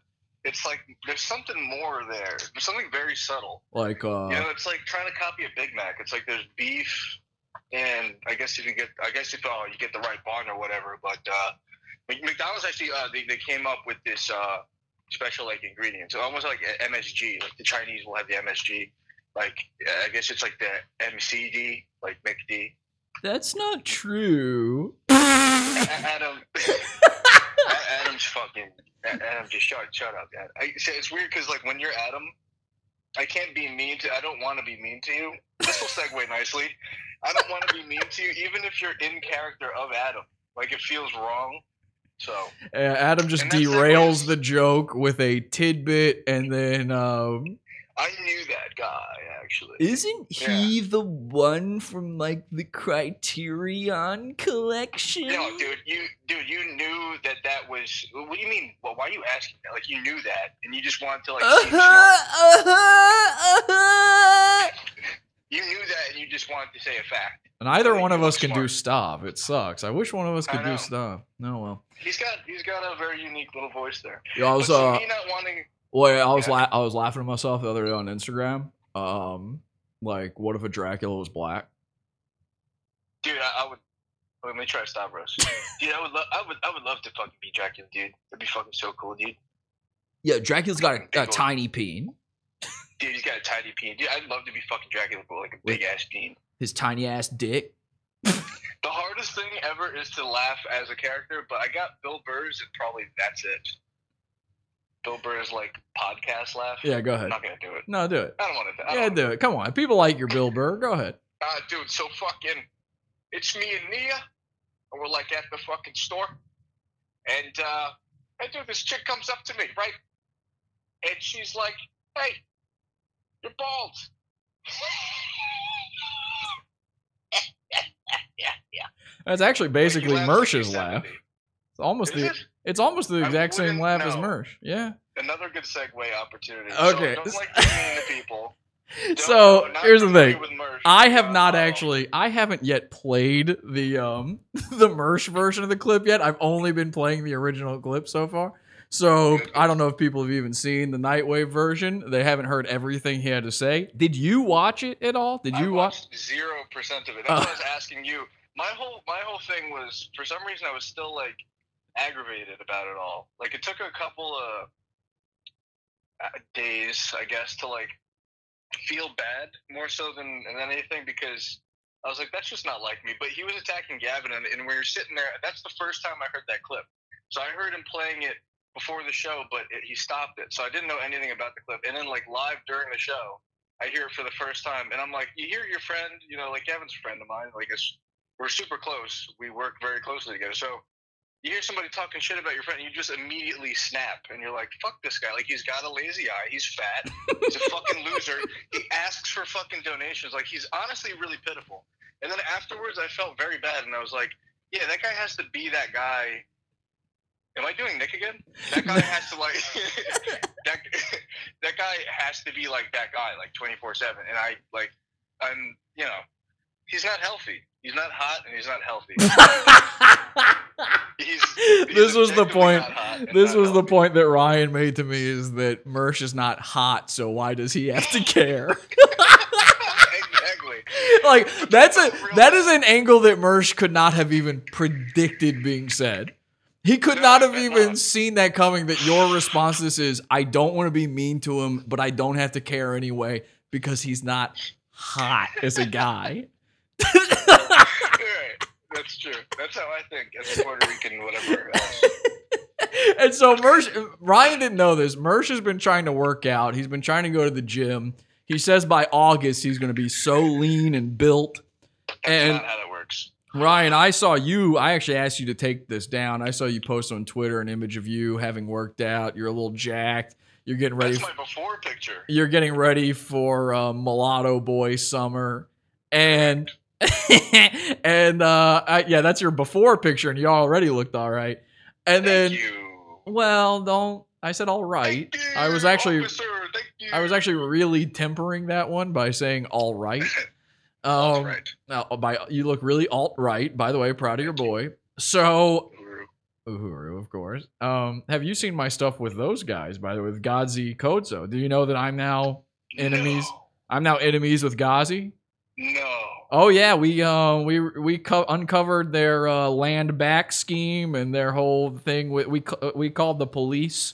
S20: it's like there's something more there. There's something very subtle.
S2: Like uh,
S20: You know, it's like trying to copy a Big Mac. It's like there's beef, and I guess if you get, I guess if uh, you get the right bun or whatever. But uh, McDonald's actually uh, they, they came up with this uh, special like ingredient, so almost like a MSG. Like the Chinese will have the MSG. Like I guess it's like the MCD, like McD.
S2: That's not true.
S20: Adam, Adam's fucking. Adam, just shut, shut up, Adam. I, see, it's weird because like when you're Adam, I can't be mean to. I don't want to be mean to you. This will segue nicely. I don't want to be mean to you, even if you're in character of Adam. Like it feels wrong. So
S2: Uh, Adam just derails the joke with a tidbit, and then um,
S20: I knew that guy actually.
S2: Isn't
S20: Yeah.
S2: he the one from like the Criterion collection?
S20: No, dude, you dude, you knew that that was. What do you mean? Well, why are you asking that? Like you knew that, and you just wanted to like. seem uh-huh, smart. Uh-huh, uh-huh. You knew that, and you just wanted to say a fact.
S2: And either
S20: Like,
S2: one of us can do
S20: smart.
S2: stuff. It sucks. I wish one of us could do
S20: know.
S2: stuff. No, well.
S20: He's got he's got a very unique little voice there.
S2: Yeah, I was,
S20: But see,
S2: uh,
S20: me not wanting.
S2: Well, I was la- I was laughing to myself the other day on Instagram. Um, like, what if a Dracula was black?
S20: Dude, I, I would. Let me try to stop Rose. dude, I would love. I would. I would love to fucking be Dracula, dude. That'd be fucking so cool, dude.
S2: Yeah, Dracula's got a, a tiny peen.
S20: Dude, he's got a tiny peen. Dude, I'd love to be fucking Dracula, but like a big ass peen.
S2: His tiny ass dick.
S20: The hardest thing ever is to laugh as a character, but I got Bill Burr's, and probably that's it. Bill Burr's like podcast laugh.
S2: Yeah, go ahead.
S20: I'm not gonna do it.
S2: No, do it.
S20: I don't want to. I
S2: Yeah,
S20: don't
S2: it. Come on. People like your Bill Burr. Go ahead.
S20: Uh, dude, so fucking, it's me and Nia, and we're like at the fucking store, and uh, hey, dude, this chick comes up to me, right, and she's like, "Hey, you're bald." yeah, yeah.
S2: That's actually basically Mersh's laugh. It's almost
S20: Is
S2: the
S20: it?
S2: It's almost the exact same laugh as. Mersh. Yeah.
S20: Another good segue opportunity.
S2: Okay.
S20: So don't like being mean to people. Don't-
S2: So here's the thing.
S20: Mersh.
S2: I have not actually I haven't yet played the um the Mersh version of the clip yet. I've only been playing the original clip so far. So I don't know if people have even seen the Nightwave version. They haven't heard everything he had to say. Did you watch it at all? Did you watch?
S20: zero percent of it.
S2: Uh.
S20: That's what I was asking you. My whole my whole thing was for some reason I was still like aggravated about it all. Like it took a couple of uh, days, I guess, to like feel bad more so than than anything because I was like, that's just not like me. But he was attacking Gavin, and, and we were sitting there. That's the first time I heard that clip. So I heard him playing it before the show, but it, he stopped it. So I didn't know anything about the clip. And then like live during the show, I hear it for the first time, and I'm like, you hear your friend, you know, like Gavin's a friend of mine. Like it's, we're super close. We work very closely together. So you hear somebody talking shit about your friend, and you just immediately snap, and you're like, fuck this guy. Like he's got a lazy eye. He's fat. He's a fucking loser. He asks for fucking donations. Like he's honestly really pitiful. And then afterwards, I felt very bad, and I was like, yeah, that guy has to be that guy. Am I doing Nick again? That guy has to like that. That guy has to be like that guy, like twenty four seven. And I like, I'm, you know, he's not healthy. He's not hot, and he's not healthy.
S2: this was the point. This was the point that Ryan made to me is that Mersh is not hot, so why does he have to care?
S20: exactly.
S2: like that's a that is an angle that Mersh could not have even predicted being said. He could not have even seen that coming. That your response to this is, I don't want to be mean to him, but I don't have to care anyway because he's not hot as a guy.
S20: That's true. That's how I think as a Puerto Rican, whatever
S2: and so Mersh, Ryan didn't know this. Mersh has been trying to work out. He's been trying to go to the gym. He says by August he's going to be so lean and built. And
S20: Not how that works.
S2: Ryan, I saw you. I actually asked you to take this down. I saw you post on Twitter an image of you having worked out. You're a little jacked. You're getting ready.
S20: That's my before picture.
S2: you're getting ready for uh, mulatto boy summer, and and uh, I, yeah, that's your before picture, and you already looked all right. And then, you. well, don't. I said all right. I was actually, I was actually really tempering that one by saying all right. Um, now, by you look really alt right. By the way, proud of your boy. So, Uhuru, of course. Um, have you seen my stuff with those guys? By the way, with Gazi Kodzo. Do you know that I'm now enemies? I'm now enemies with Gazi.
S20: No.
S2: Oh yeah, we uh, we we co- uncovered their uh, land back scheme and their whole thing. We we, we called the police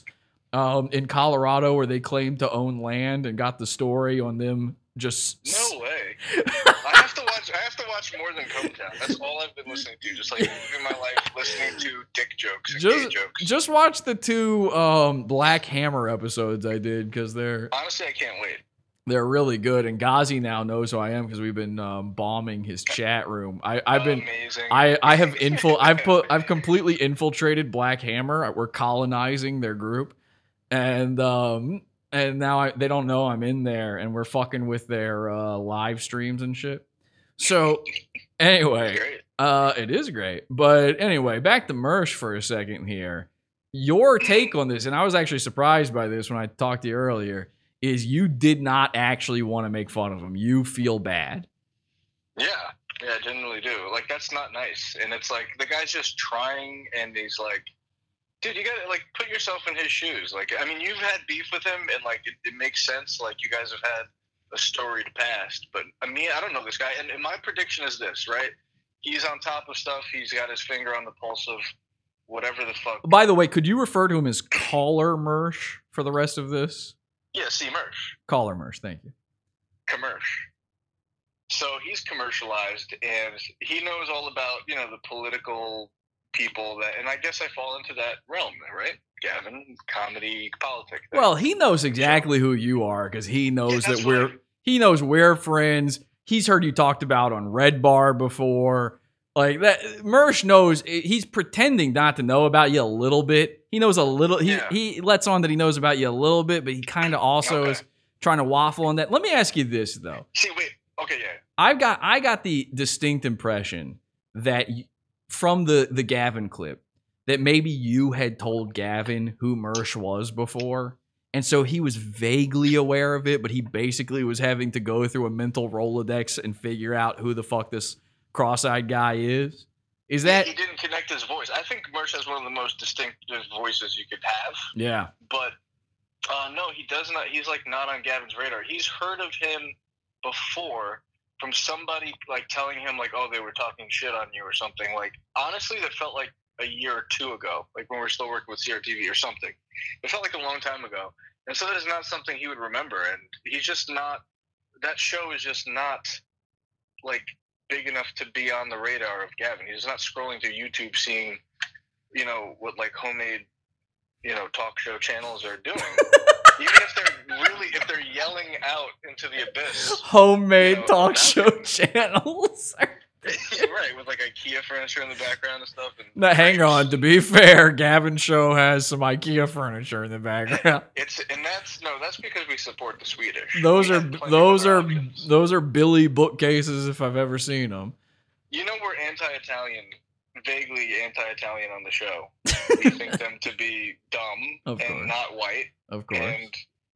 S2: um, in Colorado where they claimed to own land and got the story on them just
S20: No way. I have to watch. I have to watch more than Cumtown. That's all I've been listening to. Just like living my life listening to dick jokes and gay
S2: just
S20: jokes.
S2: just watch the two um, Black Hammer episodes I did because they're
S20: Honestly, I can't wait.
S2: They're really good. And Gazi now knows who I am because we've been um, bombing his chat room. I, I've been I, I have infil I've put I've completely infiltrated Black Hammer. We're colonizing their group, and um, and now I, they don't know I'm in there, and we're fucking with their uh, live streams and shit. So anyway, uh, it is great. But anyway, back to Mersh for a second here. Your take on this, and I was actually surprised by this when I talked to you earlier, is you did not actually want to make fun of him. You feel bad.
S20: Yeah, yeah, I genuinely do. Like that's not nice, and it's like the guy's just trying, and he's like, dude, you gotta like put yourself in his shoes. Like, I mean, you've had beef with him, and like it, it makes sense. Like you guys have had a storied past, but I mean, I don't know this guy, and, and my prediction is this, right? He's on top of stuff. He's got his finger on the pulse of whatever the fuck.
S2: By the way, could you refer to him as Caller Mersh for the rest of this?
S20: Yeah, see, Mersh.
S2: Caller Mersh, thank you.
S20: commercial. So he's commercialized, and he knows all about you know the political people that, and I guess I fall into that realm, right? Gavin, comedy, politics.
S2: Well, he knows exactly who you are because he knows that we're he knows we're friends. He's heard you talked about on Red Bar before. Like that, Mersh knows eh, he's pretending not to know about you a little bit. He knows a little. He he lets on that he knows about you a little bit, but he kind of also is trying to waffle on that. Let me ask you this though.
S20: See, wait, okay, yeah.
S2: I've got I got the distinct impression that from the the Gavin clip that maybe you had told Gavin who Mersh was before. And so he was vaguely aware of it, but he basically was having to go through a mental Rolodex and figure out who the fuck this cross-eyed guy is. Is that
S20: he didn't connect his voice? I think Mersh has one of the most distinctive voices you could have.
S2: Yeah.
S20: but uh, no, he does not. He's like not on Gavin's radar. He's heard of him before from somebody like telling him like, oh, they were talking shit on you or something. Like honestly, that felt like a year or two ago, like when we were still working with CRTV or something. It felt like a long time ago, and so that is not something he would remember. And he's just not. That show is just not like big enough to be on the radar of Gavin. He's not scrolling through YouTube seeing, you know, what like homemade, you know, talk show channels are doing. Even if they're really, if they're yelling out into the abyss,
S2: homemade talk show channels?
S20: right, with like IKEA furniture in the background and stuff. And
S2: now, hang on. To be fair, Gavin show has some IKEA furniture in the background.
S20: it's and that's no, that's because we support the Swedish.
S2: Those
S20: We
S2: are
S20: have plenty of
S2: those are those are Billy bookcases if I've ever seen them.
S20: You know we're anti-Italian, vaguely anti-Italian on the show. we think them to be dumb
S2: Of
S20: and
S2: course.
S20: not white.
S2: Of course.
S20: And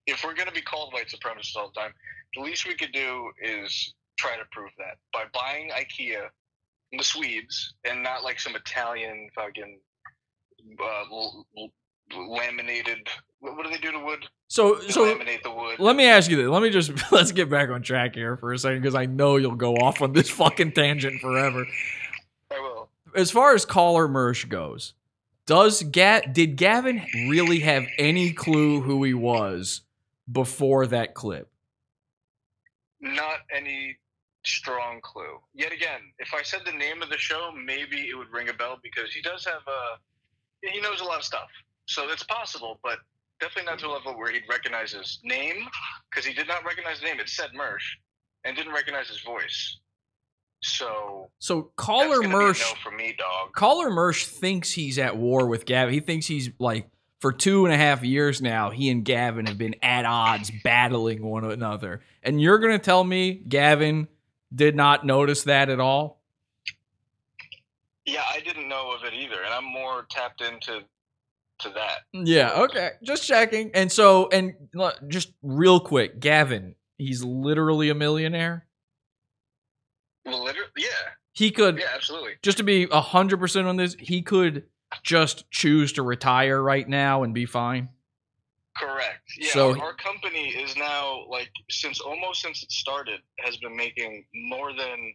S20: if we're going to be called white supremacists all the time, the least we could do is try to prove that by buying IKEA from the Swedes and not like some Italian fucking uh, l- l- laminated. What, do they do to wood?
S2: So
S20: They
S2: so
S20: laminate the wood.
S2: let me ask you this. Let me just let's get back on track here for a second because I know you'll go off on this fucking tangent forever.
S20: I will.
S2: As far as caller Mersh goes, does Ga- did Gavin really have any clue who he was before that clip?
S20: Not any strong clue. Yet again, if I said the name of the show, maybe it would ring a bell because he does have a. He knows a lot of stuff, so it's possible, but definitely not to a level where he'd recognize his name because he did not recognize the name. It said Mersh, and didn't recognize his voice. So
S2: So caller
S20: that's gonna be a
S2: Mersh
S20: no for me, dog.
S2: Caller Mersh thinks he's at war with Gavin. He thinks he's like for two and a half years now, he and Gavin have been at odds, battling one another. And you're gonna tell me Gavin did not notice that at all?
S20: Yeah, I didn't know of it either, and I'm more tapped into to that.
S2: Yeah, okay. Just checking. And so and look, just real quick, Gavin, he's literally a millionaire.
S20: Well, literally, yeah,
S2: He could
S20: yeah, absolutely.
S2: just to be hundred percent on this, he could just choose to retire right now and be fine.
S20: Correct. Yeah,
S2: So-
S20: our, company is now like since almost since it started has been making more than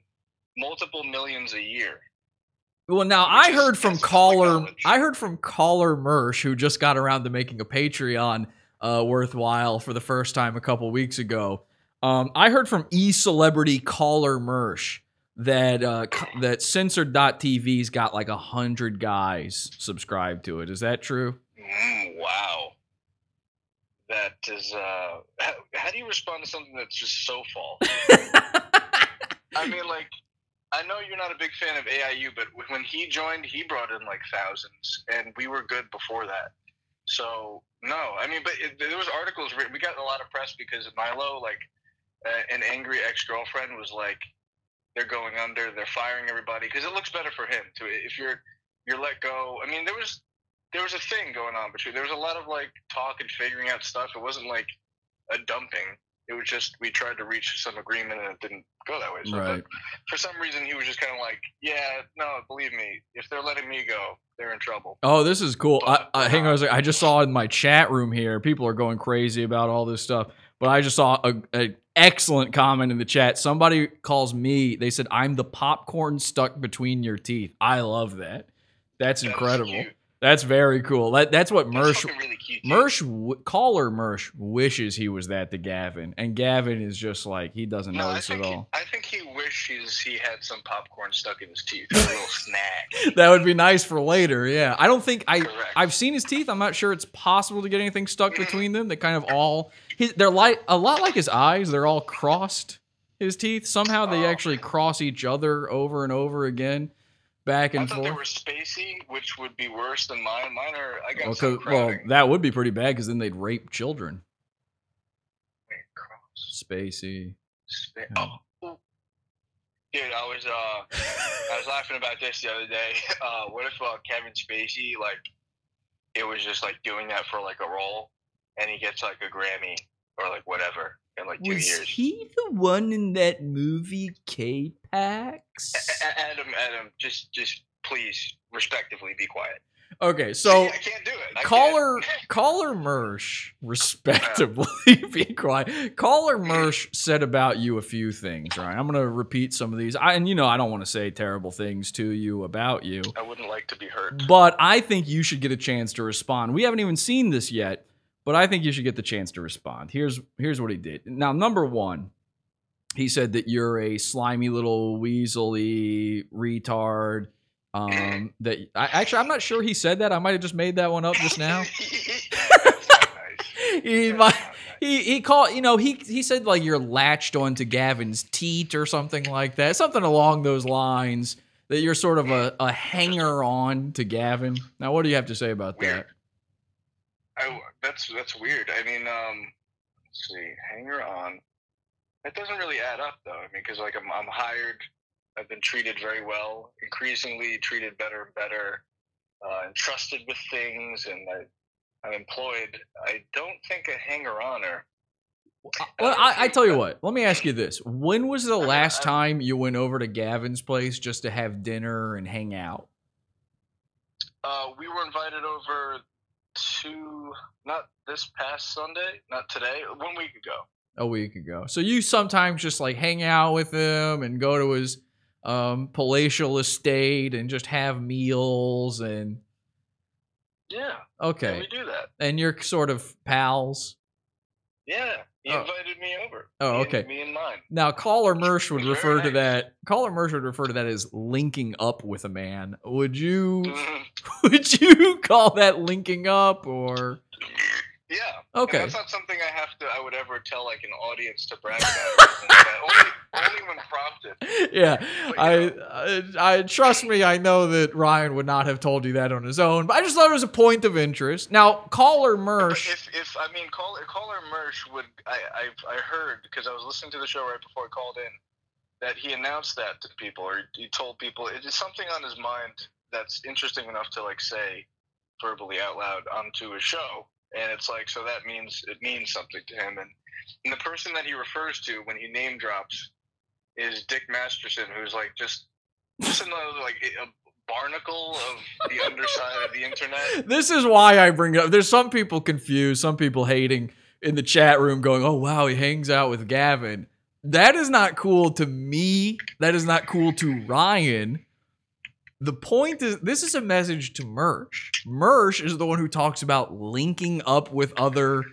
S20: multiple millions a year.
S2: Well, now I heard from caller, I heard from caller Mersh, who just got around to making a Patreon uh, worthwhile for the first time a couple weeks ago. Um, I heard from e celebrity caller Mersh that uh, that censored.tv's got like a hundred guys subscribed to it. Is that true?
S20: Mm, wow. That is. Uh, how, how do you respond to something that's just so false? I mean, like, I know you're not a big fan of AIU, but when he joined, he brought in like thousands, and we were good before that. So no, I mean, but it, there was articles written. We got a lot of press because Milo, like, uh, an angry ex girlfriend, was like, they're going under. They're firing everybody because it looks better for him. To if you're you're let go. I mean, there was there was a thing going on between. There was a lot of like talk and figuring out stuff. It wasn't like a dumping. It was just we tried to reach some agreement and it didn't go that way. So,
S2: Right.
S20: for some reason, he was just kind of like, "Yeah, no, believe me, if they're letting me go, they're in trouble."
S2: Oh, this is cool. I, I, hang on second. I just saw in my chat room here, people are going crazy about all this stuff. But I just saw a, a excellent comment in the chat. Somebody calls me. They said, "I'm the popcorn stuck between your teeth." I love that. That's incredible. That's very cool. That, that's what Mersh Mersh caller Mersh wishes he was that to Gavin, and Gavin is just like he doesn't
S20: No, I
S2: notice at all.
S20: I think he wishes he had some popcorn stuck in his teeth, a little snack.
S2: that would be nice for later. Yeah, I don't think I I've seen his teeth. I'm not sure it's possible to get anything stuck mm-hmm. between them. They kind of all his, they're like a lot like his eyes. They're all crossed. His teeth somehow they oh, actually cross each other over and over again, back
S20: I
S2: and
S20: thought they were spacey, which would be worse than mine. Mine are I got
S2: Well, 'cause- well, that would be pretty bad because then they'd rape children. Spacey.
S20: Spa- oh. Dude, I was uh, I was laughing about this the other day. Uh, what if uh, Kevin Spacey like it was just like doing that for like a role, and he gets like a Grammy or like whatever in like two years?
S2: he the one in that movie K-Pax?
S20: A- A- Adam, Adam, just just please respectively be quiet.
S2: Okay, so
S20: I can't do it. I
S2: caller caller Mersh, respectably be quiet. Caller Mersh said about you a few things, right? I'm gonna repeat some of these. I, and you know I don't want to say terrible things to you about you,
S20: I wouldn't like to be hurt.
S2: but I think you should get a chance to respond. We haven't even seen this yet, but I think you should get the chance to respond. Here's here's what he did. Now, number one, he said that you're a slimy little weaselly retard. Um, that I, actually I'm not sure he said that. I might have just made that one up just now. he might, he he called you know he he said like you're latched onto Gavin's teat or something like that, something along those lines. That you're sort of a, a hanger on to Gavin. Now, what do you have to say about that?
S20: I, that's that's weird. I mean, um, let's see, hanger on. That doesn't really add up though. I mean, because like I'm I'm hired, I've been treated very well, increasingly treated better and better, uh, entrusted with things, and I, I'm employed. I don't think a hanger oner.
S2: Well, I, I tell you what. Let me ask you this: When was the last time you went over to Gavin's place just to have dinner and hang out?
S20: Uh, we were invited over to not this past Sunday, not today, one week ago.
S2: a week ago. So you sometimes just like hang out with him and go to his um, palatial estate and just have meals and
S20: Yeah.
S2: okay.
S20: Yeah, we do that.
S2: And you're sort of pals.
S20: Yeah. He
S2: Oh.
S20: invited me over.
S2: Oh, okay.
S20: me and mine.
S2: Now, caller Mersh would refer to
S20: nice.
S2: that. Caller Mersh would refer to that as linking up with a man. Would you?
S20: Mm-hmm.
S2: Would you call that linking up or?
S20: Yeah.
S2: Okay.
S20: And that's not something I have to. I would ever tell like an audience to brag about. only, only when prompted.
S2: Yeah, I, I, I trust me. I know that Ryan would not have told you that on his own, but I just thought it was a point of interest. Now, caller Mersh.
S20: If, if I mean caller caller Mersh would I I, I heard because I was listening to the show right before I called in that he announced that to people or he told people it is something on his mind that's interesting enough to like say verbally out loud onto a show and it's like so that means it means something to him and, and the person that he refers to when he name drops is Dick Masterson who's like just just another like a barnacle of the underside of the internet
S2: This is why I bring it up. There's some people confused, some people hating in the chat room, going, "Oh wow, he hangs out with Gavin." That is not cool to me. That is not cool to Ryan. The point is, this is a message to Mersh. Mersh is the one who talks about linking up with other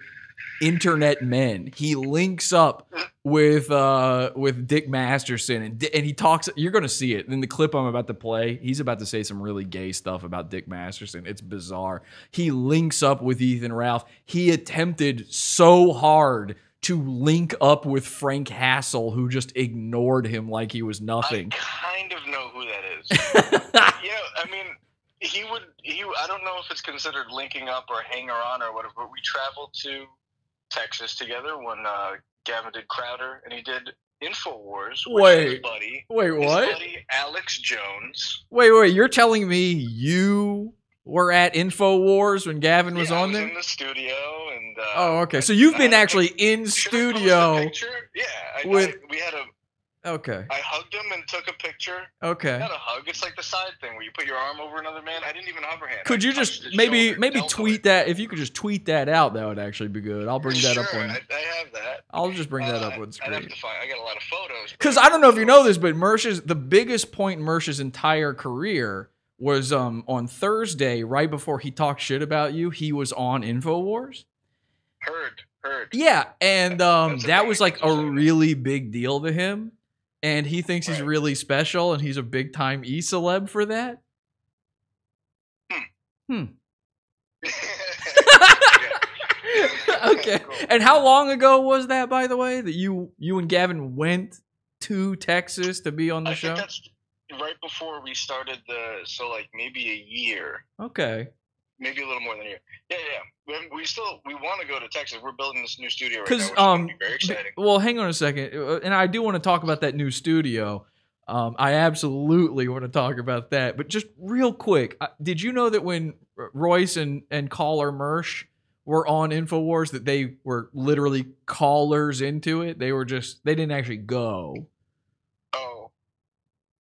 S2: internet men. He links up with uh with Dick Masterson and and he talks you're going to see it in the clip I'm about to play. He's about to say some really gay stuff about Dick Masterson. It's bizarre. He links up with Ethan Ralph. He attempted so hard to link up with Frank Hassle who just ignored him like he was nothing.
S20: I kind of know who that is. know, I mean, he would he I don't know if it's considered linking up or hanger on or whatever, but we traveled to Texas together when uh, Gavin did Crowder and he did Infowars with
S2: Wait.
S20: his buddy.
S2: Wait, what?
S20: buddy Alex Jones.
S2: Wait, wait, you're telling me you were at InfoWars when Gavin was
S20: yeah, I
S2: on
S20: was
S2: there?
S20: in the studio and uh,
S2: Oh, okay. So you've been actually in studio.
S20: yeah, I,
S2: with-
S20: I, we had a
S2: Okay.
S20: I hugged him and took a picture.
S2: Okay.
S20: Not a hug. It's like the side thing where you put your arm over another man. I didn't even hover hand.
S2: Could
S20: I
S2: you just maybe
S20: shoulder,
S2: maybe tweet that? If you could just tweet that out, that would actually be good. I'll bring that up on.
S20: I, I have that.
S2: I'll just bring that
S20: Uh,
S2: up on
S20: have
S2: screen.
S20: to find. I got a lot of photos.
S2: Because I don't know if you know this, but Mersh's the biggest point in Mersh's entire career was um on Thursday, right before he talked shit about you. He was on Infowars.
S20: Heard, heard.
S2: Yeah, and um that was like a really big deal to him, and he thinks he's really special, and he's a big time e celeb for that. Hmm. okay. And how long ago was that, by the way, that you you and Gavin went to Texas to be on the
S20: I
S2: show?
S20: that's right before we started the. So like maybe a year,
S2: Okay.
S20: maybe a little more than a year. Yeah, yeah. We, we still we want to go to Texas. We're building this new studio right now, which
S2: um,
S20: be very exciting.
S2: well, hang on a second, uh, and I do want to talk about that new studio. Um, I absolutely want to talk about that, but just real quick, uh, did you know that when Royce and and caller Mersh were on Infowars, that they were literally callers into it? They were just they didn't actually go.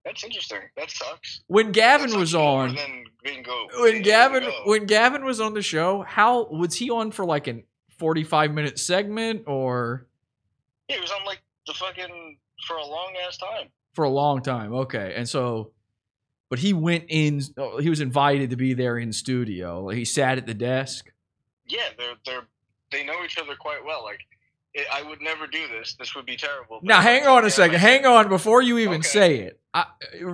S20: That's interesting. That sucks.
S2: When Gavin was on,
S20: bingo.
S2: when Gavin when Gavin was on the show, how was he on for like an forty five minute segment or
S20: Yeah, he was on like the fucking for a long ass time.
S2: for a long time? Okay, and so, but he went in. oh, He was invited to be there in studio. He sat at the desk.
S20: Yeah, they're they're they know each other quite well. Like I would never do this. This would be terrible.
S2: Now, hang on a second. Hang on before you even say it. I,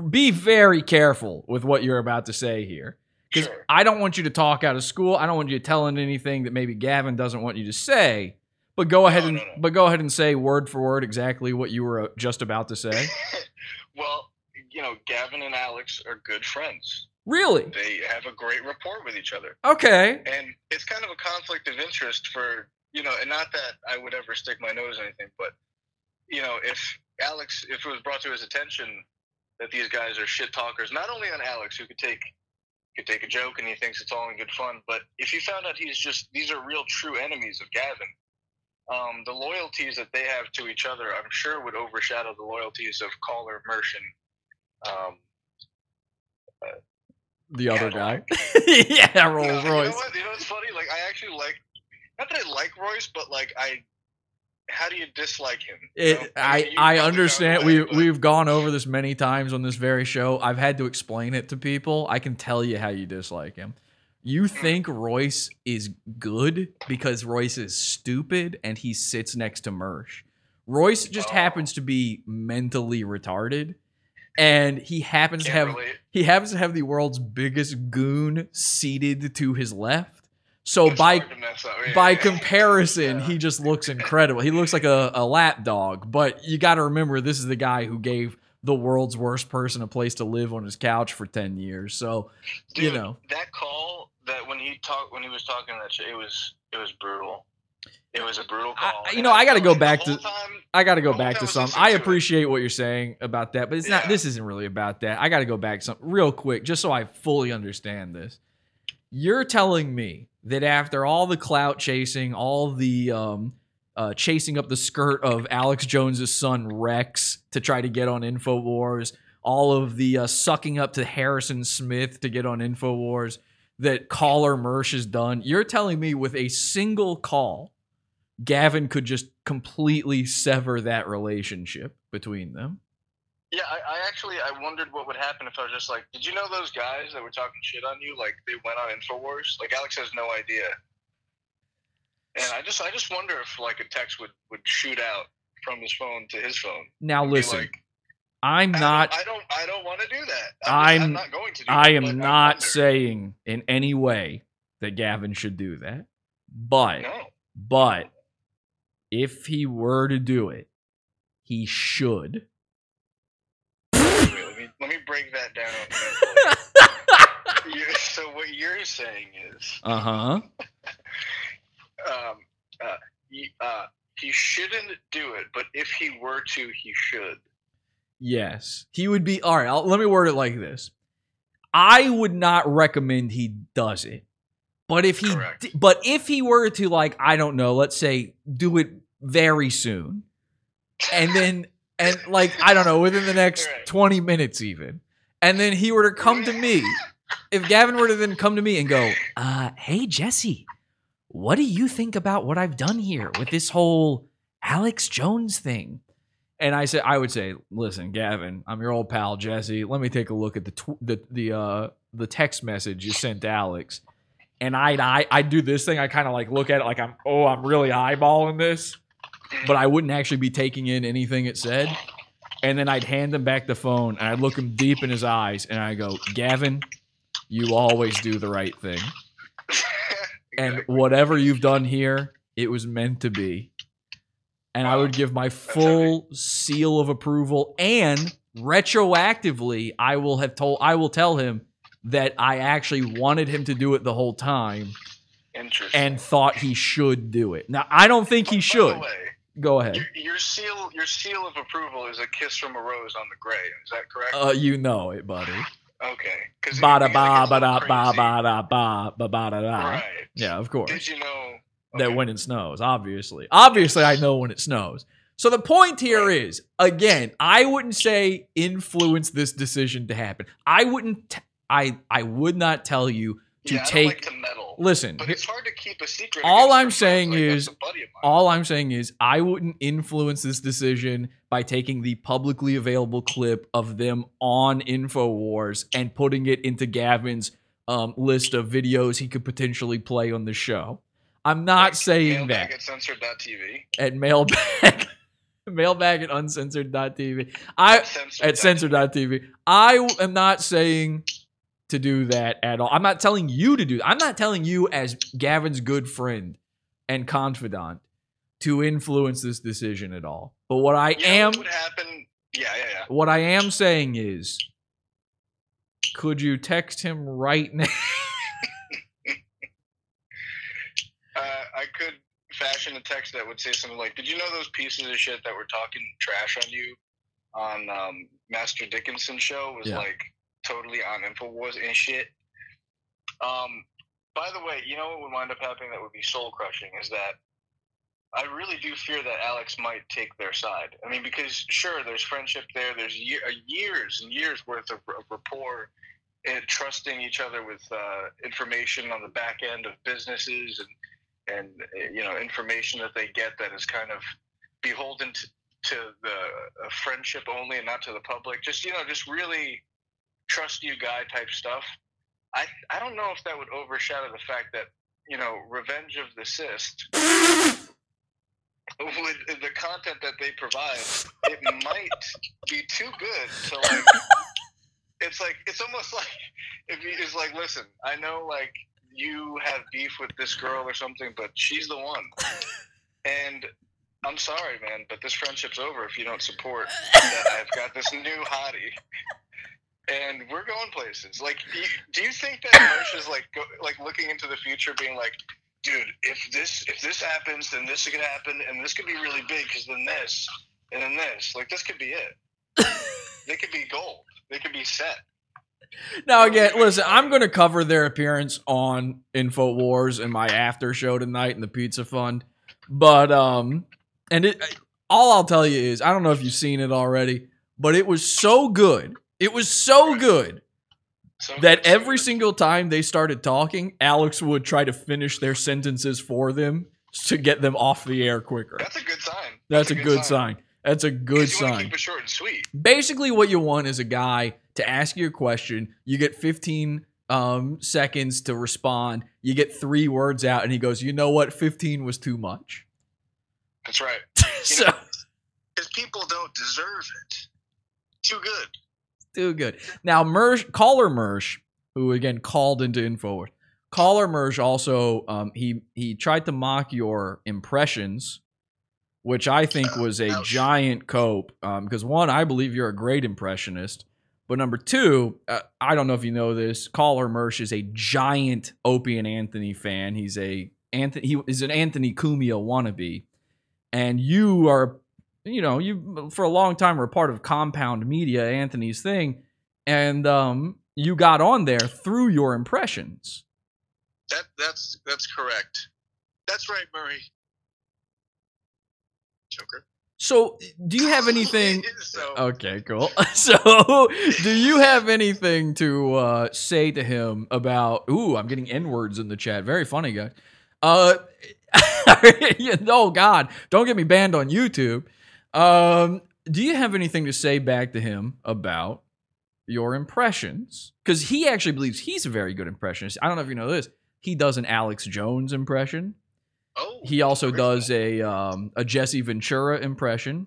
S2: be very careful with what you're about to say here. Because I don't want you to talk out of school. I don't want you telling anything that maybe Gavin doesn't want you to say. But go ahead and but go ahead and say word for word exactly what you were uh, just about to say.
S20: Well, you know, Gavin and Alex are good friends.
S2: Really?
S20: They have a great rapport with each other.
S2: Okay.
S20: And it's kind of a conflict of interest for you know, and not that I would ever stick my nose in anything, but you know, if Alex, if it was brought to his attention that these guys are shit talkers, not only on Alex, who could take could take a joke and he thinks it's all in good fun, but if you found out he's just these are real true enemies of Gavin, um, the loyalties that they have to each other, I'm sure would overshadow the loyalties of Caller Mershon. Um,
S2: The other guy. yeah, Rolls
S20: no, You know
S2: Royce.
S20: what? You know what's funny? Like I actually like, not that I like Royce, but like I, how do you dislike him? You?
S2: It, I I understand. We we've gone over this many times on this very show. I've had to explain it to people. I can tell you how you dislike him. You hmm. think Royce is good because Royce is stupid and he sits next to Mersh. Royce just oh. happens to be mentally retarded, and he happens to have he happens to have the world's biggest goon seated to his left. So by by comparison, he just looks incredible. He looks like a, a lap dog. But you got to remember, this is the guy who gave the world's worst person a place to live on his couch for ten years. So you know,
S20: that call that when he talked when he was talking that shit, it was it was brutal. It was a brutal call.
S2: you know, I got to go back to I got to go back to some. I appreciate what you're saying about that, but it's not. This isn't really about that. I got to go back some real quick, just so I fully understand this. You're telling me that after all the clout chasing, all the um, uh, chasing up the skirt of Alex Jones's son Rex to try to get on Infowars, all of the uh, sucking up to Harrison Smith to get on Infowars, that caller Mersh has done. You're telling me with a single call, Gavin could just completely sever that relationship between them.
S20: Yeah, I, I actually I wondered what would happen if I was just like, did you know those guys that were talking shit on you? Like they went on Infowars. Like Alex has no idea. And I just I just wonder if like a text would would shoot out from his phone to his phone.
S2: Now listen,
S20: like,
S2: I'm not.
S20: I don't I don't want to do that. I'm, just-
S2: I'm.
S20: not going to. Do
S2: I
S20: it,
S2: am not saying in any way that Gavin should do that, but no. but if he were to do it, he should.
S20: Let me, break that down. You- you're saying is,
S2: Uh huh.
S20: um, uh, he, uh, he shouldn't do it, but if he were to, he should.
S2: Yes, he would be. All right, I'll, let me word it like this: I would not recommend he does it, but if he, di- but if he were to, like, I don't know, let's say, do it very soon, and then, and like, I don't know, within the next twenty minutes, even, and then he were to come to me, if Gavin were to then come to me and go, uh, "Hey, Jesse, what do you think about what I've done here with this whole Alex Jones thing?" And I said, I would say, listen, Gavin, I'm your old pal Jesse. Let me take a look at the tw- the the uh, the text message you sent to Alex. And I I I do this thing. I kind of like look at it like I'm oh I'm really eyeballing this, but I wouldn't actually be taking in anything it said. And then I'd hand him back the phone and I'd look him deep in his eyes and I go, Gavin, you always do the right thing. And whatever you've done here, it was meant to be and I would give my full seal of approval and retroactively I will have told I will tell him that I actually wanted him to do it the whole time
S20: Interesting.
S2: and thought he should do it. Now I don't think he should. Go ahead.
S20: Your, your seal, your seal of approval is a kiss from a rose on the gray. Is that correct?
S2: Uh you know it, buddy.
S20: okay.
S2: Ba da ba ba da ba ba da ba ba ba da da.
S20: Right.
S2: Yeah, of course.
S20: Did you know?
S2: that when it snows, obviously. Obviously, I know when it snows. So the point here is, again, I wouldn't say influence this decision to happen. I wouldn't. T- I I would not tell you to
S20: yeah,
S2: take.
S20: like to
S2: listen,
S20: but it's hard to keep a secret.
S2: all I'm saying
S20: like,
S2: is,
S20: that's a buddy of mine.
S2: all I'm saying is, I wouldn't influence this decision by taking the publicly available clip of them on Infowars and putting it into Gavin's um, list of videos he could potentially play on the show. I'm not saying that
S20: at censored.tv.
S2: at mailbag mailbag at uncensored.tv i at censored.tv i am not saying to do that at all i'm not telling you to do i'm not telling you as gavin's good friend and confidant to influence this decision at all but what i am
S20: What happen? Yeah, yeah, yeah.
S2: what i am saying is could you text him right now
S20: Uh, I could fashion a text that would say something like, "Did you know those pieces of shit that were talking trash on you on um, Master Dickinson show was
S2: Yeah.
S20: like totally on Infowars and shit." Um, by the way, you know what would wind up happening that would be soul crushing is that I really do fear that Alex might take their side. I mean, because sure, there's friendship there. There's year, uh, years and years worth of, of rapport, and trusting each other with uh, information on the back end of businesses and and uh, you know information that they get that is kind of beholden to, to the uh, friendship only and not to the public. Just you know, just really trust you guy type stuff. I I don't know if that would overshadow the fact that you know Revenge of the Cis. With the content that they provide, it might be too good to like. It's like it's almost like if you it's like listen, I know like you have beef with this girl or something, but she's the one. And I'm sorry, man, but this friendship's over if you don't support that I've got this new hottie. And we're going places. Like, do you think that Mersh is like, go, like looking into the future, being like, "Dude, if this if this happens, then this could happen, and this could be really big, because then this, and then this, like this could be it. they could be gold. They could be set.
S2: Now again, listen, I'm going to cover their appearance on Infowars in my after show tonight in the Pizza Fund. But um and it all I'll tell you is I don't know if you've seen it already, but it was so good. It was so good that every single time they started talking, Alex would try to finish their sentences for them to get them off the air quicker.
S20: That's a good sign.
S2: That's, a, good, sign. That's a good sign.
S20: keep it short and sweet.
S2: Basically, what you want is a guy to ask you a question. You get 15 um, seconds to respond. You get three words out, and he goes, "You know what? 15 was too much."
S20: That's right.
S2: so
S20: Because people don't deserve it. Too good.
S2: Too good. Now, Mersh, caller Mersh, who again called into Infowars, caller Mersh also um, he he tried to mock your impressions, which I think was a giant cope. Because one, I believe you're a great impressionist, But number two, uh, I don't know if you know this. Caller Mersh is a giant Opie and Anthony fan. He's a Anthony. He is an Anthony Cumia wannabe, and you are, you know, you for a long time were part of Compound Media, Anthony's thing, and um, you got on there through your impressions.
S20: That that's that's correct. That's right, Murray. Joker.
S2: So, do you have anything? Okay, cool. So, do you have anything to uh, say to him about? Ooh, I'm getting n words in the chat. Very funny, guys. Uh, oh God, don't get me banned on YouTube. Um, do you have anything to say back to him about your impressions? Because he actually believes he's a very good impressionist. I don't know if you know this. He does an Alex Jones impression.
S20: Oh,
S2: he also does a um, a Jesse Ventura impression,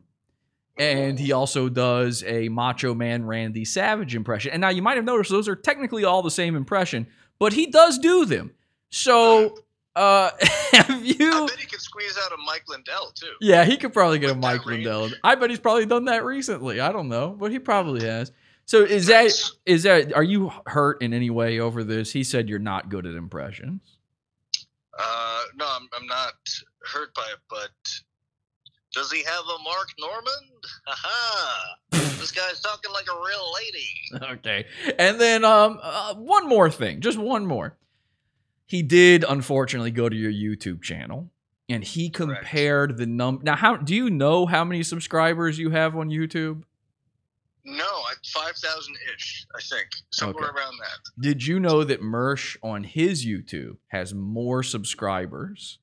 S2: and he also does a Macho Man Randy Savage impression. And now you might have noticed those are technically all the same impression, but he does do them. So, uh, have you?
S20: I bet he could squeeze out a Mike Lindell too.
S2: Yeah, he could probably get a Mike Lindell. I bet he's probably done that recently. I don't know, but he probably has. So is that is that are you hurt in any way over this? He said you're not good at impressions.
S20: Uh, no, I'm, I'm not hurt by it, but does he have a Mark Normand? Haha! this guy's talking like a real lady.
S2: Okay. And then um uh, one more thing, just one more. He did unfortunately go to your YouTube channel and he compared the number. Now how do you know how many subscribers you have on YouTube?
S20: No, I- 5,000 ish, I think. Somewhere
S2: Okay.
S20: around that.
S2: Did you know that Mersh on his YouTube has more subscribers?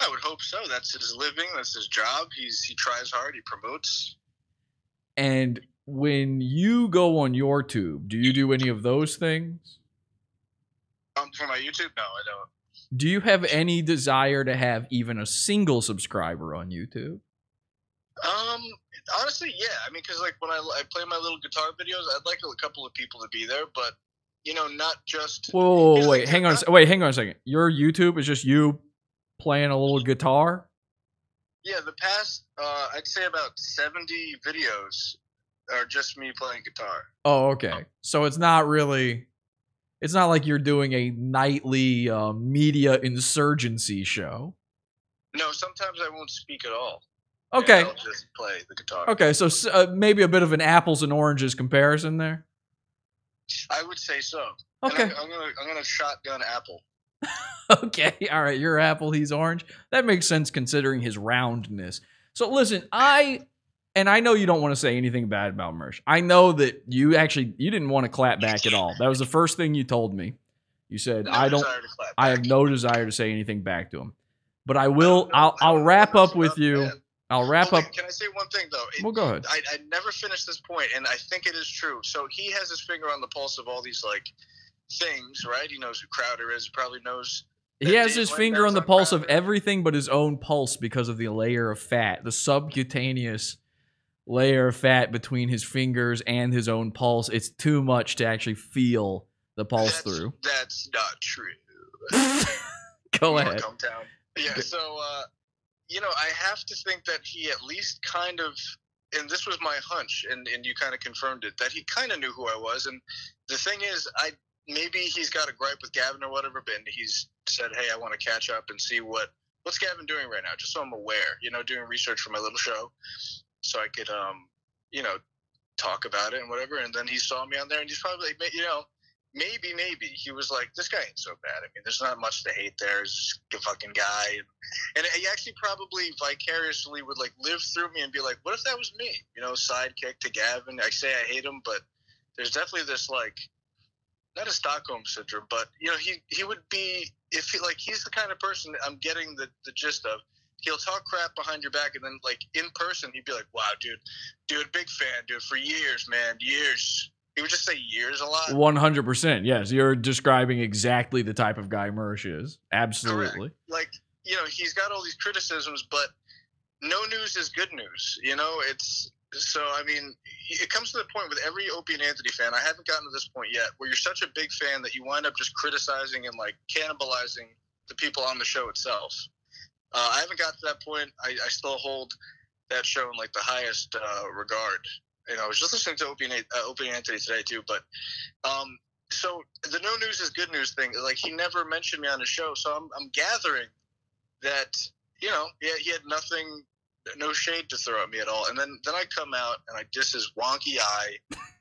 S20: I would hope so. That's his living. That's his job. He's he tries hard. He promotes.
S2: And when you go on your tube, do you do any of those things?
S20: Um, for my YouTube, no, I don't.
S2: Do you have any desire to have even a single subscriber on YouTube?
S20: Um, honestly, yeah. I mean, because like when I, I play my little guitar videos, I'd like a couple of people to be there, but you know, not just.
S2: Whoa, whoa, whoa, wait, hang on, se- wait, hang on a second. Your YouTube is just you playing a little guitar.
S20: Yeah, the past, uh, I'd say about seventy videos are just me playing guitar.
S2: Oh, okay. So it's not really, it's not like you're doing a nightly uh, media insurgency show.
S20: No, sometimes I won't speak at all.
S2: Okay.
S20: And I'll just play the guitar.
S2: Okay, so uh, maybe a bit of an apples and oranges comparison there.
S20: I would say so.
S2: Okay.
S20: And I'm, I'm gonna I'm gonna shotgun Apple.
S2: okay, all right, you're apple, he's orange. That makes sense considering his roundness. So listen, I and I know you don't want to say anything bad about Mersh. I know that you actually you didn't want to clap back at all. That was the first thing you told me. You said
S20: No
S2: I don't
S20: desire to clap
S2: I have no desire to say anything back to him. But I will I'll I'll wrap up with you. I'll wrap
S20: Well,
S2: up
S20: Can I say one thing though? It-
S2: Well, go ahead.
S20: I, I never finished this point, and I think it is true. So he has his finger on the pulse of all these like things, right? He knows who Crowder is. He probably knows.
S2: He has his finger on the pulse of everything but his own pulse because of the layer of fat, the subcutaneous layer of fat between his fingers and his own pulse. It's too much to actually feel the pulse through.
S20: That's not true.
S2: Go ahead.
S20: Yeah. So, uh, you know, I have to think that he at least kind of, and this was my hunch, and, and you kind of confirmed it, that he kind of knew who I was. And the thing is, I maybe he's got a gripe with Gavin or whatever, but he's said, hey, I want to catch up and see what what's Gavin doing right now, just so I'm aware. You know, doing research for my little show, so I could, um, you know, talk about it and whatever. And then he saw me on there, and he's probably like, you know, maybe, maybe he was like, this guy ain't so bad. I mean, there's not much to hate there. He's just a fucking guy. And, he actually probably vicariously would like live through me and be like, what if that was me? You know, sidekick to Gavin. I say I hate him, but there's definitely this like, not a Stockholm syndrome, but you know, he he would be if he like he's the kind of person I'm getting the the gist of. He'll talk crap behind your back, and then like in person, he'd be like, "Wow, dude, dude, big fan, dude, for years, man, years." He would just say years a lot.
S2: One hundred percent. Yes, you're describing exactly the type of guy Mersh is. Absolutely.
S20: like you know he's got all these criticisms but no news is good news you know it's so i mean it comes to the point with every opie and anthony fan i haven't gotten to this point yet where you're such a big fan that you wind up just criticizing and like cannibalizing the people on the show itself uh, i haven't got to that point I, I still hold that show in like the highest uh, regard You know, I was just listening to Opie uh, Opie Anthony today too. But um, so the no news is good news thing. Like he never mentioned me on the show, so I'm I'm gathering that you know yeah he had nothing, no shade to throw at me at all. And then then I come out and I diss his wonky eye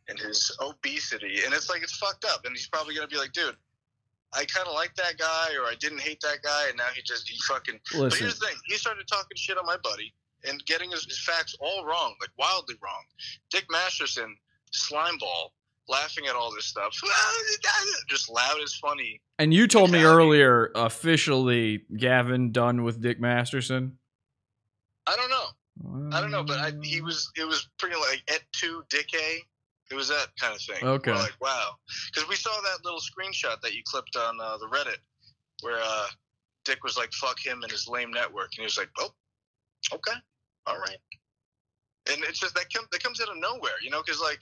S20: and his obesity, and it's like it's fucked up. And he's probably gonna be like, dude. I kind of like that guy, or I didn't hate that guy, and now he just he fucking. But here's the thing: he started talking shit on my buddy and getting his, his facts all wrong, like wildly wrong. Dick Masterson, slimeball, laughing at all this stuff, just loud as funny.
S2: And you told me earlier, officially, Gavin done with Dick Masterson.
S20: I don't know. I don't know, but I, he uh. was. It was pretty like et tu, Dick A. It was that kind of thing.
S2: Okay.
S20: We're like, wow, because we saw that little screenshot that you clipped on uh, the Reddit, where uh, Dick was like, "Fuck him and his lame network," and he was like, "Oh, okay, all right." And it's just that comes that comes out of nowhere, you know, because like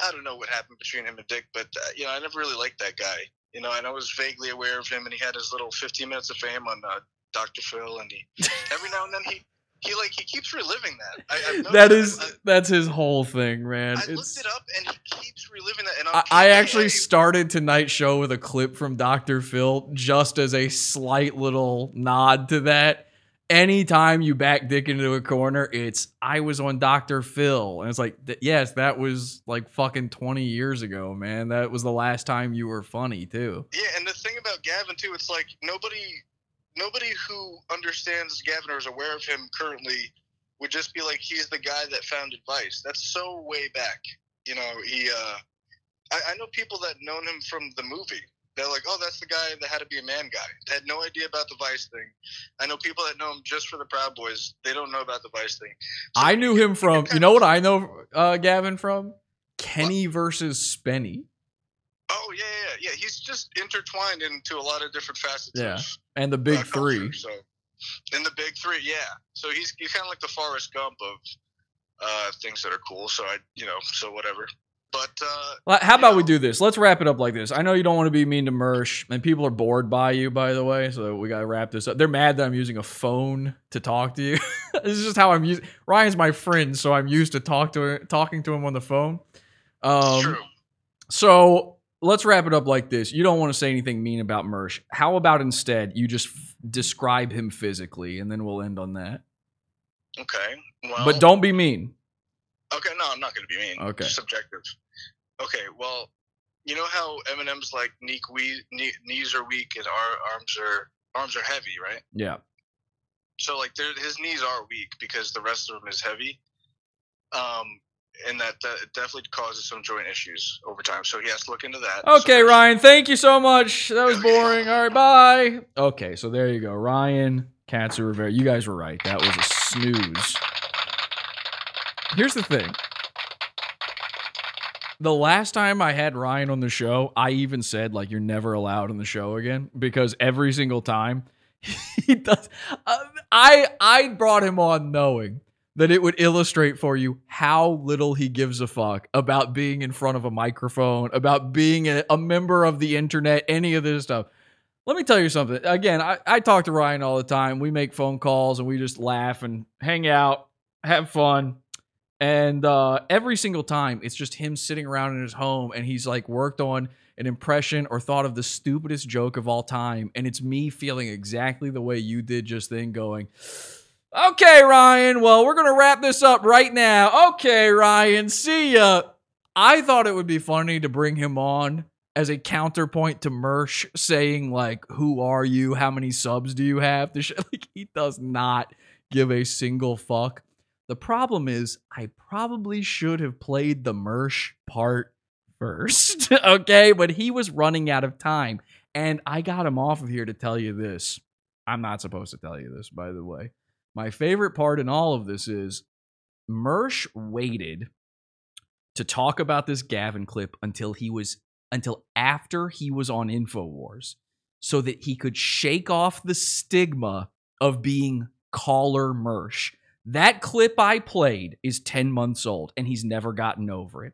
S20: I don't know what happened between him and Dick, but uh, you know, I never really liked that guy. You know, and I was vaguely aware of him, and he had his little 15 minutes of fame on uh, Dr. Phil, and he every now and then he he like he keeps reliving that. I,
S2: That is that's his whole thing, man.
S20: I
S2: It's,
S20: looked it up, and he keeps reliving that. And on
S2: I, I actually started tonight's show with a clip from Dr. Phil just as a slight little nod to that. Anytime you back Dick into a corner, it's I was on Dr. Phil. And it's like, th- yes, that was like fucking 20 years ago, man. That was the last time you were funny, too.
S20: Yeah, and the thing about Gavin too, it's like nobody, nobody who understands Gavin or is aware of him currently would just be like he's the guy that founded Vice. That's so way back. You know, he. uh I, I know people that known him from the movie. They're like, oh, that's the guy that had to be a man guy. They had no idea about the Vice thing. I know people that know him just for the Proud Boys. They don't know about the Vice thing.
S2: I knew him from, you know what I know uh, Gavin from? Kenny versus Spenny.
S20: Oh yeah, yeah, yeah. He's just intertwined into a lot of different facets.
S2: Yeah.
S20: Of,
S2: And the big
S20: uh,
S2: three.
S20: culture, So in the big three, yeah. So he's he's kind of like the Forrest Gump of uh, things that are cool. So I, you know, so whatever. But uh,
S2: How about we do this? Let's wrap it up like this. I know you don't want to be mean to Mersh, and people are bored by you, by the way. So we gotta wrap this up. They're mad that I'm using a phone to talk to you. this is just how I'm using. Ryan's my friend, so I'm used to talk to talking to him on the phone. Um, So let's wrap it up like this. You don't want to say anything mean about Mersh. How about instead you just f- describe him physically, and then we'll end on that.
S20: okay, well,
S2: but don't be mean.
S20: Okay, no, I'm not going to be mean.
S2: Okay.
S20: subjective. Okay, well, you know how Eminem's like we, knee, knees are weak and our arms are arms are heavy, right?
S2: Yeah.
S20: So like his knees are weak because the rest of him is heavy. Um, and that, that definitely causes some joint issues over time. So he has to look into that.
S2: Okay, Ryan, thank you so much. That was boring. All right, bye. Okay, so there you go. Ryan, Katsu Rivera. You guys were right. That was a snooze. Here's the thing. The last time I had Ryan on the show, I even said like you're never allowed on the show again because every single time he does uh, I I brought him on knowing that it would illustrate for you how little he gives a fuck about being in front of a microphone, about being a, a member of the internet, any of this stuff. Let me tell you something. Again, I, I talk to Ryan all the time. We make phone calls and we just laugh and hang out, have fun. And uh, every single time, it's just him sitting around in his home and he's like worked on an impression or thought of the stupidest joke of all time. And it's me feeling exactly the way you did just then, going, Okay, Ryan. Well, we're going to wrap this up right now. Okay, Ryan. See ya. I thought it would be funny to bring him on as a counterpoint to Mersh saying, like, who are you? How many subs do you have? The sh- like, he does not give a single fuck. The problem is, I probably should have played the Mersh part first, okay? But he was running out of time. And I got him off of here to tell you this. I'm not supposed to tell you this, by the way. My favorite part in all of this is Mersh waited to talk about this Gavin clip until he was until after he was on InfoWars so that he could shake off the stigma of being caller Mersh. That clip I played is 10 months old and he's never gotten over it.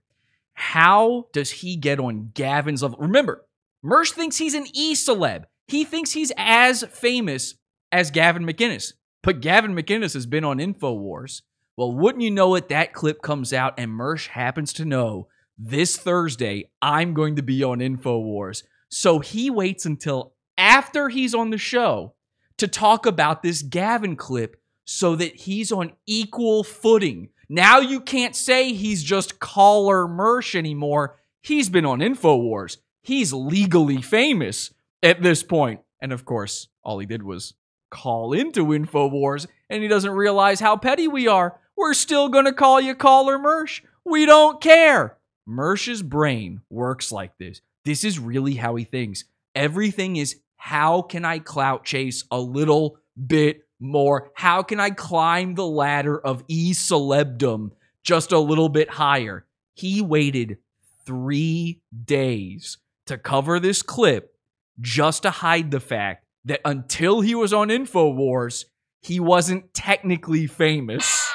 S2: How does he get on Gavin's level? Remember, Mersh thinks he's an e celeb. He thinks he's as famous as Gavin McInnes. But Gavin McInnes has been on InfoWars Well, wouldn't you know it, that clip comes out, and Mersh happens to know this Thursday I'm going to be on InfoWars. So he waits until after he's on the show to talk about this Gavin clip so that he's on equal footing. Now you can't say he's just caller Mersh anymore. He's been on InfoWars. He's legally famous at this point. And of course, all he did was call into InfoWars and he doesn't realize how petty we are. We're still going to call you caller Mersh. We don't care. Mersh's brain works like this. This is really how he thinks. Everything is how can I clout chase a little bit more? How can I climb the ladder of e celebdom just a little bit higher? He waited three days to cover this clip just to hide the fact that until he was on InfoWars, he wasn't technically famous.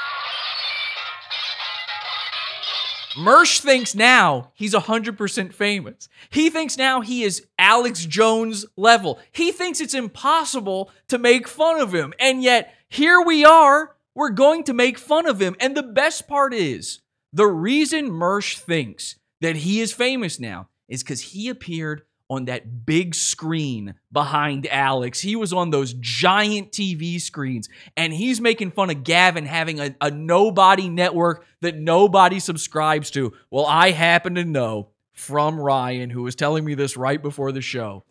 S2: Mersh thinks now he's 100% famous. He thinks now he is Alex Jones level. He thinks it's impossible to make fun of him. And yet, here we are. We're going to make fun of him. And the best part is the reason Mersh thinks that he is famous now is because he appeared on that big screen behind Alex. He was on those giant TV screens and he's making fun of Gavin having a, a nobody network that nobody subscribes to. Well, I happen to know from Ryan, who was telling me this right before the show.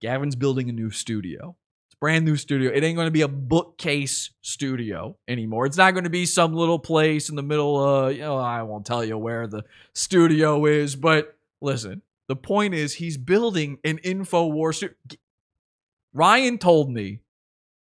S2: Gavin's building a new studio. Brand new studio. It ain't going to be a bookcase studio anymore. It's not going to be some little place in the middle of, you know, I won't tell you where the studio is, but listen, the point is, he's building an InfoWars. Studio. Ryan told me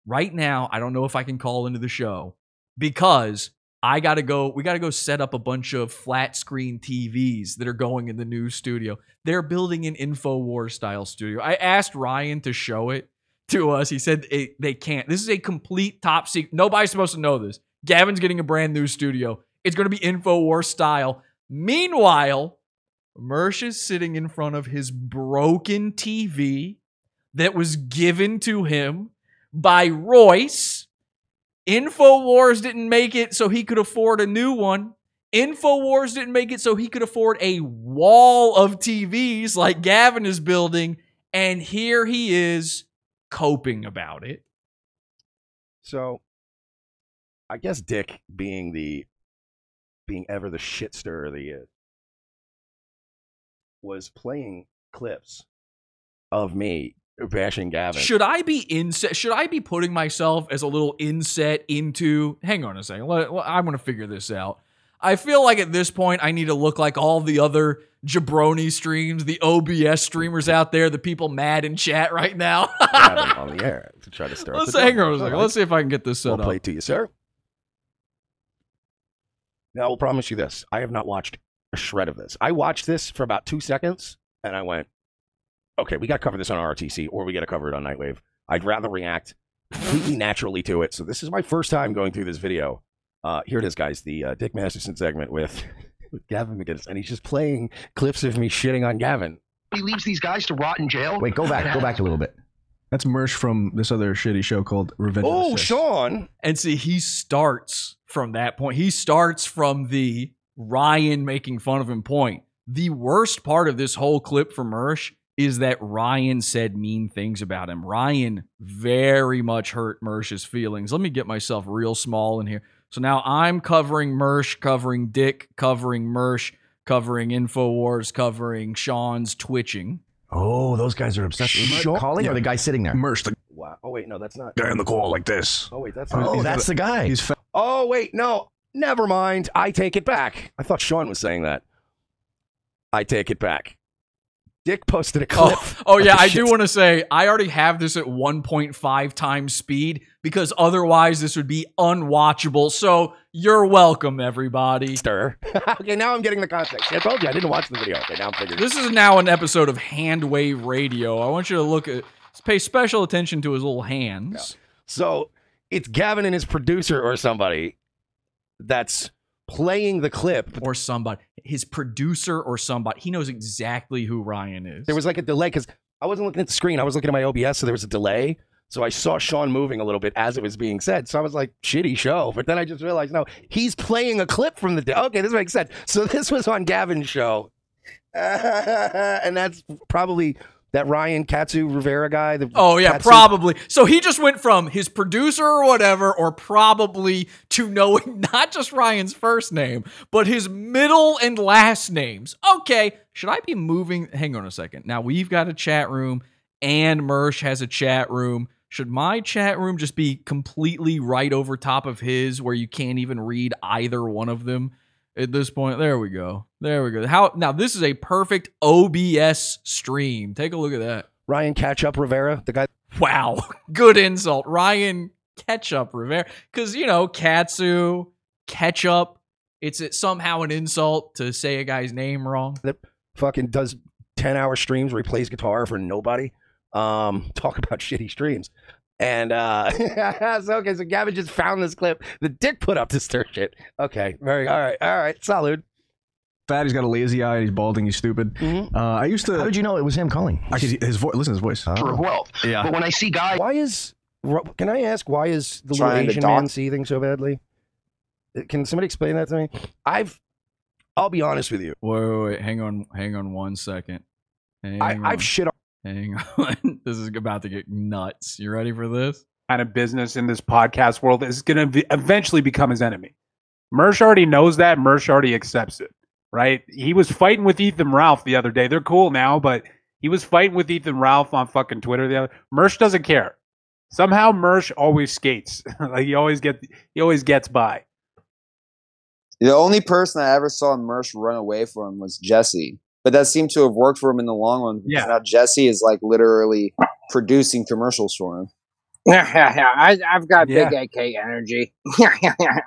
S2: right now, I don't know if I can call into the show because I got to go. We got to go set up a bunch of flat screen TVs that are going in the new studio. They're building an info war style studio. I asked Ryan to show it to us. He said it, they can't. This is a complete top secret. Nobody's supposed to know this. Gavin's getting a brand new studio. It's going to be info war style. Meanwhile, Mersh is sitting in front of his broken TV that was given to him by Royce. InfoWars didn't make it so he could afford a new one. InfoWars didn't make it so he could afford a wall of TVs like Gavin is building. And here he is coping about it.
S16: So, I guess Dick, being the being ever the shit stirrer that he is, was playing clips of me bashing Gavin.
S2: Should I be inset? Should I be putting myself as a little inset into? Hang on a second. Let, let- I'm going to figure this out. I feel like at this point I need to look like all the other jabroni streams, the OBS streamers out there, the people mad in chat right now.
S16: On the air to try to start.
S2: Let's
S16: the
S2: hang on a second.
S16: All
S2: Let's see if I can get this set
S16: We'll
S2: up.
S16: play it to you, sir. Now, I will promise you this: I have not watched a shred of this. I watched this for about two seconds, and I went, "Okay, we got to cover this on RTC, or we got to cover it on Nightwave." I'd rather react completely naturally to it. So this is my first time going through this video. Uh, here it is, guys. The uh, Dick Masterson segment with, with Gavin McGinnis, and he's just playing clips of me shitting on Gavin.
S10: He leaves these guys to rot in jail.
S3: Wait, go back, go back a little bit.
S4: That's Mersh from this other shitty show called Revenge.
S16: Oh, Sean.
S2: And see, he starts from that point. He starts from the Ryan making fun of him point. The worst part of this whole clip for Mersh is that Ryan said mean things about him. Ryan very much hurt Mersh's feelings. Let me get myself real small in here. So now I'm covering Mersh, covering Dick, covering Mersh, covering InfoWars, covering Sean's twitching.
S3: Oh, those guys are obsessed with
S4: Sean-
S3: calling or the guy sitting there?
S4: Mersh, the
S16: Wow. Oh wait, no, that's not.
S4: guy on the call like this.
S16: Oh wait, that's
S3: Oh, that's the guy.
S4: He's fa-
S16: Oh wait, no, never mind. I take it back. I thought Sean was saying that. I take it back. Dick posted a oh, clip.
S2: Oh, oh yeah, I
S16: shit
S2: do want to say I already have this at 1.5 times speed because otherwise this would be unwatchable. So you're welcome, everybody.
S16: stir. okay, now I'm getting the context. I told you I didn't watch the video. Okay, now I'm figuring.
S2: This is now an episode of Handwave Radio. I want you to look at pay special attention to his little hands.
S16: So it's Gavin and his producer or somebody that's playing the clip.
S2: Or somebody, his producer or somebody. He knows exactly who Ryan is.
S16: There was like a delay because I wasn't looking at the screen. I was looking at my OBS, so there was a delay. So I saw Sean moving a little bit as it was being said. So I was like, shitty show. But then I just realized, no, he's playing a clip from the day. Okay, this makes sense. So this was on Gavin's show. and that's probably that Ryan Katsu Rivera guy. The
S2: Oh yeah,
S16: Katsu-
S2: probably. So he just went from his producer or whatever, or probably to knowing not just Ryan's first name, but his middle and last names. Okay, should I be moving? Hang on a second. Now we've got a chat room, and Mersh has a chat room. Should my chat room just be completely right over top of his, where you can't even read either one of them? At this point, there we go. There we go. How now? This is a perfect OBS stream. Take a look at that.
S16: Ryan Ketchup Rivera, the guy.
S2: Wow, good insult, Ryan Ketchup Rivera. Because you know, Katsu Ketchup. It's it, somehow an insult to say a guy's name wrong.
S16: that fucking does 10 hour streams where he plays guitar for nobody. Um, talk about shitty streams. And uh so okay, so Gavin just found this clip. The dick put up to stir shit. Okay, very all right, all right, salute.
S4: Fat. He's got a lazy eye. He's balding. He's stupid. Uh, I used to.
S3: How did you know it was him calling?
S4: I could his voice. Listen to his voice.
S10: For wealth.
S4: Yeah.
S10: But when I see guys,
S16: Why is can I ask why is the little
S10: Trying to
S16: Asian man seething so badly? Uh, Can somebody explain that to me? I've I'll be honest with you.
S2: Wait, wait, wait. Hang on, hang on one second. Hang
S16: I,
S2: on.
S16: I've shit on
S2: Hang on. this is about to get nuts. You ready for this?
S23: kind of business in this podcast world is going to eventually become his enemy. Mersh already knows that. Mersh already accepts it, right? He was fighting with Ethan Ralph the other day. They're cool now, but he was fighting with Ethan Ralph on fucking Twitter the other. Mersh doesn't care. Somehow Mersh always skates. like he always get he always gets by.
S21: The only person I ever saw Mersh run away from was Jesse. But that seemed to have worked for him in the long run
S23: Yeah.
S21: now Jesse is like literally producing commercials for him.
S24: Yeah, yeah, yeah. I, I've got big AK energy. Yeah, yeah, yeah.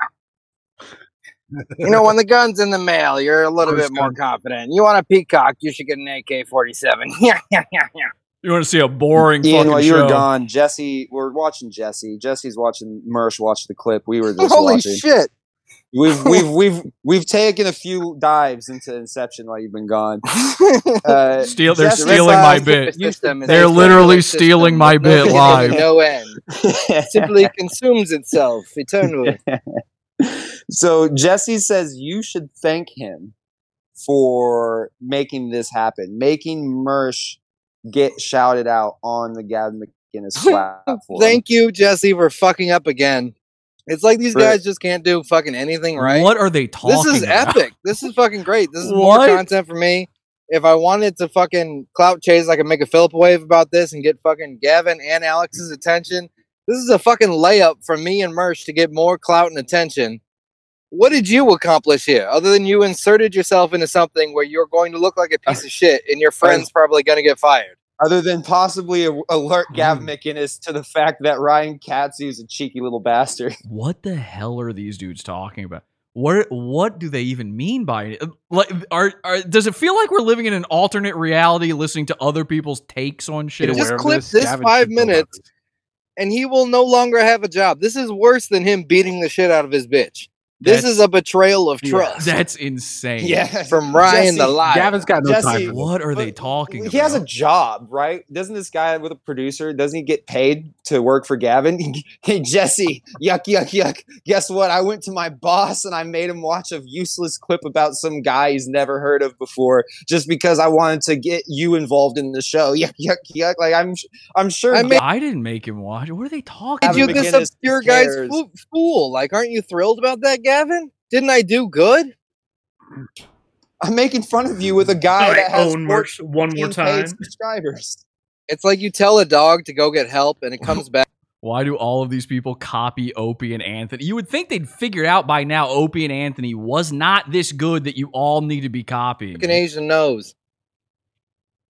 S24: You know, when the gun's in the mail, you're a little bit more confident. You want a peacock, you should get an AK 47. Yeah, yeah, yeah, yeah.
S2: You want to see a boring
S21: Ian,
S2: fucking
S21: while you
S2: show?
S21: were gone, Jesse, we're watching Jesse. Jesse's watching Mersh watch the clip. We were just
S24: Holy
S21: watching.
S24: shit.
S21: We've we've we've we've taken a few dives into Inception while you've been gone. Uh,
S2: Steal, they're
S21: Jesse-
S2: stealing my bit. They're literally stealing my bit live.
S24: No end. Simply consumes itself eternally.
S21: So Jesse says you should thank him for making this happen, making Mersh get shouted out on the Gavin McInnes platform.
S24: Thank you, Jesse, for fucking up again. It's like these guys just can't do fucking anything right.
S2: What are they talking? About?
S24: This is
S2: about?
S24: epic. This is fucking great. This is
S2: What?
S24: more content for me. If I wanted to fucking clout chase, I could make a Philip wave about this and get fucking Gavin and Alex's attention. This is a fucking layup for me and Mersh to get more clout and attention. What did you accomplish here, other than you inserted yourself into something where you're going to look like a piece of shit and your friend's probably going to get fired?
S21: Other than possibly a- alert
S2: Mm.
S21: Gavin McInnes to the fact that Ryan Katsu is a cheeky little bastard.
S2: What the hell are these dudes talking about? What what do they even mean by it? Like, are, are does it feel like we're living in an alternate reality, listening to other people's takes on shit?
S24: Just clip this five minutes, and he will no longer have a job. This is worse than him beating the shit out of his bitch. This is a betrayal of
S2: Yeah,
S24: trust.
S2: that's insane.
S21: Yeah,
S24: from Ryan the
S21: Jesse-
S24: liar.
S21: Gavin's got no time for this.
S2: What are they talking
S21: He has a job, right? Doesn't this guy with a producer, doesn't he get paid to work for Gavin? hey, Jesse, yuck, yuck, yuck. Guess what? I went to my boss and I made him watch a useless clip about some guy he's never heard of before just because I wanted to get you involved in the show. Yuck, yuck, yuck. Like, I'm, I'm sure.
S2: I,
S21: Ga-
S2: didn't make him watch. What are they talking
S24: Did you this obscure guy's fo- fool? Like, aren't you thrilled about that, Gavin? Didn't I do good?
S21: I'm making fun of you with a guy
S24: I
S21: that has
S24: own merch one more time.
S21: subscribers.
S24: It's like you tell a dog to go get help and it comes back.
S2: Why do all of these people copy Opie and Anthony? You would think they'd figure out by now Opie and Anthony was not this good that you all need to be copying.
S24: Fucking Asian knows.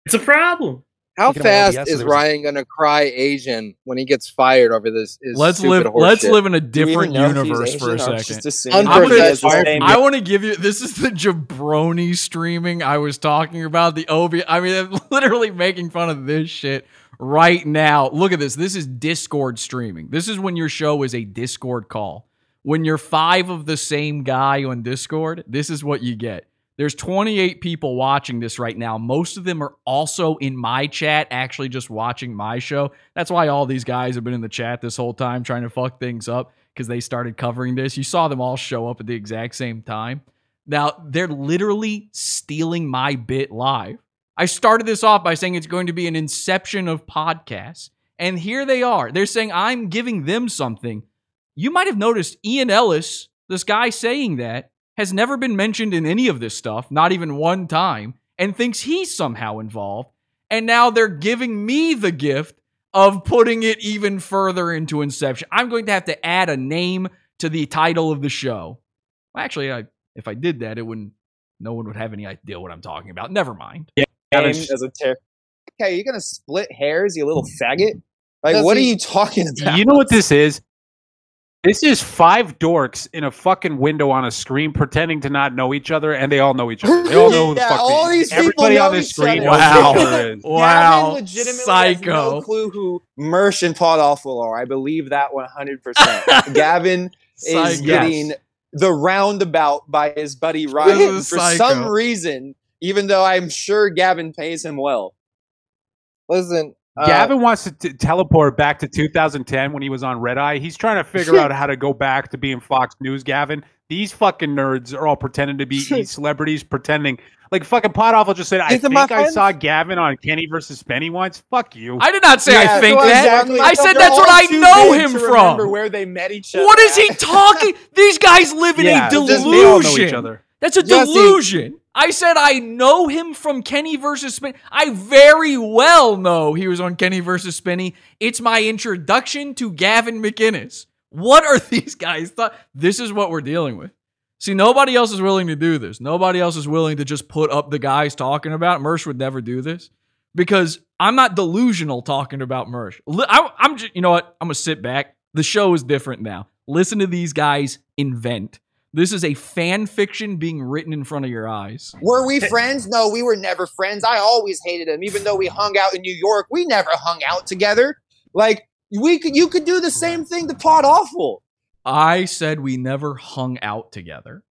S22: It's a problem.
S24: How fast is Ryan gonna cry Asian when he gets fired over this? his
S2: Let's live. Let's
S24: shit?
S2: live in a different
S21: even know if he's
S2: universe for a second. I'm
S21: that he
S2: gonna-
S21: has the same-
S2: I want to give you. This is the jabroni streaming I was talking about. The Obi. I mean, I'm literally making fun of this shit right now. Look at this. This is Discord streaming. This is when your show is a Discord call. When you're five of the same guy on Discord, this is what you get. There's 28 people watching this right now. Most of them are also in my chat, actually just watching my show. That's why all these guys have been in the chat this whole time trying to fuck things up because they started covering this. You saw them all show up at the exact same time. Now, they're literally stealing my bit live. I started this off by saying it's going to be an inception of podcasts. And here they are. They're saying I'm giving them something. You might have noticed Ian Ellis, this guy saying that, has never been mentioned in any of this stuff, not even one time, and thinks he's somehow involved. And now they're giving me the gift of putting it even further into Inception. I'm going to have to add a name to the title of the show. Well, actually, I, if I did that, it wouldn't. No one would have any idea what I'm talking about. Never mind.
S21: Name as a ter- okay, you're gonna split hairs, you little faggot. Like, what are you talking about?
S23: You know what this is? This is five dorks in a fucking window on a screen pretending to not know each other, and they all know each other. They all know who the
S21: Yeah,
S23: fuck
S21: all
S23: they-
S21: these people
S23: everybody on this screen
S21: other.
S23: knows who
S21: Wow.
S23: each other is.
S21: Gavin legitimately has no clue who Mersh and Pod Awful are. I believe that 100%. Gavin is
S2: Psycho.
S21: getting the roundabout by his buddy Ryan for
S2: psycho.
S21: some reason, even though I'm sure Gavin pays him well.
S24: Listen, uh,
S23: Gavin wants to t- teleport back to 2010 when he was on Red Eye. He's trying to figure out how to go back to being Fox News. Gavin, these fucking nerds are all pretending to be celebrities, pretending like fucking Pod Awful just said. I
S24: These are
S23: think I saw Gavin on Kenny versus Spenny once. Fuck you.
S2: I did not say
S21: Yeah,
S2: I think
S21: so
S2: that.
S21: exactly.
S2: I said
S21: They're
S2: that's what I know him
S21: to
S2: from.
S21: remember where they met each other.
S2: What is he talking? These guys live in
S23: Yeah,
S2: a
S23: just-
S2: delusion.
S23: They all know each other.
S2: That's a
S21: Jesse-
S2: delusion. I said I know him from Kenny versus Spenny. I very well know he was on Kenny versus Spenny. It's my introduction to Gavin McInnes. What are these guys thought? This is what we're dealing with. See, nobody else is willing to do this. Nobody else is willing to just put up the guys talking about. Mersh would never do this because I'm not delusional talking about Mersh. I, am just, you know what? I'm gonna sit back. The show is different now. Listen to these guys invent. This is a fan fiction being written in front of your eyes.
S21: Were we friends? No, we were never friends. I always hated him, even though we hung out in New York. We never hung out together. Like we could, you could do the same thing to Pod Awful.
S2: I said we never hung out together.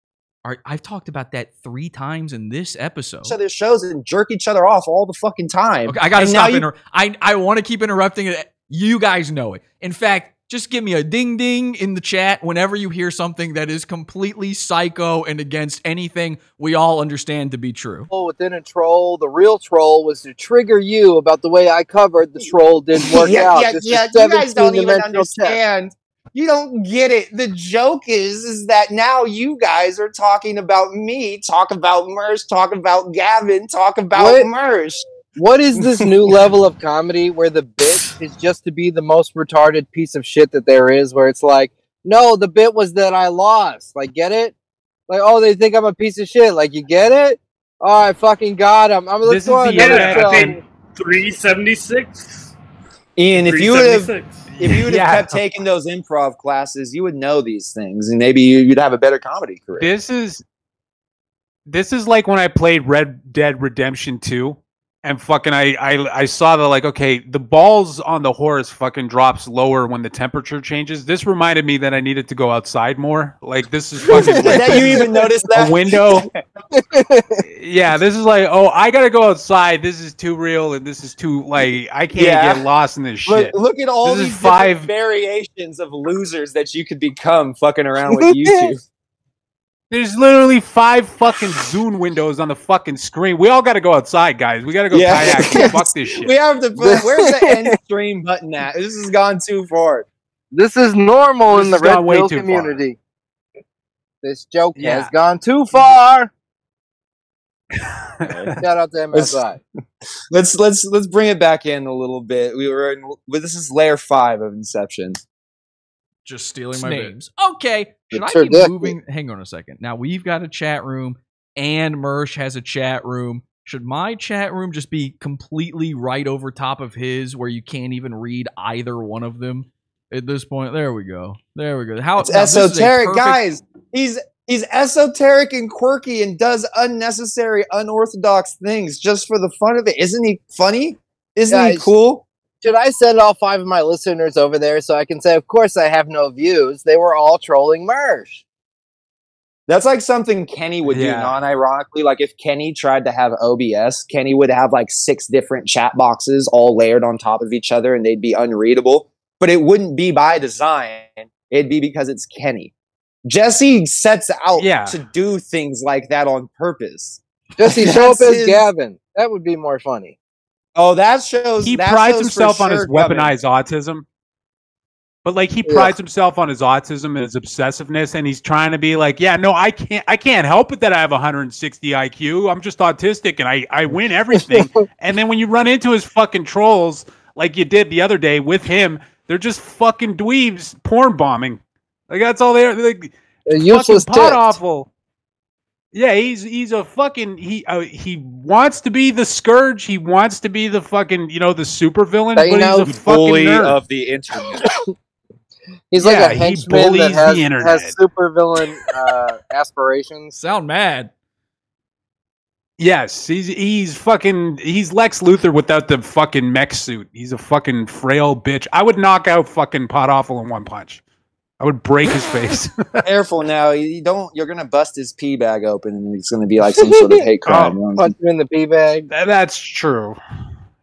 S2: All right, I've talked about that three times in this episode.
S21: Each other's shows and jerk each other off all the fucking time.
S2: Okay, I gotta
S21: And now
S2: stop.
S21: you-
S2: I I want to keep interrupting it. You guys know it. In fact, just give me a ding ding in the chat whenever you hear something that is completely psycho and against anything we all understand to be true.
S24: troll within a troll. The real troll was to trigger you about the way I covered the troll didn't work
S21: yeah,
S24: out.
S21: yeah,
S24: This
S21: yeah. You guys don't even
S24: 17-dimensional chess.
S21: understand. You don't get it. The joke is, is that now you guys are talking about me, talk about Mersh, talk about Gavin, talk about
S24: What?
S21: Mersh.
S24: What is this new level of comedy where the bit is just to be the most retarded piece of shit that there is? Where it's like, no, the bit was that I lost. Like, get it? Like, oh, they think I'm a piece of shit. Like, you get it? Oh, I fucking got him. I'm
S23: This
S24: let's
S23: is the
S24: on another
S23: internet.
S24: show.
S23: I think-
S25: 376.
S21: Ian, if you would have
S25: 376.
S21: if you would have
S23: Yeah.
S21: kept taking those improv classes, you would know these things, and maybe you- you'd have a better comedy career.
S23: This is this is like when I played Red Dead Redemption 2 and fucking I I I saw the like okay, the balls on the horse fucking drops lower when the temperature changes. This reminded me that I needed to go outside more. Like this is fucking like
S21: that you even noticed that
S23: a window. yeah, this is like, oh, I gotta go outside. This is too real, and this is too like I can't
S21: Yeah.
S23: get lost in this
S21: Look,
S23: shit.
S21: look at all
S23: This
S21: these
S23: five-
S21: variations of losers that you could become fucking around with YouTube.
S23: There's literally five fucking Zoom windows on the fucking screen. We all gotta go outside, guys. We gotta go
S21: Yeah.
S23: kayak. Fuck this shit.
S21: We have to put where's the end stream button at? This has gone too far.
S24: This is normal
S23: This
S24: in the Red
S23: way
S24: Pill
S23: too far.
S24: community. This joke
S23: Yeah.
S24: has gone too far. Shout out to MSI.
S21: Let's let's let's bring it back in a little bit. We were in this is layer five of Inception.
S2: Just stealing my
S21: Snake.
S2: names. Okay. Should
S21: It's
S2: I be
S21: ridiculous.
S2: moving? Hang on a second. Now we've got a chat room, and Mersh has a chat room. Should my chat room just be completely right over top of his, where you can't even read either one of them at this point? There we go. There we go. How
S21: It's
S2: now, this
S21: esoteric,
S2: perfect-
S21: guys. He's he's esoteric and quirky and does unnecessary, unorthodox things just for the fun of it. Isn't he funny? Isn't he cool?
S24: Should I send all five of my listeners over there so I can say, of course, I have no views? They were all trolling Mersh.
S21: That's like something Kenny would
S23: Yeah.
S21: do non-ironically. Like if Kenny tried to have OBS, Kenny would have like six different chat boxes all layered on top of each other and they'd be unreadable. But it wouldn't be by design. It'd be because it's Kenny. Jesse sets out
S23: Yeah.
S21: to do things like that on purpose.
S24: Jesse, show up as
S21: his-
S24: Gavin. That would be more funny.
S21: Oh, that shows.
S23: he
S21: that
S23: prides
S21: shows
S23: himself on his
S21: sure coming.
S23: weaponized autism. But like he
S21: Yeah.
S23: prides himself on his autism and his obsessiveness, and he's trying to be like, yeah, no, I can't, I can't help it that I have 160 IQ. I'm just autistic, and I, I win everything. and then when you run into his fucking trolls, like you did the other day with him, they're just fucking dweebs porn bombing. Like that's all they're They're
S24: like. Useless
S23: fucking
S24: pod
S23: awful. Yeah, he's he's a fucking he uh, he wants to be the scourge. He wants to be the fucking you know the super villain, but he's a fucking
S21: bully
S23: nerd.
S21: of the internet.
S24: He's
S23: Yeah,
S24: like a
S23: he
S24: henchman
S23: bullies
S24: that
S23: the
S24: has,
S23: internet.
S24: has supervillain uh, aspirations.
S2: Sound mad.
S23: Yes, he's he's fucking he's Lex Luthor without the fucking mech suit. He's a fucking frail bitch. I would knock out fucking pod awful in one punch. I would break his face.
S21: Careful now. You don't. You're gonna bust his pee bag open, and it's gonna be like some sort of hate oh, crime.
S23: Oh,
S24: Punch him in the pee bag.
S23: That- that's true.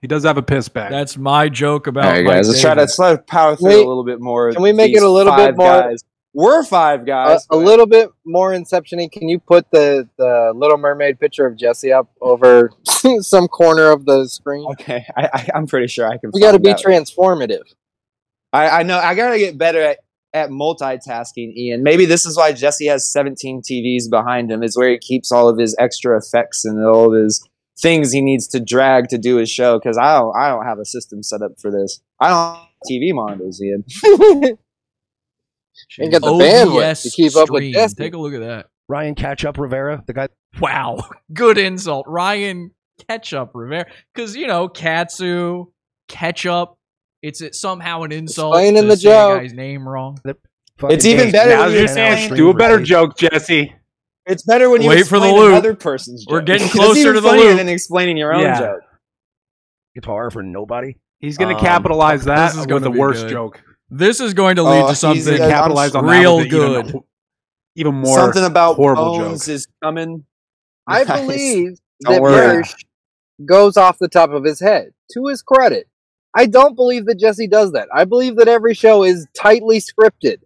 S23: He does have a piss bag.
S2: That's my joke about.
S21: All right,
S2: Mike
S21: guys. Let's try to let's try power through
S24: Wait,
S21: a little bit more.
S24: can we make it a little bit more-
S21: Guys. We're five
S24: A,
S21: guys.
S24: a little bit more inception-y. Can you put the, the Little Mermaid picture of Jesse up over some corner of the screen?
S21: Okay, I, I, I'm pretty sure I can.
S24: We got to be
S21: that.
S24: transformative.
S21: I, I know. I gotta get better at, at multitasking, Ian. Maybe this is why Jesse has 17 TVs behind him. Is where he keeps all of his extra effects and all of his things he needs to drag to do his show. Because I don't, I don't have a system set up for this. I don't have TV monitors, Ian.
S24: Ain't got the
S2: OBS
S24: bandwidth to keep up with
S2: stream.
S24: Jesse.
S2: Take a look at that.
S16: Ryan Catchup Rivera, the guy.
S2: Wow, good insult, Ryan Ketchup Rivera. Because you know Katsu Ketchup. It's it, somehow an insult.
S24: Explaining
S2: to
S24: the
S2: say
S24: joke.
S2: guy's name wrong.
S21: It's even better
S23: Now's
S21: when you
S23: your
S21: explain.
S23: chance. Do a better joke, Jesse.
S21: It's better when you
S2: Wait for the
S21: explain
S2: loop.
S21: another person's joke.
S2: We're getting closer
S21: even
S2: to the
S21: funnier
S2: loop.
S21: than explaining your own
S23: Yeah.
S21: joke.
S16: Guitar for nobody.
S23: He's gonna
S21: Um,
S23: capitalize that
S2: this is
S23: with
S2: gonna
S23: the worst
S2: good.
S23: joke.
S2: This is going to
S21: Oh,
S2: lead to something
S21: yeah, I'm
S23: capitalize on
S2: real
S23: with the even-
S2: good.
S23: Even more
S21: Something about
S23: horrible
S21: bones
S23: joke.
S21: is coming.
S24: I believe
S21: Don't
S24: that
S21: worry.
S24: Hirsch goes off the top of his head. To his credit, I don't believe that Jesse does that. I believe that every show is tightly scripted.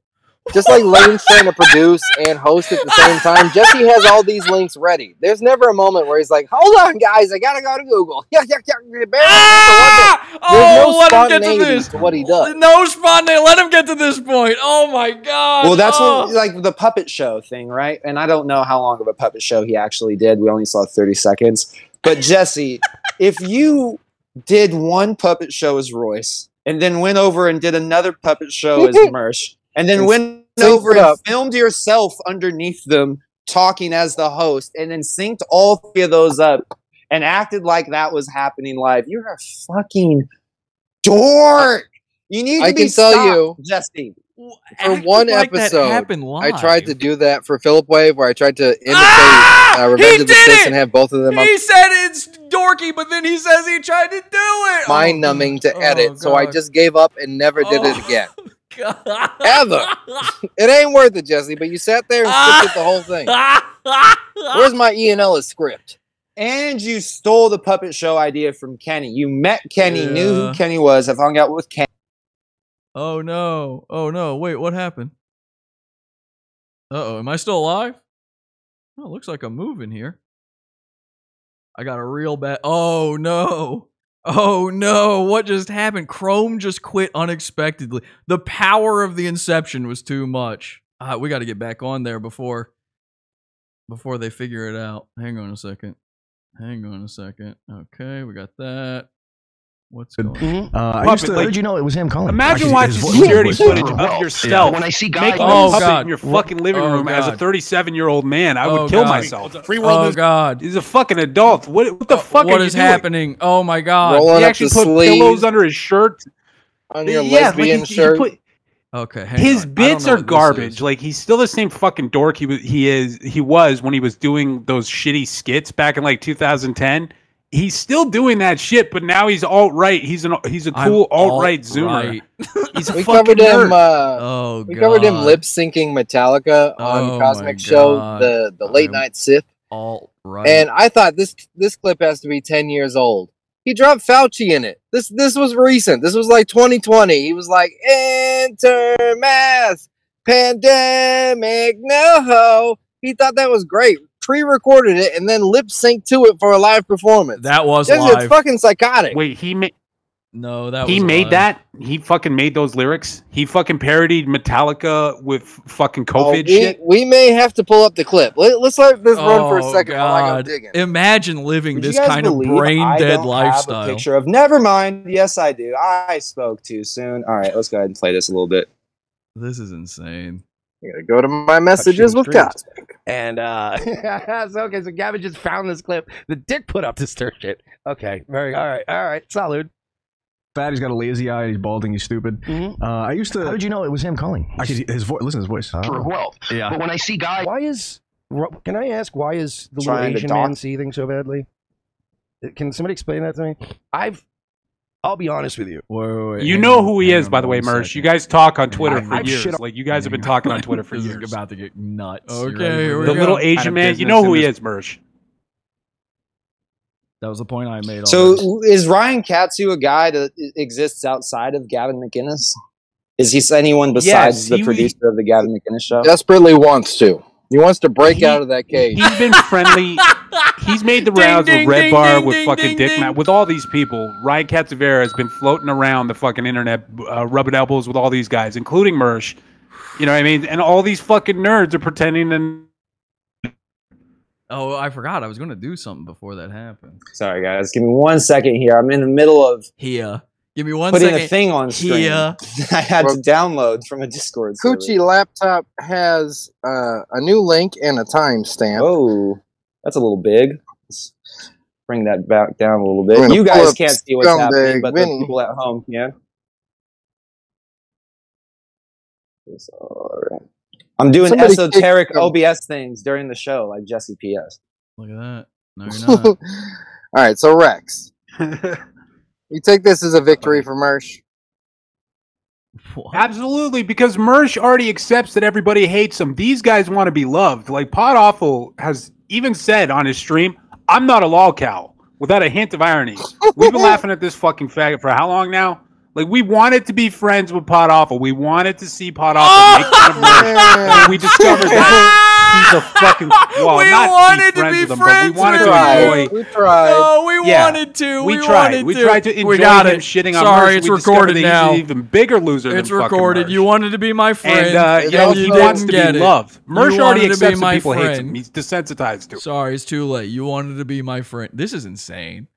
S24: Just like Lane's trying to produce and host at the same time, Jesse has all these links ready. There's never a moment where he's like, "Hold on, guys, I gotta go to Google." Yeah, yeah, yeah. bear with me for one day."
S2: Ah!
S24: There's
S2: Oh,
S24: no
S2: let him get to
S24: spontaneity
S2: this.
S24: to what he does.
S2: No spontaneity. Let him get to this point. Oh my god.
S21: Well, that's
S2: oh.
S21: what like the puppet show thing, right? And I don't know how long of a puppet show he actually did. We only saw 30 seconds. But Jesse, if you did one puppet show as Royce and then went over and did another puppet show as Mersh and then went over and filmed yourself underneath them talking as the host and then synced all three of those up and acted like that was happening live, you're a fucking dork. You need to
S24: I
S21: be
S24: can tell
S21: stopped,
S24: you-
S21: Jesse.
S24: For one
S2: like
S24: episode, I tried to do that for Philip Wave, where I tried to imitate
S2: Ah!
S24: uh, Revenge
S2: He
S24: of the
S2: did Cis
S24: and have both of them on
S2: He said it's dorky, but then he says he tried to do it.
S24: mind numbing to
S2: Oh,
S24: edit, so I just gave up and never did
S2: Oh,
S24: it again.
S2: God.
S24: Ever. It ain't worth it, Jesse, but you sat there and scripted the whole thing. Where's my Ian Ellis script?
S21: And you stole the puppet show idea from Kenny. You met Kenny, knew who Kenny was, have hung out with Kenny.
S2: Oh no. Oh no. Wait, what happened? Uh oh, am I still alive? Oh, looks like I'm moving here. I got a real bad. Oh no. Oh no. What just happened? Chrome just quit unexpectedly. The power of the inception was too much. Uh, we got to get back on there before before they figure it out. Hang on a second. Hang on a second. Okay, we got that. What's going on?
S3: Uh, I
S23: Puppet,
S3: used to,
S23: like-
S3: how did you know it was him calling?
S23: Imagine
S3: Actually,
S23: watching
S3: his voice-
S23: security
S3: his voice was
S23: footage
S3: well.
S23: of yourself
S10: When I see guys-
S23: making
S2: Oh,
S23: a puppet
S2: God.
S23: in your fucking living
S2: Oh,
S23: room as a
S2: God.
S23: 37 year old man. I would
S2: Oh,
S23: kill
S2: God.
S23: myself.
S17: Free world
S2: Oh
S17: is
S2: god.
S23: He's a fucking adult. What, what the fuck
S2: What
S23: are you
S2: is
S23: doing?
S2: happening? Oh my god.
S24: Rolling
S23: He
S24: up
S23: actually
S24: the
S23: put
S24: sleeves
S23: pillows under his shirt.
S24: on your
S23: yeah, like
S24: lesbian
S23: he, he
S24: shirt.
S23: put-
S2: Okay, hang
S23: his
S2: on. I don't
S23: bits
S2: know
S23: are
S2: what this
S23: garbage.
S2: is.
S23: Like he's still the same fucking dork he was. He is. He was when he was doing those shitty skits back in like 2010. He's still doing that shit, but now he's alt right. He's an he's a cool alt right zoomer. He's a
S24: we
S23: fucking
S24: covered him.
S23: nerd.
S24: Uh,
S11: oh,
S24: we covered him lip syncing Metallica on
S11: Oh,
S24: Cosmic Show, the the late night Sith.
S11: Alt right.
S24: And I thought this this clip has to be ten years old. He dropped Fauci in it. This this was recent. This was like 2020. He was like, "Enter mass pandemic, no." He thought that was great. Pre-recorded it and then lip synced to it for a live performance.
S2: That was
S24: This
S2: live.
S24: is fucking psychotic.
S23: Wait, he made
S11: no, that
S23: he
S11: was
S23: made
S11: live.
S23: that. He fucking made those lyrics. He fucking parodied Metallica with fucking
S24: Oh,
S23: COVID
S24: we,
S23: shit.
S24: we may have to pull up the clip. Let, us let this run for a
S2: Oh,
S24: second while I go
S2: God.
S24: digging.
S2: Imagine living
S21: Would
S2: this kind of
S21: believe
S2: brain
S21: I
S2: dead
S21: don't have a
S2: lifestyle.
S21: picture of. Never mind. Yes, I do. I spoke too soon. All right, let's go ahead and play this a little bit.
S11: This is insane.
S24: You gotta go to my messages with
S16: streams.
S24: Cosmic.
S16: And uh so okay, so Gavin just found this clip. The dick put up to stir shit. Okay, very all right, all right, solid.
S4: Fat. He's got a lazy eye. He's balding. He's stupid. Uh, I used to.
S3: How did you know it was him calling?
S4: I could, his voice. Listen to his voice.
S10: For wealth.
S4: Yeah.
S10: But when I see guys,
S16: Why is can I ask why is the little
S21: Trying
S16: Asian man seething so badly? Uh, Can somebody explain that to me? I've I'll be honest with you.
S11: Wait, wait, wait.
S23: You
S11: hang
S23: know
S11: on,
S23: who he is,
S11: on
S23: by the way,
S11: one
S23: Mersh. You guys talk on Twitter
S11: Hang
S23: for
S11: on.
S23: years. Like you guys have been talking on Twitter for
S11: this
S23: years.
S11: is about to get nuts.
S2: Okay, here we
S23: The
S11: this?
S23: little. Asian man. You know who he
S11: this-
S23: is, Mersh.
S11: That was the point I made. already.
S21: So, is Ryan Katsu a guy that exists outside of Gavin McInnes? Is he anyone besides
S23: Yes,
S21: the
S23: he-
S21: producer of the Gavin McInnes show?
S24: Desperately wants to. He wants to break out of that cage.
S23: He's been friendly. He's made the
S2: Ding,
S23: rounds
S2: ding,
S23: with Red
S2: ding,
S23: Bar,
S2: ding,
S23: with
S2: ding,
S23: fucking
S2: ding,
S23: Dick
S2: ding.
S23: Matt, with all these people. Ryan Katsu Rivera has been floating around the fucking internet, uh, rubbing elbows with all these guys, including Mersh. You know what I mean? And all these fucking nerds are pretending to.
S11: oh, I forgot. I was going to do something before that happened.
S21: Sorry, guys. Give me one second here. I'm in the middle of
S11: Here, give me one
S21: putting
S11: second.
S21: a thing on screen.
S11: Here.
S21: I had to download from a Discord. server.
S24: Coochie laptop has uh, a new link and a timestamp.
S21: Oh, that's a little big. Let's bring that back down a little bit. You guys can't see what's
S24: scumbag
S21: happening, but the people at home can. It's all right. I'm doing
S24: Somebody
S21: esoteric. OBS things during the show, like Jesse PS.
S11: Look at that. No, you're not.
S24: All right, so Rex, you take this as a victory for Mersh.
S23: Absolutely, because Mersh already accepts that everybody hates him. These guys want to be loved. Like Pod Awful has even said on his stream, "I'm not a lol cow," without a hint of irony. We've been laughing at this fucking faggot for how long now? Like we wanted to be friends with Pod Awful. We wanted to see Pod Awful make fun of Mersh. And we discovered that he's a fucking. Well,
S2: we
S23: not
S2: wanted
S23: be
S2: to
S23: friends
S2: be
S23: with him,
S2: friends
S23: but we wanted
S2: with
S23: to
S2: him.
S23: enjoy.
S24: We tried.
S2: Oh, we
S23: Yeah.
S2: wanted to.
S23: We,
S2: We,
S23: tried.
S2: wanted
S23: We
S2: to.
S23: tried to enjoy
S2: we got
S23: him
S2: it.
S23: shitting on
S2: Sorry,
S23: Mersh.
S2: it's
S23: We
S2: recorded
S23: that
S2: now.
S23: He's an even bigger loser
S2: It's
S23: than fucking
S2: recorded.
S23: Mersh.
S2: You wanted to be my friend.
S23: And uh, you know,
S2: you
S23: he
S2: didn't
S23: wants to be
S2: it.
S23: loved.
S2: You
S23: Mersh already
S2: wanted to be
S23: accepts that
S2: my
S23: people hate him.
S2: friend.
S23: He's desensitized to it.
S11: Sorry, it's too late. You wanted to be my friend. This is insane.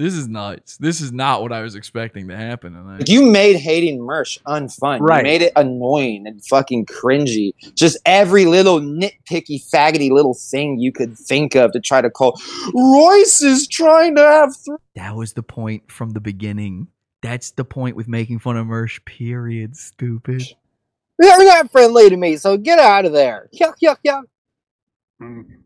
S11: This is nuts. This is not what I was expecting to happen tonight.
S21: You made hating Mersh unfun.
S11: Right.
S21: You made it annoying and fucking cringy. Just every little nitpicky, faggoty little thing you could think of to try to call. Royce is trying to have. Th-
S11: That was the point from the beginning. That's the point with making fun of Mersh, period, stupid.
S24: You're not friendly to me, so get out of there. Yuck, yuck, yuck. Mm.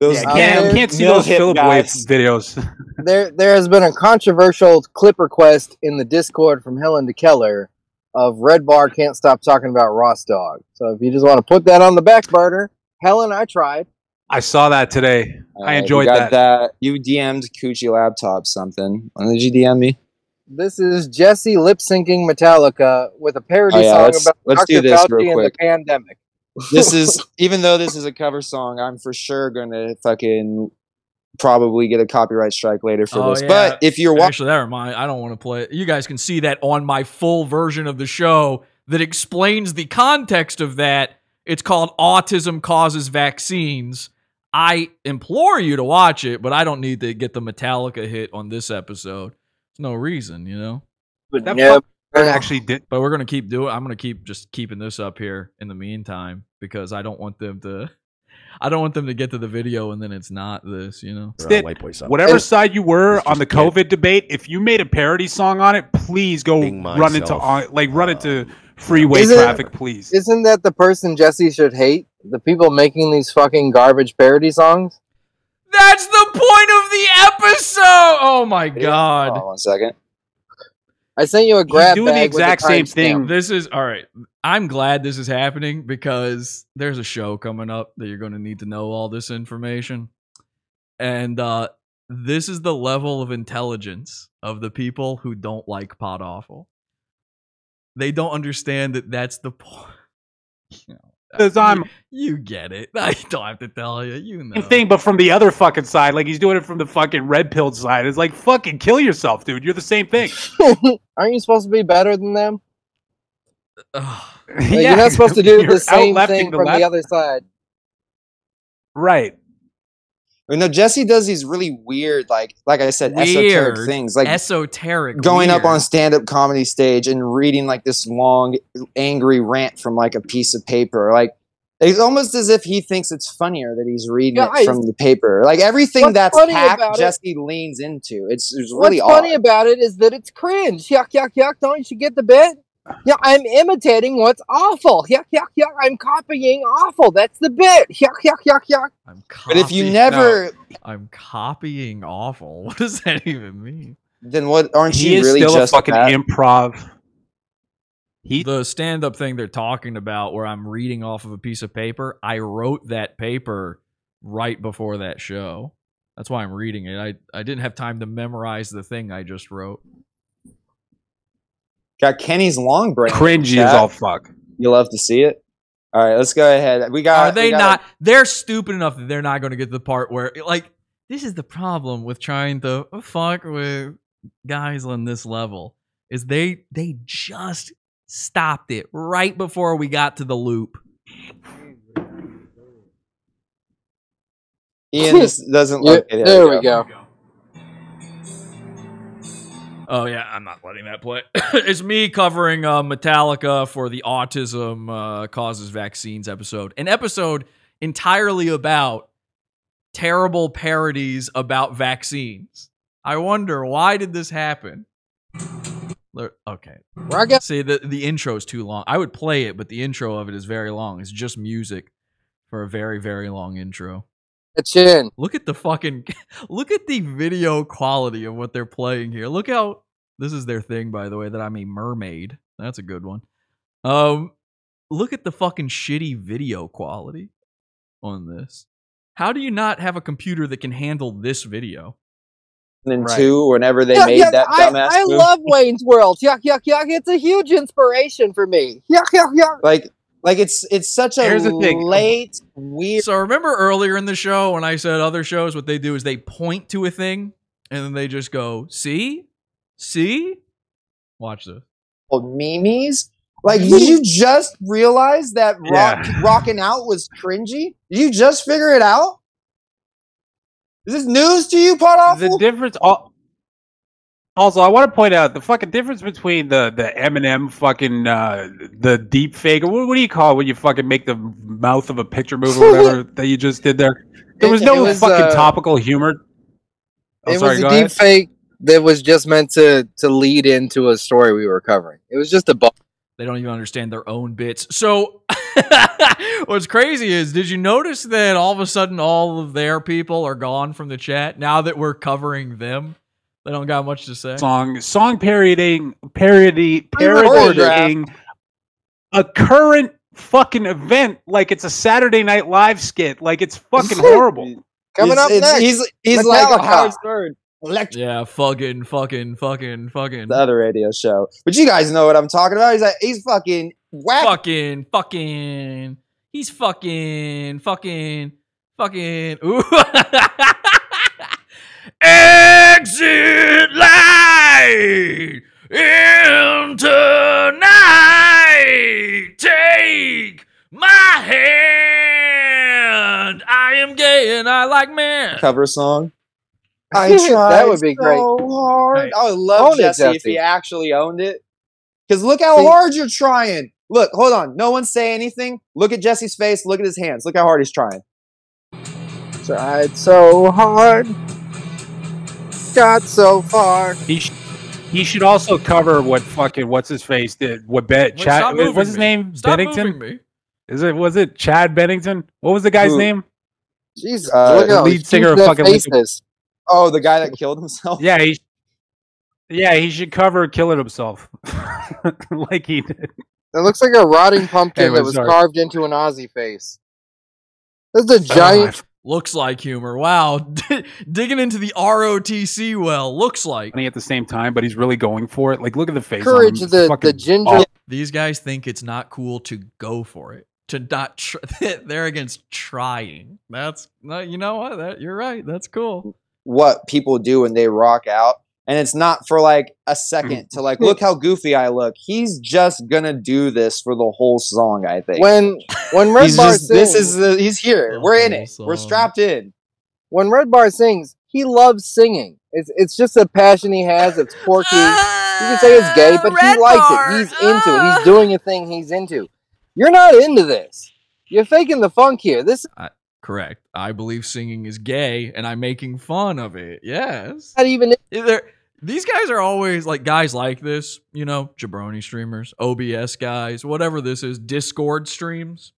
S21: Those
S23: Yeah, can't, can't see
S24: no
S23: those
S24: hip
S23: Philip Wave videos.
S24: There, there has been a controversial clip request in the Discord from Helen DeKeller of Red Bar can't stop talking about Ross Dog. So if you just want to put that on the back burner, Helen, I tried.
S23: I saw that today. I
S21: Uh,
S23: enjoyed
S21: you got
S23: that.
S21: You DM'd Coochie Laptop something. When did you DM me?
S24: This is Jesse lip syncing Metallica with a parody
S21: Oh, yeah,
S24: song
S21: let's-
S24: about
S21: let's
S24: Dr.
S21: do this
S24: Fauci
S21: real
S24: and the pandemic.
S21: This is even though this is a cover song, I'm for sure gonna fucking probably get a copyright strike later for
S2: Oh,
S21: this.
S2: yeah.
S21: But if you're watching,
S2: Actually, that remind I don't want to play it. You guys can see that on my full version of the show that explains the context of that. It's called Autism Causes Vaccines. I implore you to watch it, but I don't need to get the Metallica hit on this episode. There's no reason, you know.
S24: But
S23: That
S24: no,
S23: fuck actually did.
S2: But we're gonna keep doing. I'm gonna keep just keeping this up here in the meantime because I don't want them to. I don't want them to get to the video and then it's not this, you know.
S23: It- whatever side you were on the COVID debate, if you made a parody song on it, please go run into
S16: myself.
S23: on, like run into freeway
S24: Isn't-
S23: traffic, please.
S24: Isn't that the person Jesse should hate? The people making these fucking garbage parody songs?
S2: That's the point of the episode. Oh my god.
S21: Hold on one second.
S24: I sent you a grab
S23: doing the exact same thing.
S2: This is all right. I'm glad this is happening because there's a show coming up that you're going to need to know all this information. And uh this is the level of intelligence of the people who don't like pod awful. They don't understand that that's the point. You, know,
S23: Because I'm
S2: you get it. I don't have to tell you. You know.
S23: same thing, but from the other fucking side. Like he's doing it from the fucking red pilled side. It's like fucking kill yourself, dude. You're the same thing.
S24: Aren't you supposed to be better than them?
S2: Ugh.
S24: Like, you're not supposed to do the same thing
S23: the
S24: from
S23: left.
S24: the other side.
S23: Right.
S21: You know, Jesse does these really weird, like like I said, esoteric things, like
S2: esoteric.
S21: going up on stand-up comedy stage and reading like this long, angry rant from like a piece of paper. Like it's almost as if he thinks it's funnier that he's reading
S24: Guys,
S21: it from the paper. Like everything that's
S24: funny
S21: hacked,
S24: about it-
S21: Jesse leans into. It's, it's
S24: What's
S21: really
S24: funny about it is that it's cringe. Yuck, yuck, yuck. Don't you get the bit? Yeah, I'm imitating what's awful. Yuck, yuck, yuck. I'm copying awful. That's the bit. Yuck, yuck, yuck, yuck.
S21: But if you never,
S2: No, I'm copying awful. What does that even mean?
S21: then what? Aren't
S23: He
S21: you
S23: is
S21: really
S23: still
S21: just
S23: a fucking
S21: that?
S23: improv.
S2: the stand up thing they're talking about where I'm reading off of a piece of paper, I wrote that paper right before that show. That's why I'm reading it. I, I didn't have time to memorize the thing I just wrote.
S21: Got Kenny's long brain.
S23: Cringy
S21: Chat.
S23: as all fuck.
S21: You love to see it. All right, let's go ahead. We got.
S2: Are they
S21: got
S2: not? They're stupid enough that they're not going to get to the part where, like, this is the problem with trying to fuck with guys on this level is they they just stopped it right before we got to the loop.
S21: Ian just doesn't look at it.
S24: there we go.
S2: Oh yeah, I'm not letting that play. it's me covering uh, Metallica for the Autism uh, Causes Vaccines episode, an episode entirely about terrible parodies about vaccines. I wonder why did this happen? Okay,
S24: I guess
S2: see the the intro is too long. I would play it, but the intro of it is very long. It's just music for a very very long intro.
S24: Chin.
S2: Look at the fucking look at the video quality of what they're playing here. Look how this is their thing by the way that I'm a mermaid. That's a good one. Um look at the fucking shitty video quality on this. How do you not have a computer that can handle this video?
S21: And
S2: Right.
S21: two, whenever they
S24: Yuck,
S21: made
S24: yuck.
S21: that
S24: I,
S21: dumbass
S24: I
S21: move,
S24: love Wayne's World. Yuck, yuck, yuck. It's a huge inspiration for me. Yuck, yuck, yuck.
S21: like, like it's it's such a
S2: Here's the thing.
S21: late, weird.
S2: So remember earlier in the show when I said other shows what they do is they point to a thing and then they just go, "See? See? Watch this."
S21: memes. Like, did you just realize that rock, rocking out was cringy? Did you just figure it out? Is this news to you, Pod Awful?
S23: The difference. al- Also, I want to point out the fucking difference between the the Eminem fucking uh, the deep fake. What, what do you call it when you fucking make the mouth of a picture move or whatever that you just did there? There was
S24: it
S23: no
S24: was,
S23: fucking
S24: uh,
S23: topical humor. Oh,
S24: it
S23: sorry,
S24: was
S23: go
S24: a deep fake that was just meant to to lead into a story we were covering. It was just a bu-
S2: They don't even understand their own bits. So what's crazy is did you notice that all of a sudden all of their people are gone from the chat now that we're covering them? They don't got much to say.
S23: song song parodying parody
S2: Pre-recorded.
S23: parodying a current fucking event like it's a Saturday Night Live skit. Like it's fucking horrible.
S24: Coming
S21: It's-
S24: up
S21: it's-
S24: next.
S21: He's he's like
S24: a
S21: Howard Stern. Electric.
S2: Yeah, fucking, fucking, fucking, fucking,
S21: The other radio show, but you guys know what I'm talking about. He's like he's fucking whack.
S2: fucking, fucking. He's fucking, fucking, fucking. Ooh.
S17: Exit light into night. Take my hand.
S2: I am gay and I like men.
S21: cover song. I
S24: That
S21: tried
S24: would be
S21: so
S24: great.
S21: hard.
S2: Right.
S21: I would love
S24: Own it,
S21: Jesse, if he actually owned it. Because look how
S24: See-
S21: hard you're trying. Look, hold on. No one say anything. Look at Jesse's face. Look at his hands. Look how hard he's trying.
S24: tried so hard. Got so far.
S23: He sh- he should also cover what fucking what's his face did. What bet
S2: Wait,
S23: Chad?
S2: stop
S23: What's his
S2: me.
S23: name?
S2: Stop
S23: Bennington. Is it was it Chad Bennington? What was the guy's
S21: Who?
S23: name?
S21: Jesus, Uh, look how
S23: lead singer of fucking
S21: face
S23: Linkin-
S21: is. Oh, the guy that killed himself.
S23: Yeah, he. Yeah, he should cover killing himself, like he did.
S24: It looks like a rotting pumpkin
S23: Anyway,
S24: that was
S23: sorry.
S24: carved into an Aussie face. That's a
S23: Oh,
S24: giant.
S2: Looks like humor. Wow. Digging into the ROTC well. Looks like.
S23: Funny at the same time, but he's really going for it. Like, look at the face.
S24: Courage,
S23: on him.
S24: the- the ginger-
S23: awful.
S2: These guys think it's not cool to go for it. To not, tr- they're against trying. That's, you know what? That, you're right. That's cool.
S21: what people do when they rock out and it's not for like a second to like look how goofy i look he's just gonna do this for the whole song i think
S24: When when Red Bar
S21: just-
S24: sings,
S21: this is the he's here we're in it we're strapped in
S24: when Red Bar sings, he loves singing. It's it's just a passion he has. It's quirky. you can say it's gay, ah, but he likes it. He's into it. He's ah. doing a thing he's into. You're not into this. You're faking the funk here. This
S2: I, correct. I believe singing is gay, and I'm making fun of it. Yes.
S24: not even.
S2: They're, these guys are always like guys like this, you know, jabroni streamers, OBS guys, whatever this is, Discord streams.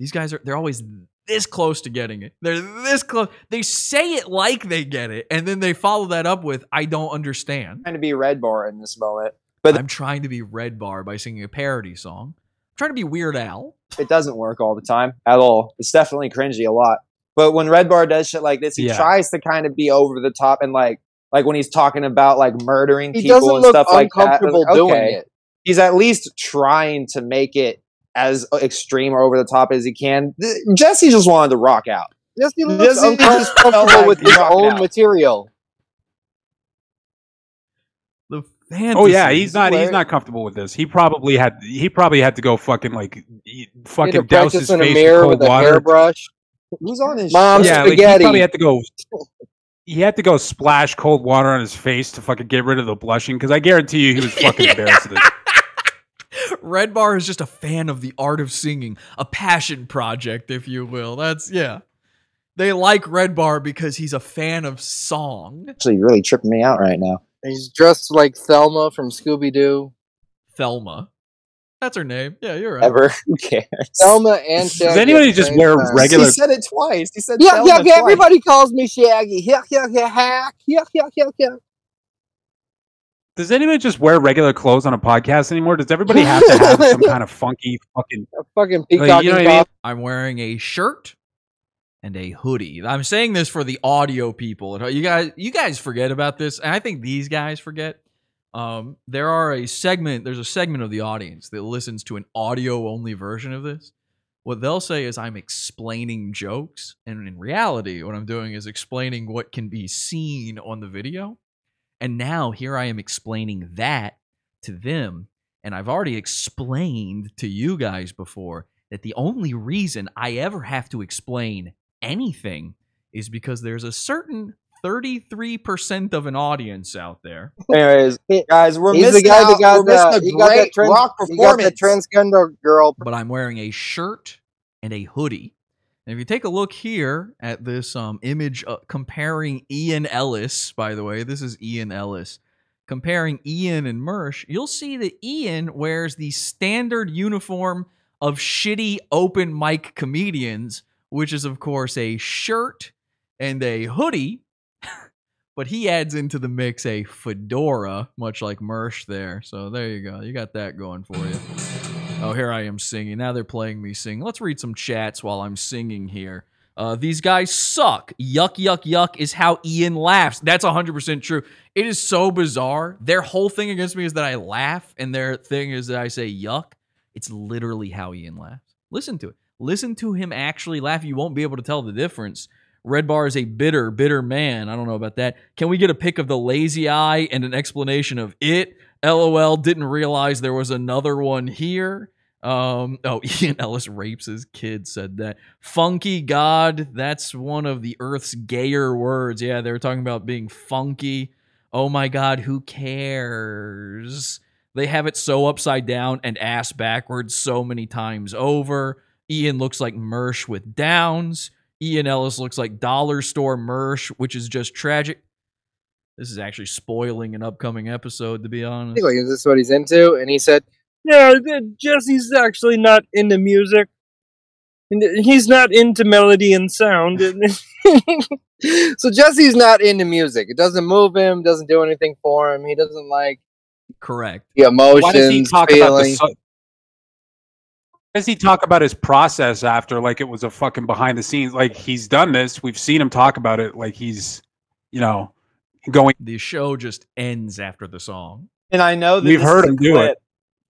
S2: These guys are they're always this close to getting it. They're this close. They say it like they get it, and then they follow that up with "I don't understand."
S21: trying to be red bar in this moment but
S2: I'm trying to be Red Bar by singing a parody song. I'm trying to be Weird Al.
S21: it doesn't work all the time at all it's definitely cringy a lot but when red bar does shit like this he
S23: Yeah.
S21: tries to kind of be over the top and like like when he's talking about like murdering
S24: he
S21: people and stuff like that uh,
S24: uncomfortable
S21: like,
S24: doing
S21: okay.
S24: it.
S21: he's at least trying to make it as uh, extreme or over the top as he can. Jesse just wanted to rock out.
S24: Jesse looks
S21: Jesse just felt
S24: uncomfortable
S21: like
S24: with his own
S21: out.
S24: material.
S2: The
S23: Oh yeah, he's not. He's not comfortable with this. He probably had. He probably had to go fucking like
S24: He had
S23: fucking douse
S24: practice
S23: his
S24: in a
S23: face
S24: mirror
S23: with
S24: with
S23: cold
S24: a
S23: water.
S24: hairbrush.
S21: Who's on his
S24: Mom's
S23: yeah, like, he probably had to go. He had to go splash cold water on his face to fucking get rid of the blushing. Because I guarantee you, he was fucking embarrassed. This.
S2: Red Bar is just a fan of the art of singing, a passion project, if you will. That's yeah. They like Red Bar because he's a fan of song.
S21: Actually, you're really tripping me out right now.
S24: He's dressed like Thelma from Scooby Doo.
S2: Thelma. That's her name. Yeah, you're right.
S21: Ever? Who cares?
S24: Thelma and Shaggy.
S23: Does anybody just wear
S24: time.
S23: regular?
S21: He said it twice. He said
S24: Yeah, yeah, yeah. Everybody calls me Shaggy. Yeah, yeah, yeah. Hack. Yeah, yeah, yeah, yeah.
S23: Does anybody just wear regular clothes on a podcast anymore? Does everybody have to have some kind of funky fucking?
S24: A fucking
S23: Like, you know what I mean?
S2: I'm wearing a shirt and a hoodie. I'm saying this for the audio people. You guys, you guys forget about this, and I think these guys forget. Um, there are a segment. There's a segment of the audience that listens to an audio only version of this. What they'll say is I'm explaining jokes, and in reality, what I'm doing is explaining what can be seen on the video. And now here I am explaining that to them. And I've already explained to you guys before that the only reason I ever have to explain anything is because there's a certain 33% of an audience out there.
S21: Anyways, guys, we're
S24: He's the
S21: missing
S24: guy
S21: out.
S24: that got
S21: we're missing
S24: the,
S21: a
S24: he got that
S21: great
S24: trans,
S21: rock
S24: he got that
S21: performance.
S24: transgender girl.
S2: But I'm wearing a shirt and a hoodie. And if you take a look here at this um, image uh, comparing Ian Ellis, by the way, this is Ian Ellis, comparing Ian and Mersh, you'll see that Ian wears the standard uniform of shitty open mic comedians, which is, of course, a shirt and a hoodie. But he adds into the mix a fedora, much like Mersh there. So there you go. You got that going for you. Oh, here I am singing. Now they're playing me sing. Let's read some chats while I'm singing here. Uh, these guys suck. Yuck, yuck, yuck is how Ian laughs. That's 100% true. It is so bizarre. Their whole thing against me is that I laugh, and their thing is that I say yuck. It's literally how Ian laughs. Listen to it. Listen to him actually laugh. You won't be able to tell the difference. Red Bar is a bitter, bitter man. I don't know about that. Can we get a pic of the lazy eye and an explanation of it? LOL, didn't realize there was another one here. Um, oh, Ian Ellis rapes his kid, said that. Funky God, that's one of the Earth's gayer words. Yeah, they were talking about being funky. Oh my God, who cares? They have it so upside down and ass backwards so many times over. Ian looks like Mersh with downs. Ian Ellis looks like dollar store Mersh, which is just tragic. This is actually spoiling an upcoming episode, to be honest.
S24: Like, is this what he's into? And he said,
S25: Yeah, th- Jesse's actually not into music. He's not into melody and sound.
S24: so Jesse's not into music. It doesn't move him. Doesn't do anything for him. He doesn't like
S2: Correct.
S24: the emotions,
S23: Why does he talk about the
S24: feeling.
S23: so- Why does he talk about his process after like it was a fucking behind the scenes? Like he's done this. We've seen him talk about it. Like he's, you know, going.
S2: The show just ends after the song.
S21: And I know that
S23: We've
S21: this
S23: heard
S21: is a
S23: him do
S21: clip
S23: it.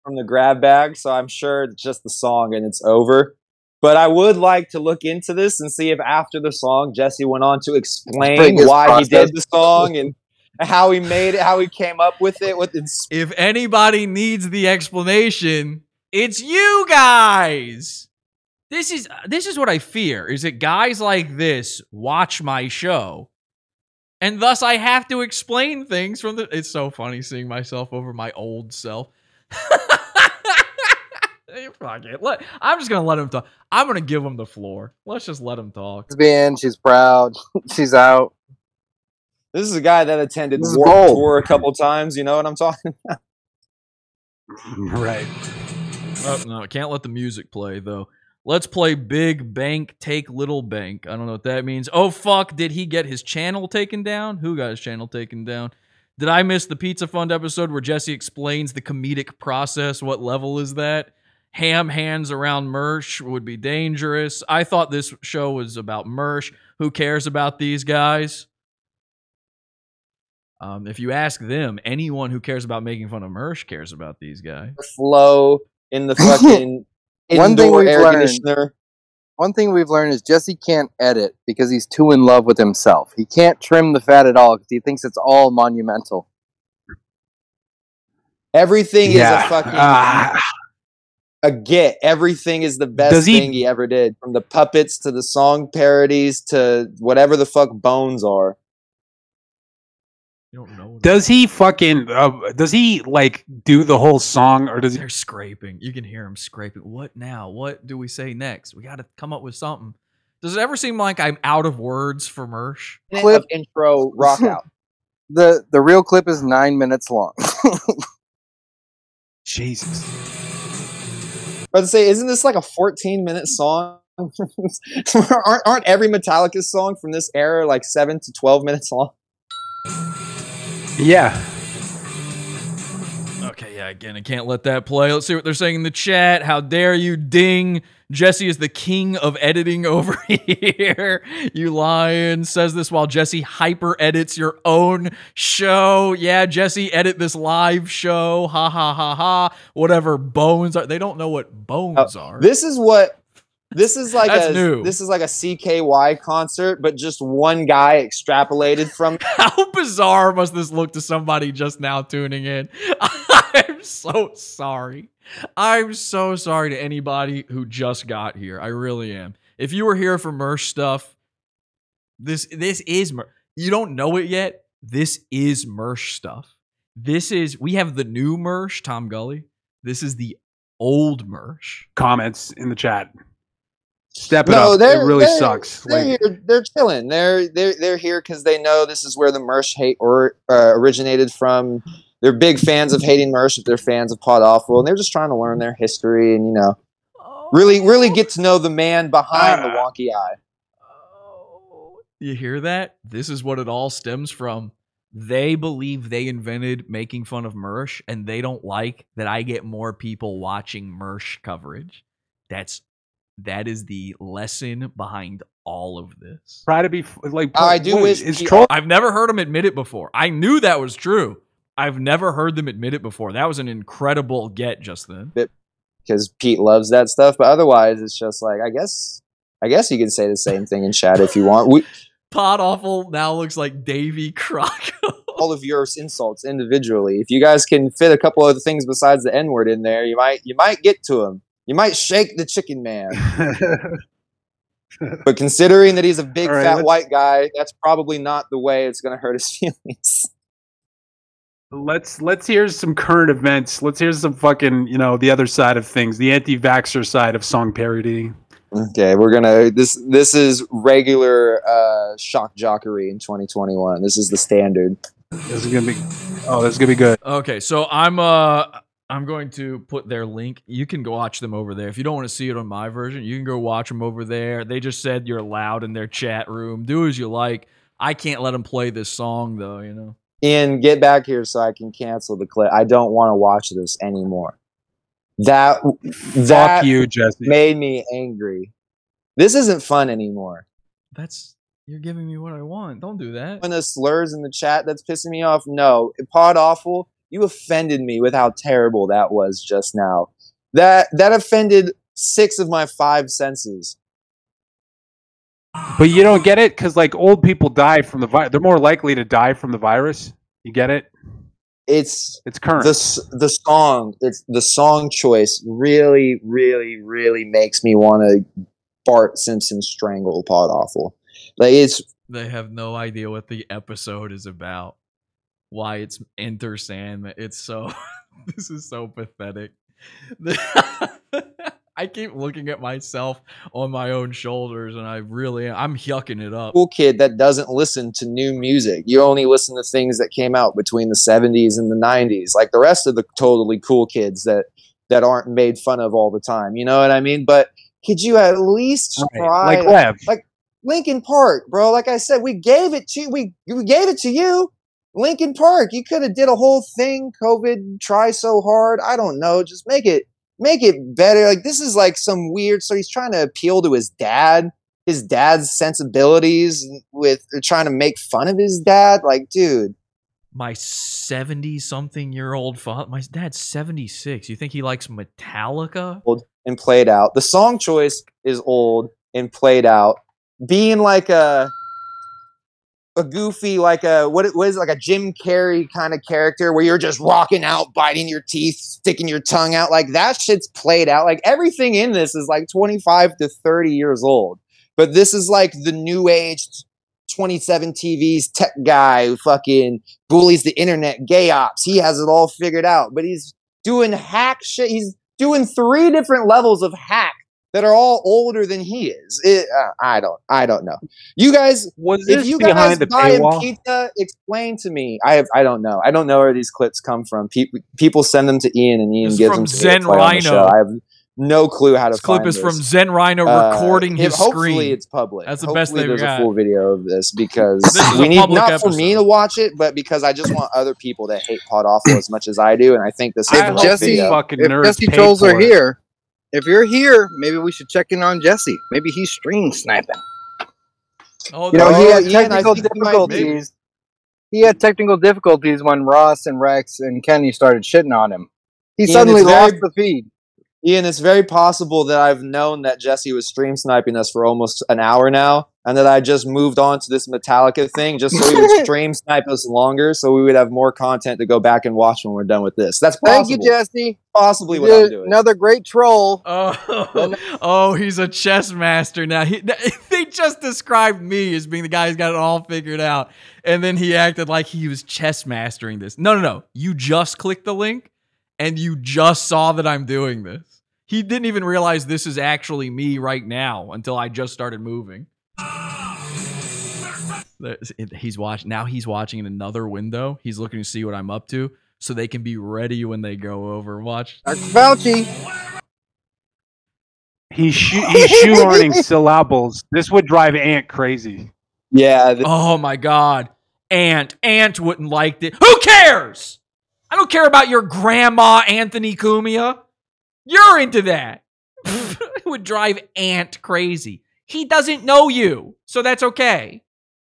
S21: from the grab bag, so I'm sure it's just the song and it's over. But I would like to look into this and see if after the song Jesse went on to explain
S24: Explain his
S21: why he did the song and how he made it, how he came up with it. With its
S2: If anybody needs the explanation, it's you guys. This is this is what I fear is that guys like this watch my show. And thus I have to explain things from the It's so funny seeing myself over my old self. Hey, Fuck it. Let, I'm just gonna let him talk. I'm gonna give him the floor. Let's just let him talk.
S24: Lesbian. She's proud. She's out.
S21: this is a guy that attended
S24: This is
S21: Warped
S24: gold.
S21: Tour a couple times. You know what I'm talking? about?
S23: Right.
S2: Oh no, I can't let the music play though. Let's play Big Bank Take Little Bank. I don't know what that means. Oh fuck, did he get his channel taken down? Who got his channel taken down? Did I miss the Pizza Fund episode where Jesse explains the comedic process? What level is that? Ham hands around Mersh would be dangerous. I thought this show was about Mersh. Who cares about these guys? Um, if you ask them, anyone who cares about making fun of Mersh cares about these guys.
S21: Flow in the fucking
S24: One thing
S21: indoor
S24: we've
S21: air
S24: learned-
S21: conditioner.
S24: One thing we've learned is Jesse can't edit because he's too in love with himself. He can't trim the fat at all because he thinks it's all monumental.
S21: Everything
S23: Yeah.
S21: is a fucking
S23: Ah.
S21: a get. Everything is the best
S23: he-
S21: thing he ever did, from the puppets to the song parodies to whatever the fuck bones are.
S2: You don't know.
S23: Does he fucking? Uh, does he like do the whole song, or does he?
S2: They're scraping. You can hear him scraping. What now? What do we say next? We got to come up with something. Does it ever seem like I'm out of words for Mersh?
S21: Clip intro rock out.
S24: The the real clip is nine minutes long.
S23: Jesus.
S21: I was to say, isn't this like a 14 minute song? aren't, aren't every Metallica song from this era like 7 to 12 minutes long?
S23: Yeah.
S2: Okay, yeah, again, I can't let that play. Let's see what they're saying in the chat. How dare you ding? Jesse is the king of editing over here. You lion says this while Jesse hyper edits your own show. Yeah, Jesse, edit this live show. Ha ha ha ha. Whatever bones are. They don't know what bones are.
S21: Uh, This is what this is like
S2: That's
S21: a
S2: new.
S21: this is like a CKY concert, but just one guy extrapolated from
S2: How bizarre must this look to somebody just now tuning in? I'm so sorry. I'm so sorry to anybody who just got here. I really am. If you were here for Mersh stuff, this this is Mer- you don't know it yet. This is Mersh stuff. This is we have the new Mersh, Tom Gully. This is the old Mersh.
S23: Comments in the chat. Step it
S21: no,
S23: up.
S21: they're
S23: It really
S21: they're-
S23: sucks.
S21: They're
S23: Like,
S21: here, they're chilling. They're they're they're here because they know this is where the Mersh hate or uh, originated from. They're big fans of hating Mersh. If they're fans of Pod Awful, and they're just trying to learn their history and you know, really really get to know the man behind the wonky eye.
S2: You hear that? This is what it all stems from. They believe they invented making fun of Mersh, and they don't like that I get more people watching Mersh coverage. That's that is the lesson behind all of this.
S23: try to be like.
S21: I do
S23: what-
S21: wish
S23: Is
S21: the-
S23: troll?
S2: I've never heard them admit it before. I knew that was true. I've never heard them admit it before. That was an incredible get just then.
S21: because Pete loves that stuff. But otherwise, it's just like I guess I guess you can say the same thing in chat if you want. We
S2: Pod Awful now looks like Davy Croc.
S21: all of your insults individually. If you guys can fit a couple other things besides the N word in there, you might you might get to him. You might shake the chicken man. but considering that he's a big
S23: All right,
S21: fat
S23: let's-
S21: white guy, that's probably not the way it's going to hurt his feelings.
S23: Let's let's hear some current events. Let's hear some fucking you know the other side of things, the anti-vaxxer side of song parody.
S21: Okay, we're gonna this this is regular uh, shock jockery in 2021. This is the standard.
S23: This is gonna be oh, this is gonna be good.
S2: Okay, so I'm uh I'm going to put their link. You can go watch them over there. If you don't want to see it on my version, you can go watch them over there. They just said you're allowed in their chat room. Do as you like. I can't let them play this song though. You know.
S21: Ian, get back here so I can cancel the clip. I don't want to watch this anymore. That that
S23: you, Jesse.
S21: made me angry. This isn't fun anymore.
S2: That's you're giving me what I want. Don't do that.
S21: When the slurs in the chat that's pissing me off. No, pod awful. You offended me with how terrible that was just now. That that offended six of my five senses.
S23: But you don't get it because like old people die from the virus. They're more likely to die from the virus. You get it?
S21: It's
S23: it's current.
S21: The the song, it's the song choice really, really, really makes me want to Bart Simpson strangle Pod Awful. Like it's
S2: They have no idea what the episode is about. Why it's Enter Sandman. It's so. this is so pathetic. I keep looking at myself on my own shoulders, and I really, I'm yucking it up.
S21: cool kid that doesn't listen to new music. You only listen to things that came out between the 70s and the 90s, like the rest of the totally cool kids that that aren't made fun of all the time. You know what I mean? But could you at least
S23: Right,
S21: try
S23: like Lev.
S21: like Linkin Park, bro? Like I said, we gave it to we we gave it to you. Linkin Park, you could have did a whole thing. COVID, try so hard. I don't know. Just make it make it better. Like this is like some weird. So he's trying to appeal to his dad, his dad's sensibilities, with uh, trying to make fun of his dad. Like, dude,
S2: My 70 something year old father, my dad's 76. You think he likes Metallica?
S21: old and played out. The song choice is old and played out. Being like a a goofy, like a what it was like a Jim Carrey kind of character where you're just rocking out, biting your teeth, sticking your tongue out. Like that shit's played out. Like everything in this is like 25 to 30 years old. But this is like the new age 27 TV's tech guy who fucking bullies the internet, gay ops. He has it all figured out, but he's doing hack shit. He's doing three different levels of hack that are all older than he is. It, uh, I don't, I don't know. You guys,
S23: Was
S21: if you guys
S23: the
S21: buy him pizza, explain to me. I have, I don't know. I don't know where these clips come from. People, people send them to Ian, and Ian
S2: This is
S21: gives
S2: from
S21: them to me
S2: Zen
S21: to play the.
S2: Rhino.
S21: I have no clue how to
S2: This clip
S21: find
S2: is from. Zen Rhino
S21: Uh,
S2: recording
S21: if-
S2: his
S21: hopefully
S2: screen.
S21: it's public.
S2: That's the
S21: hopefully
S2: best they've
S21: there's
S2: got.
S21: a full video of this because
S2: This
S21: we need
S2: public
S21: not for me to watch it, but because I just want other people that hate Pod Awful as much as I do, and I think this is
S24: If Jesse,
S21: video.
S23: fucking
S24: if
S23: nerds
S24: Jesse
S23: paid
S24: trolls
S23: for
S24: are
S23: it.
S24: here, if you're here, maybe we should check in on Jesse. Maybe he's stream sniping.
S2: Oh,
S24: You know, he
S21: Oh,
S24: had technical
S21: think he might be.
S24: difficulties. He had technical difficulties when Ross and Rex and Kenny started shitting on him. He
S21: Ian,
S24: suddenly
S21: it's very-
S24: lost the feed.
S21: Ian, it's very possible that I've known that Jesse was stream sniping us for almost an hour now, and that I just moved on to this Metallica thing just so he would stream snipe us longer, so we would have more content to go back and watch when we're done with this. That's possible.
S24: Thank you, Jesse.
S21: Possibly
S24: You
S21: what I'm doing.
S24: Another great troll.
S2: Oh, oh, he's a chess master now. He, they just described me as being the guy who's got it all figured out, and then he acted like he was chess mastering this. No, no, no. You just clicked the link, and you just saw that I'm doing this. He didn't even realize this is actually me right now until I just started moving. There's- He's watching now. He's watching in another window. He's looking to see what I'm up to, so they can be ready when they go over. Watch.
S24: Dr. Fauci.
S23: He's shoe- he's shoehorning syllables. This would drive Ant crazy.
S21: Yeah.
S2: Oh my god. Ant. Ant wouldn't like it. Who cares? I don't care about your grandma Anthony Cumia. You're into that. it would drive Ant crazy. He doesn't know you, so that's okay.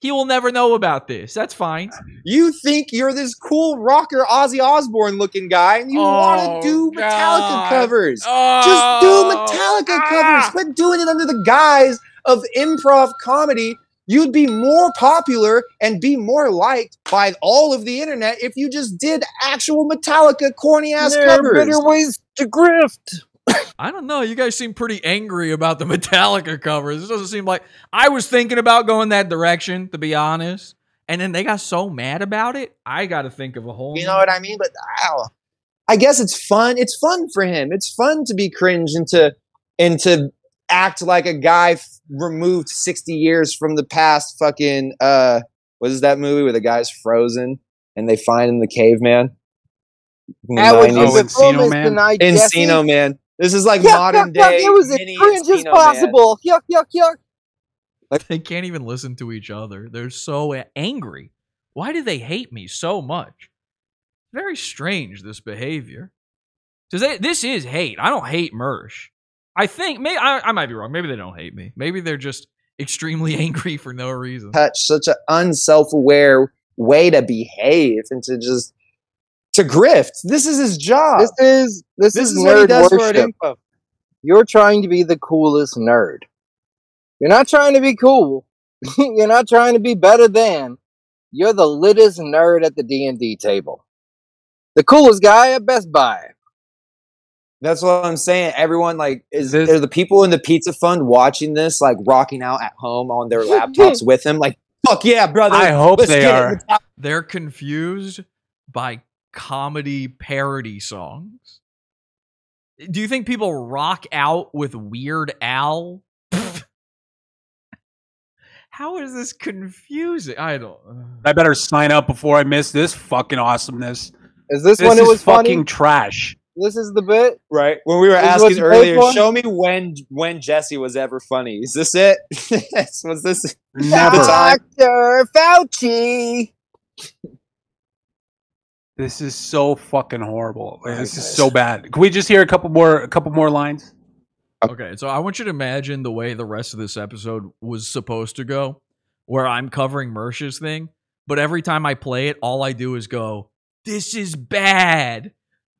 S2: He will never know about this. That's fine.
S21: You think you're this cool rocker Ozzy Osbourne looking guy, and you want to oh, do Metallica covers. Just oh, do Metallica ah. covers. Quit doing it under the guise of improv comedy. You'd be more popular and be more liked by all of the internet if you just did actual Metallica corny ass
S24: There are better ways to grift.
S2: I don't know. You guys seem pretty angry about the Metallica covers. This doesn't seem like I was thinking about going that direction, to be honest. And then they got so mad about it. I got to think of a whole.
S21: You know what I mean? But ow, I guess it's fun. It's fun for him. It's fun to be cringe and to and to act like a guy f- removed sixty years from the past. Fucking uh, what is that movie where the guy's frozen and they find him the caveman?
S24: That was
S21: Nineties.
S24: the performance tonight,
S21: Encino Man. This is like
S24: Yuck,
S21: modern
S24: yuck, yuck.
S21: day.
S24: It was as cringe as
S21: Encino Man.
S24: possible. Yuck, yuck, yuck.
S2: They can't even listen to each other. They're so angry. Why do they hate me so much? Very strange this behavior. Because this is hate. I don't hate Mersh. I think may I, I might be wrong. Maybe they don't hate me. Maybe they're just extremely angry for no reason.
S21: Touch such an unself-aware way to behave and to just to grift. This is his job.
S24: This is this,
S21: This
S24: is,
S21: is what he
S24: nerd
S21: does
S24: worship. You're trying to be the coolest nerd. You're not trying to be cool. You're not trying to be better than. You're the littest nerd at the D and D table. The coolest guy at Best Buy.
S21: That's what I'm saying. Everyone like is are the people in the pizza fund watching this like rocking out at home on their laptops with him like fuck yeah brother.
S23: I hope
S21: Let's
S23: they are.
S2: They're confused by comedy parody songs. Do you think people rock out with Weird Al? How is this confusing? I don't.
S23: I better sign up before I miss this fucking awesomeness.
S24: Is this,
S23: This
S24: when it
S23: is
S24: was
S23: fucking
S24: funny?
S23: trash.
S24: This is the bit.
S21: Right. When we were
S24: This
S21: asking earlier, show me when when Jesse was ever funny. Is this it? was this
S23: Never.
S24: Dr. Fauci.
S23: This is so fucking horrible. This is so bad. Can we just hear a couple more a couple more lines?
S2: Uh, okay, so I want you to imagine the way the rest of this episode was supposed to go, where I'm covering Mersh's thing, but every time I play it, all I do is go, This is bad.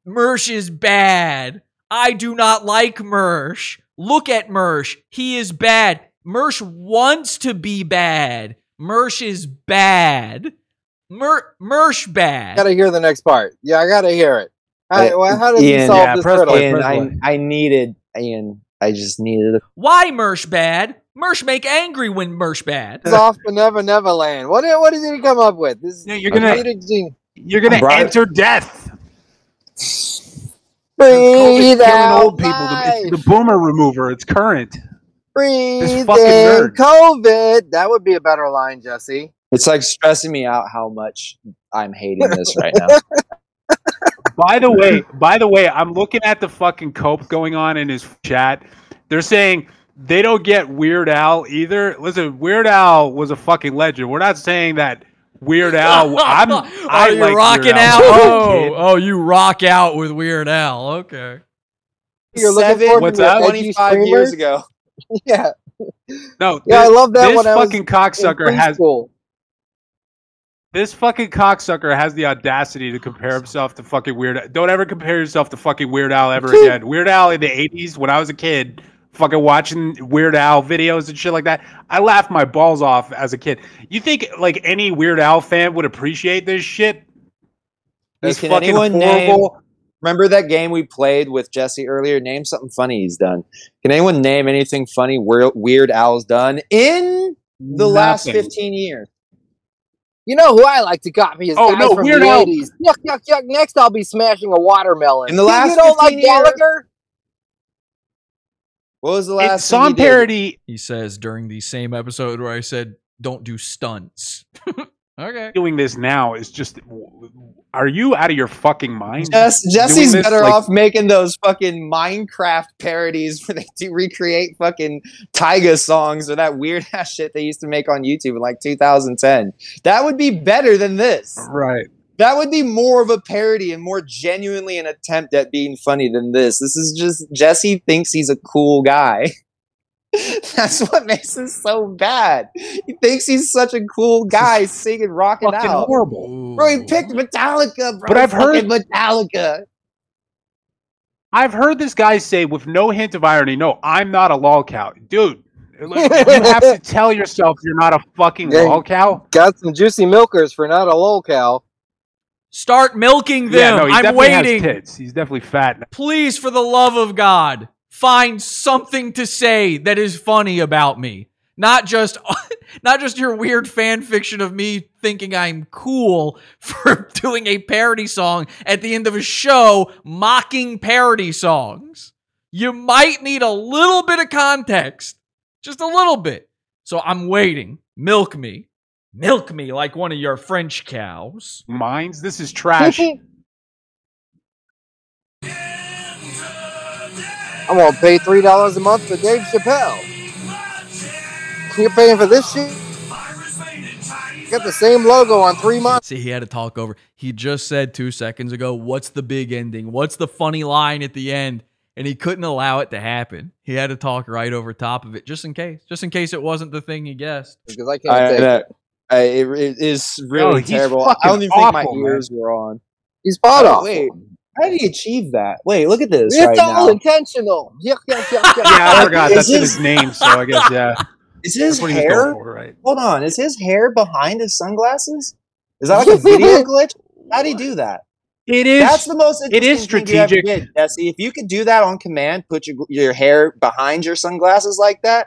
S2: Mersh is bad. I do not like Mersh. Look at Mersh. He is bad. Mersh wants to be bad. Mersh is bad. Mer- Mersh bad.
S24: Gotta hear the next part. Yeah, I gotta hear it. How, well, how does he
S21: Ian,
S24: solve this riddle?
S21: Ian, I, I needed Ian. I just needed a
S2: Why Mersh bad? Mersh make angry when Mersh bad.
S24: It's off to Never Neverland. What what did he come up with? This is
S23: you're gonna-
S24: comedic.
S23: You're gonna
S24: Brian-
S23: enter death.
S24: Breathe
S23: killing
S24: out
S23: old people. The, it's the boomer remover. It's current.
S24: Breathe
S23: fucking
S24: in
S23: nerd.
S24: COVID. That would be a better line, Jesse.
S21: It's like stressing me out how much I'm hating this right now.
S23: By the way, by the way, I'm looking at the fucking cope going on in his chat. They're saying they don't get Weird Al either. Listen, Weird Al was a fucking legend. We're not saying that Weird Al. I'm.
S2: oh,
S23: I
S2: you
S23: like
S2: rocking
S23: Weird
S2: out?
S23: Al.
S2: Oh, oh, you rock out with Weird Al. Okay.
S24: You're looking
S21: Seven,
S24: forward
S23: What's
S24: to
S23: that?
S21: 25 years ago.
S24: Yeah.
S23: No,
S24: Yeah, I love that
S23: This
S24: when I was
S23: fucking cocksucker has.
S24: preschool.
S23: This fucking cocksucker has the audacity to compare himself to fucking Weird. Al. Don't ever compare yourself to fucking Weird Al ever again. Weird Al in the '80s, when I was a kid, fucking watching Weird Al videos and shit like that. I laughed my balls off as a kid. You think like any Weird Al fan would appreciate this shit? This
S21: can
S23: fucking
S21: anyone name?
S23: horrible.
S21: Remember that game we played with Jesse earlier? Name something funny he's done. Can anyone name anything funny Weird, Weird Al's done in the last 15 years?
S24: You know who I like to copy is
S23: Oh,
S24: guys
S23: no,
S24: from
S23: Weird
S24: the
S23: Al.
S24: 80s. Yuck, yuck, yuck. Next, I'll be smashing a watermelon.
S21: In the
S24: You-
S21: last
S24: you don't like Gallagher?
S21: What was the
S23: It's
S21: last
S23: song
S21: thing he did?
S23: parody.
S2: He says during the same episode where I said, "Don't do stunts." okay.
S23: Doing this now is just. Are you out of your fucking mind?
S21: Jess, Jesse's
S23: this,
S21: better
S23: like,
S21: off making those fucking Minecraft parodies where they do recreate fucking Tyga songs or that weird ass shit they used to make on YouTube in like 2010. That would be better than this.
S23: Right.
S21: That would be more of a parody and more genuinely an attempt at being funny than this. This is just Jesse thinks he's a cool guy. That's what makes this so bad. He thinks he's such a cool guy singing, rocking
S23: fucking
S21: out.
S23: horrible.
S21: Bro, he picked Metallica, bro.
S23: But I've heard-
S21: Metallica.
S23: I've heard this guy say with no hint of irony, "No, I'm not a lol cow, dude." you have to tell yourself you're not a fucking
S24: Yeah.
S23: lol cow.
S24: Got some juicy milkers for not a lol cow.
S2: Start milking them.
S23: Yeah, no, he
S2: I'm
S23: definitely
S2: waiting.
S23: has tits. He's definitely fat.
S2: Please, for the love of God, find something to say that is funny about me. Not just not just your weird fan fiction of me thinking I'm cool for doing a parody song at the end of a show mocking parody songs. You might need a little bit of context. Just a little bit. So I'm waiting. Milk me. Milk me like one of your French cows.
S23: Mines. This is trash.
S24: I'm gonna pay three dollars a month for Dave Chappelle. You're paying for this shit. Got the same logo on three months.
S2: See, he had to talk over. He just said two seconds ago, "What's the big ending? What's the funny line at the end?" And he couldn't allow it to happen. He had to talk right over top of it, just in case, just in case it wasn't the thing he guessed.
S24: Because I
S21: I,
S24: can't take
S21: that-
S24: it.
S21: I, it, it is really
S24: he's
S21: terrible. I don't even think my
S24: awful, man.
S21: ears were on.
S24: He's pod
S21: Oh,
S24: awful.
S21: Wait, how did he achieve that? Wait, look at this
S24: It's
S21: right
S24: all
S21: now.
S24: intentional. Yuck, yuck, yuck, yuck.
S23: Yeah, I forgot. That's
S21: his-
S23: his name, so I guess yeah.
S21: Is his
S23: what he was going
S21: hair?
S23: for, right?
S21: Hold on, is his hair behind his sunglasses? Is that like a video glitch? How do you do that?
S23: It is.
S21: That's the most.
S23: it is
S21: interesting thing you ever
S23: strategic.
S21: did, Jesse. If you could do that on command, put your your hair behind your sunglasses like that,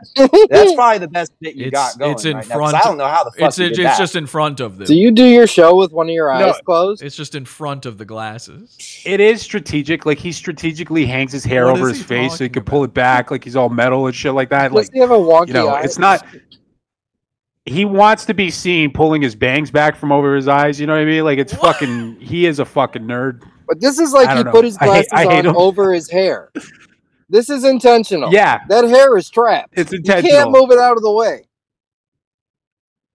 S21: that's probably the best bit you
S2: It's
S21: got going
S2: it's in
S21: right now, 'cause
S2: front.
S21: I don't know how the fuck
S2: it's
S21: you
S2: it's,
S21: did
S2: it's
S21: that.
S2: just in front of them.
S24: Do you do your show with one of your eyes
S23: No.
S24: closed?
S2: It's just in front of the glasses.
S23: It is strategic. Like he strategically hangs his hair
S2: What
S23: over his face so he
S2: talking
S23: could pull it back, like he's all metal and shit like that.
S24: Does
S23: Like
S24: he have a wonky
S23: you know,
S24: eye?
S23: it's not. He wants to be seen pulling his bangs back from over his eyes. You know what I mean? Like it's fucking. He is a fucking nerd.
S24: But this is like he
S23: don't
S24: put
S23: know.
S24: his
S23: I hate-
S24: glasses
S23: I hate
S24: on
S23: him.
S24: over his hair. This is intentional.
S23: Yeah.
S24: That hair is trapped.
S23: It's intentional.
S24: You can't move it out of the way.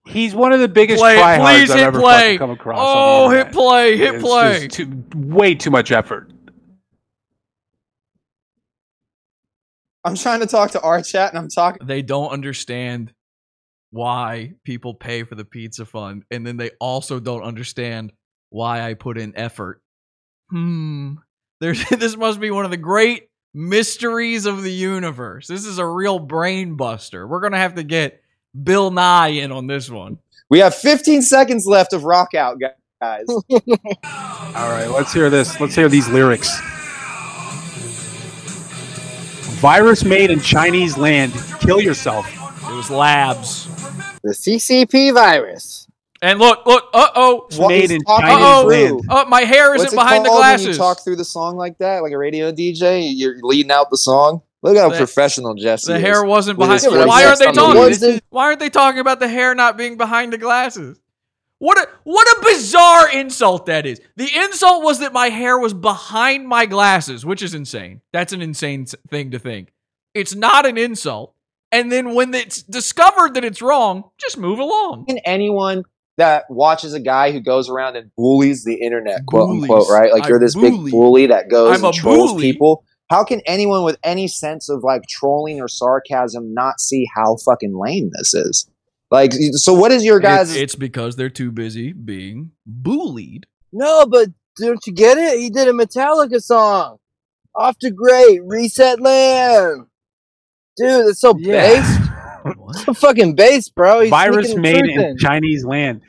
S23: He's one of the biggest
S2: Play,
S23: tryhards
S2: please
S23: I've
S2: hit
S23: ever
S2: play.
S23: fucking come across.
S2: Oh, hit play, hit
S23: It's
S2: play.
S23: just too, way too much effort.
S21: I'm trying to talk to our chat, and I'm talking.
S2: They don't understand why people pay for the pizza fund, and then they also don't understand why I put in effort. Hmm. There's this must be one of the great mysteries of the universe. This is a real brain buster. We're gonna have to get Bill Nye in on this one.
S21: We have 15 seconds left of rock out, guys.
S23: All right, let's hear this. Let's hear these lyrics. Virus made in Chinese land. Kill yourself.
S2: It was labs.
S24: The CCP virus.
S2: And look, look, uh oh.
S23: It's made in
S21: talking
S23: Chinese
S2: Uh-oh.
S23: land.
S2: Oh, my hair isn't
S21: What's it
S2: behind the
S21: called when you talk through the song like that, like a radio DJ. You're leading out the song. Look how
S2: The-
S21: professional Jesse
S2: The
S21: is.
S2: hair wasn't behind.
S21: his
S2: Why aren't they
S21: on the
S2: talking?
S21: lead.
S2: Why aren't they talking about the hair not being behind the glasses? What a what a bizarre insult that is. The insult was that my hair was behind my glasses, which is insane. That's an insane thing to think. It's not an insult. And then when it's discovered that it's wrong, just move along.
S21: Can anyone that watches a guy who goes around and bullies the internet, quote
S2: Bullies.
S21: unquote, right? Like
S2: I
S21: you're this
S2: bully.
S21: big bully that goes
S2: I'm
S21: and
S2: a
S21: trolls
S2: bully.
S21: people. How can anyone with any sense of like trolling or sarcasm not see how fucking lame this is? Like, so what is your guys?
S2: It's, it's because they're too busy being bullied.
S24: No, but don't you get it? He did a Metallica song. Off to great. Reset land. Dude, that's so based. It's so fucking based, bro. He's
S23: Virus made
S24: truth
S23: in Chinese land.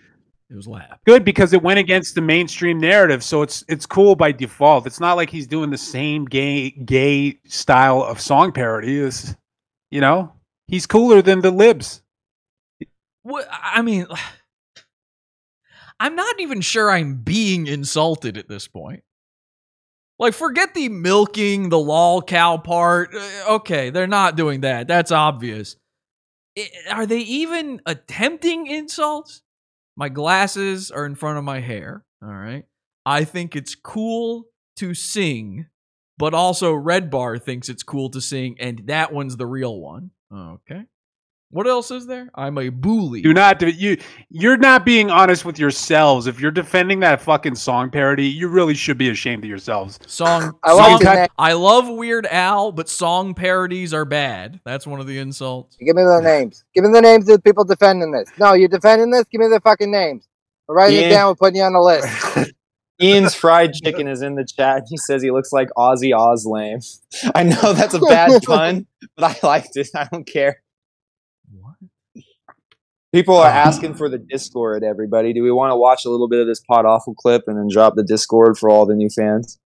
S2: It was lab.
S23: Good because it went against the mainstream narrative, so it's it's cool by default. It's not like he's doing the same gay gay style of song parody. It's, you know, he's cooler than the libs.
S2: What I mean, I'm not even sure I'm being insulted at this point. Like, forget the milking the lol cow part. Uh, Okay, they're not doing that. That's obvious. Are they even attempting insults? My glasses are in front of my hair. All right. I think it's cool to sing, but also Red Bar thinks it's cool to sing, and that one's the real one. Okay. What else is there? I'm a bully.
S23: Do not do you. You're not being honest with yourselves. If you're defending that fucking song parody, you really should be ashamed of yourselves.
S2: Song.
S24: I like
S2: song
S24: the.
S2: I love Weird Al, but song parodies are bad. That's one of the insults.
S24: Give me the names. Give me the names of the people defending this. No, you're defending this? Give me the fucking names. We're writing
S21: Yeah.
S24: it down. We're putting you on the list.
S21: Ian's fried chicken is in the chat. He says he looks like Ozzy Oslame. I know that's a bad pun, but I liked it. I don't care. People are asking for the Discord, everybody. Do we want to watch a little bit of this Pod Awful clip and then drop the Discord for all the new fans?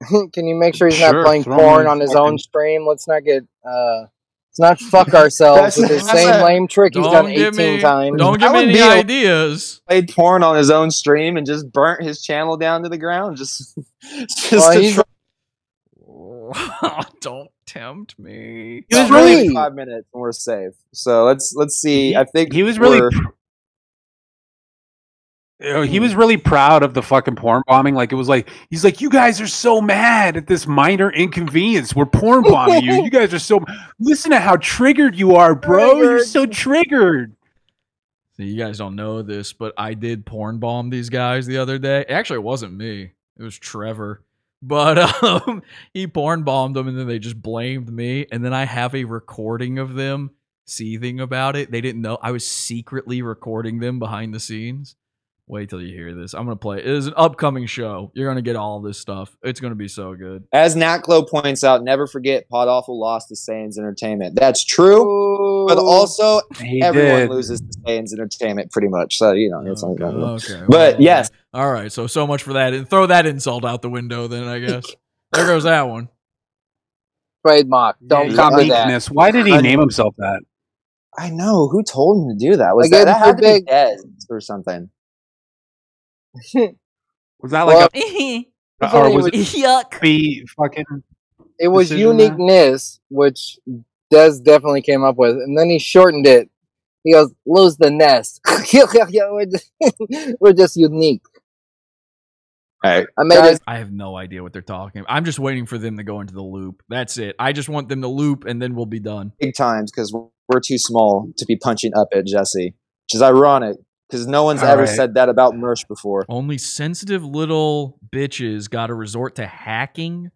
S24: Can you make sure he's
S21: Sure,
S24: not playing porn on his
S21: fucking-
S24: own stream? Let's not get uh let's not fuck ourselves with
S21: the
S24: same
S21: a-
S24: lame trick he's
S2: Don't
S24: done 18
S2: me-
S24: times.
S2: don't give me any
S21: be a-
S2: ideas.
S21: Played porn on his own stream and just burnt his channel down to the ground. Just, just
S24: Well,
S21: to try-
S2: Don't tempt me.
S21: He was really five minutes and we're safe. So let's let's see. I think
S23: He was really
S21: we're-
S23: oh, he was hmm. really proud of the fucking porn bombing. Like it was like he's like, you guys are so mad at this minor inconvenience. We're porn bombing you. You guys are so. Listen to how triggered you are, bro. You're so triggered.
S2: So you guys don't know this, but I did porn bomb these guys the other day. Actually, it wasn't me. It was Trevor. But um, he porn bombed them, and then they just blamed me. And then I have a recording of them seething about it. They didn't know I was secretly recording them behind the scenes. Wait till you hear this. I'm gonna play. It is an upcoming show. You're gonna get all this stuff. It's gonna be so good.
S21: As Natglow points out, never forget Pod Awful lost to Sayans Entertainment. That's true, but also
S23: He
S21: everyone
S23: did.
S21: loses to Sayans Entertainment pretty much. So you know, it's
S2: Okay.
S21: like,
S2: okay.
S21: But
S2: well,
S21: yes,
S2: All right. So so much for that. And throw that insult out the window. Then I guess there goes that one.
S24: Trademark. Don't
S23: Yeah,
S24: copy that.
S23: uniqueness. Why did he
S21: I-
S23: name himself that?
S21: I know who told him to do that. Was
S24: Like,
S21: that,
S24: it's
S21: that had to
S24: big-
S21: be Dez or something?
S23: Was that like a uh,
S24: Well,
S23: or
S24: it
S23: was it
S24: was-
S2: yuck?
S23: Be fucking?
S24: It was
S23: decision there?
S24: uniqueness, which Des definitely came up with, and then he shortened it. He goes, "Lose the nest." we're, just, we're just unique.
S21: All right,
S24: I made it.
S2: I have no idea what they're talking. I'm just waiting for them to go into the loop. That's it. I just want them to loop, and then we'll be done.
S21: Big times because we're too small to be punching up at Jesse, which is ironic because no one's
S2: All
S21: ever
S2: right.
S21: said that about Mersh before.
S2: Only sensitive little bitches got to resort to hacking.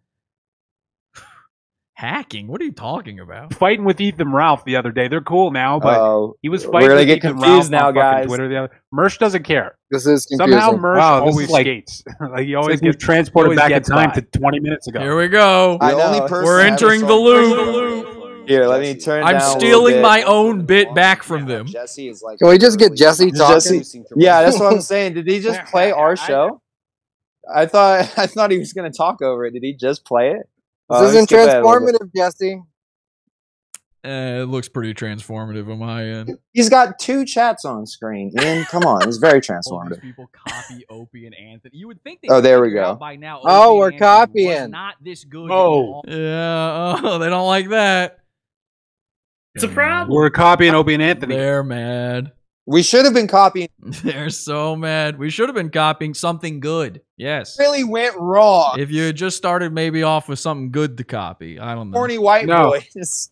S2: Hacking? What are you talking about?
S23: Fighting with Ethan Ralph the other day. They're cool now, but
S21: Oh,
S23: he was
S21: we're
S23: fighting
S21: gonna
S23: with
S21: get
S23: Ethan
S21: confused
S23: Ralph
S21: now,
S23: on fucking
S21: guys.
S23: Twitter the other. Mersh doesn't care.
S24: This is
S23: Somehow
S24: confusing.
S23: Mersh
S3: Wow, this
S23: always
S3: like-
S23: skates. like he always
S3: like
S23: gets
S3: transported
S23: always
S3: back in
S23: gets by.
S3: time to 20 minutes ago.
S2: Here we go.
S21: I The know. only We're person
S2: We're
S21: I ever
S2: entering the
S21: Mersh-
S2: loop.
S21: Here, let me turn.
S2: I'm
S21: down a little
S2: stealing
S21: bit.
S2: my own bit back from them.
S21: Jesse is like.
S24: Can we just get Jesse talking?
S21: Jesse, yeah, that's what I'm saying. Did he just play our show? I thought I thought he was going to talk over it. Did he just play it? Uh,
S24: This
S21: let
S24: isn't
S21: skip ahead a little bit.
S24: transformative, Jesse.
S2: Eh, it looks pretty transformative on my end.
S21: He's got two chats on screen. Ian, come on, it's very transformative.
S2: people copy Opie and Anthony. You would think they
S21: Oh, there we go.
S2: by now.
S24: Oh, we're
S2: Anthony
S24: copying.
S2: Not this good.
S23: Oh.
S2: Yeah. Oh, they don't like that.
S15: It's a problem.
S23: We're copying Opie and Anthony.
S2: They're mad.
S21: We should have been copying.
S2: They're so mad. We should have been copying something good. Yes.
S21: Really went wrong.
S2: If you had just started maybe off with something good to copy. I don't know.
S21: Horny white
S23: No.
S21: boys.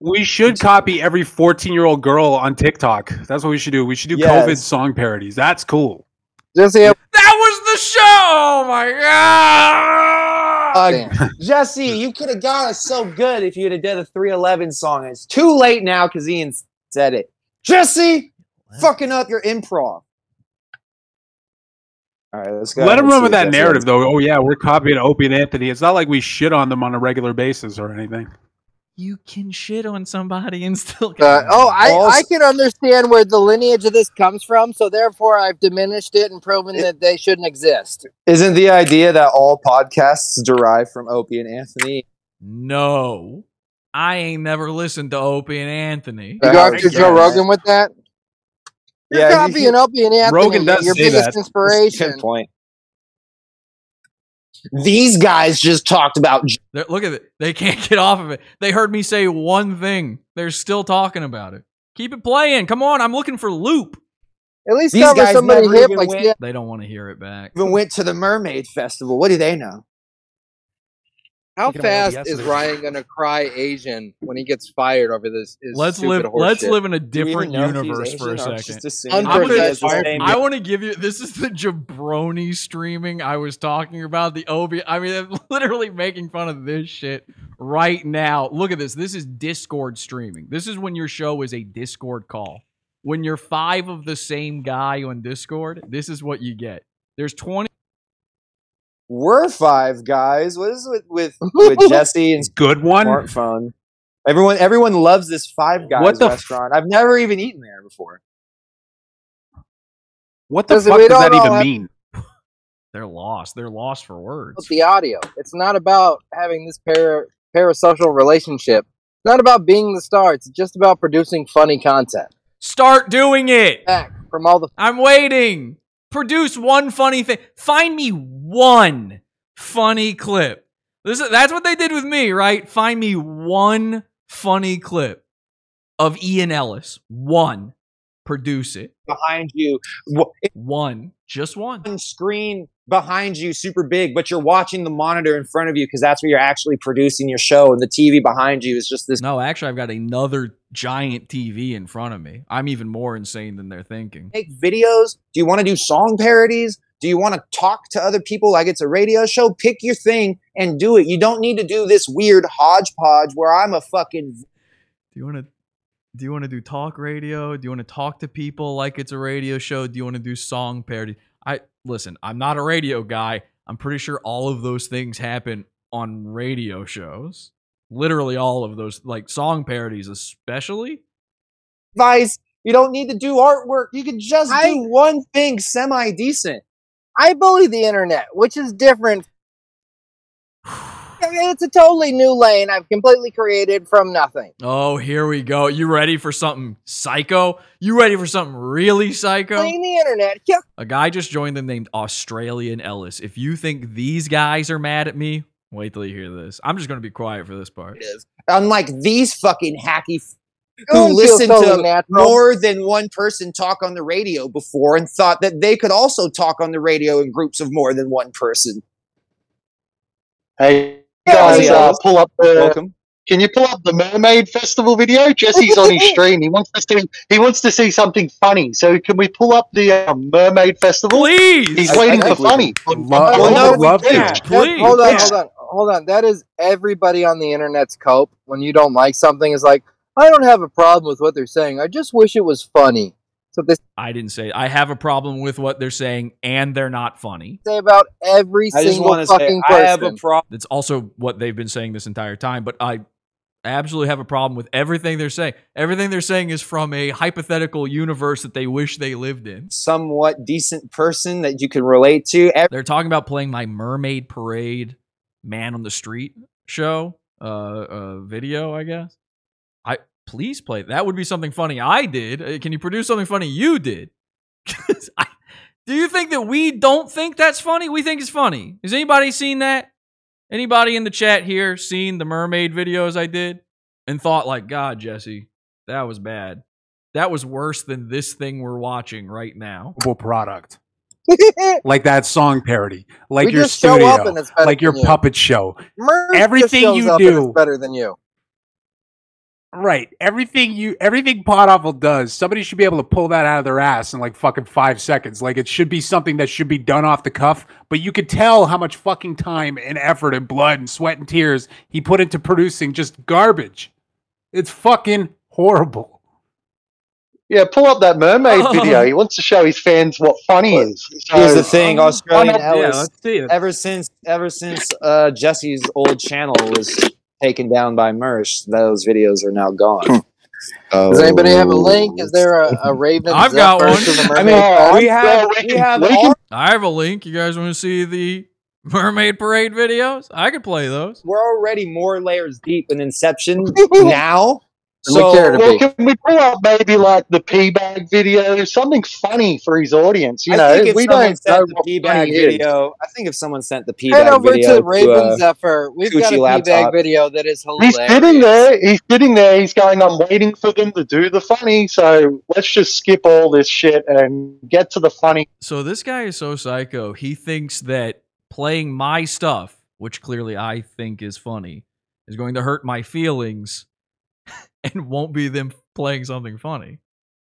S23: We should copy every 14 year old girl on TikTok. That's what we should do. We should do
S21: Yes.
S23: COVID song parodies. That's cool.
S24: Jesse,
S2: That was the show. Oh my god.
S21: Uh, Jesse, you could have got us so good if you'd have done a 311 song. It's too late now because Ian said it. Jesse, fucking up your improv. All right, let's go.
S23: Let
S21: Let's
S23: them run with that narrative, though. Oh, yeah, we're copying Opie and Anthony. It's not like we shit on them on a regular basis or anything.
S2: You can shit on somebody and still
S24: Uh, oh, I,
S21: Also-
S24: I can understand where the lineage of this comes from, so therefore I've diminished it and proven that they shouldn't exist.
S21: Isn't the idea that all podcasts derive from Opie and Anthony?
S2: No. I ain't never listened to Opie and Anthony.
S24: You go
S21: how
S24: after Joe Rogan with that? You're
S21: Yeah, you-
S24: copying Opie and Anthony.
S23: Rogan does
S24: your
S23: say
S24: biggest
S23: that.
S24: inspiration.
S21: Good point. These guys just talked about.
S2: They're, look at it. They can't get off of it. They heard me say one thing. They're still talking about it. Keep it playing. Come on. I'm looking for loop.
S24: At least
S21: These
S24: cover
S21: guys
S24: somebody
S21: never
S24: hip
S21: even
S24: like
S21: went-
S24: Stan-
S2: They don't want to hear it back.
S21: Even went to the Mermaid Festival. What do they know?
S24: How fast is. Ryan gonna cry Asian when he gets fired over this? his
S2: Let's
S24: stupid
S2: live. Let's
S24: shit?
S2: live in a
S21: Do we even
S2: different
S21: know if he's
S2: universe for a second.
S24: I'm
S21: that he
S24: gonna- I-
S2: want to give you. This is the jabroni streaming I was talking about. The Obi. I mean, I'm literally making fun of this shit right now. Look at this. This is Discord streaming. This is when your show is a Discord call. When you're five of the same guy on Discord, this is what you get. There's 20.
S21: We're five guys. What is it with with, with Jesse and
S23: Good one.
S21: smartphone? Everyone, everyone loves this Five Guys
S23: What the f-
S21: restaurant. I've never even eaten there before.
S23: What the
S24: Because
S23: fuck
S24: we
S23: does that
S24: don't all
S23: even
S24: have-
S23: mean?
S2: They're lost. They're lost for words.
S24: It's the audio. It's not about having this para, parasocial relationship. It's not about being the star. It's just about producing funny content.
S2: Start doing it.
S24: Back from all the
S2: I'm waiting. Produce one funny thing. Find me one funny clip. This is, that's what they did with me, right? Find me one funny clip of Ian Ellis. One. produce it.
S21: Behind you.
S2: One, just one.
S21: One screen behind you, super big, but you're watching the monitor in front of you because that's where you're actually producing your show, and the TV behind you is just this.
S2: No, actually, I've got another giant TV in front of me. I'm even more insane than they're thinking.
S21: Make videos? Do you want to do song parodies? Do you want to talk to other people like it's a radio show? Pick your thing and do it. You don't need to do this weird hodgepodge where I'm a fucking
S2: Do you want to? Do you want to do talk radio? Do you want to talk to people like it's a radio show? Do you want to do song parody? I listen. I'm not a radio guy. I'm pretty sure all of those things happen on radio shows. Literally all of those, like song parodies, especially.
S21: advice. You don't need to do artwork. You can just do one thing semi decent.
S24: I bully the internet, which is different. It's a totally new lane I've completely created from nothing.
S2: Oh, here we go. You ready for something psycho? You ready for something really psycho?
S24: Playing the internet. Yeah.
S2: A guy just joined them named Australian Ellis. If you think these guys are mad at me, wait till you hear this. I'm just going to be quiet for this part.
S21: Unlike these fucking hacky f- who listened
S24: so
S21: to
S24: natural.
S21: more than one person talk on the radio before and thought that they could also talk on the radio in groups of more than one person.
S26: Hey
S21: Yeah,
S26: guys, uh, pull up the.
S21: Welcome.
S26: Can you pull up the Mermaid Festival video? Jesse's on his stream. He wants to see. He wants to see something funny. So can we pull up the uh, Mermaid Festival?
S2: Please.
S26: He's waiting for funny.
S24: Well, no,
S26: love
S24: can't.
S26: it.
S24: That- Hold on, hold on, hold on. That is everybody on the internet's cope. When you don't like something, is like, I don't have a problem with what they're saying. I just wish it was funny. So they
S2: I didn't say I have a problem with what they're saying, and they're not funny.
S24: say about every
S21: I
S24: single
S21: want to say
S24: fucking
S21: I have a problem.
S2: That's also what they've been saying this entire time. But I absolutely have a problem with everything they're saying. Everything they're saying is from a hypothetical universe that they wish they lived in.
S21: Somewhat decent person that you can relate to. Ev-
S2: They're talking about playing my Mermaid Parade Man on the Street show, uh, uh, video, I guess. I please play. That would be something funny I did. Uh, Can you produce something funny you did? I- do you think that we don't think that's funny? We think it's funny. Has anybody seen that? Anybody in the chat here seen the mermaid videos I did and thought like, God, Jesse, that was bad. That was worse than this thing we're watching right now.
S23: product. like that song parody, like
S24: We
S23: your
S24: just show
S23: studio,
S24: up and it's
S23: like your
S24: you.
S23: puppet show.
S24: Mersh just
S23: Everything
S24: shows
S23: you
S24: up
S23: do-
S24: is better than you.
S23: Right. Everything you everything Pod Awful does, somebody should be able to pull that out of their ass in like fucking five seconds. Like it should be something that should be done off the cuff, but you could tell how much fucking time and effort and blood and sweat and tears he put into producing just garbage. It's fucking horrible.
S26: Yeah, pull up that mermaid
S23: Oh.
S26: video. He wants to show his fans what funny is. So,
S21: Here's the thing,
S26: um,
S21: Australian
S26: why not-
S21: Ellis. Ever since, ever since uh, Jesse's old channel was taken down by Mersh, those videos are now gone. Hmm.
S24: Does anybody have a link? Is there a, a Raven?
S2: I've got one.
S24: to the
S21: I mean,
S24: Pod?
S21: we have we have our,
S2: I have a link. You guys want to see the Mermaid Parade videos? I could play those.
S21: we're already more layers deep in Inception now.
S26: So,
S21: So
S26: well, can we pull up maybe like the pee bag video, something funny for his audience? You
S21: I
S26: know,
S21: think if
S26: we
S21: someone
S26: don't know
S21: sent the
S26: what
S21: P
S26: funny
S21: bag
S26: is.
S21: video, I think if someone sent the P
S24: Head
S21: bag
S24: over
S21: video
S24: to Raven
S21: uh,
S24: Zephyr. We've got a
S21: Coochie
S24: P-Bag video that is hilarious.
S26: He's sitting there. He's sitting there. He's going. I'm waiting for them to do the funny. So let's just skip all this shit and get to the funny.
S2: So this guy is so psycho. He thinks that playing my stuff, which clearly I think is funny, is going to hurt my feelings and won't be them playing something funny.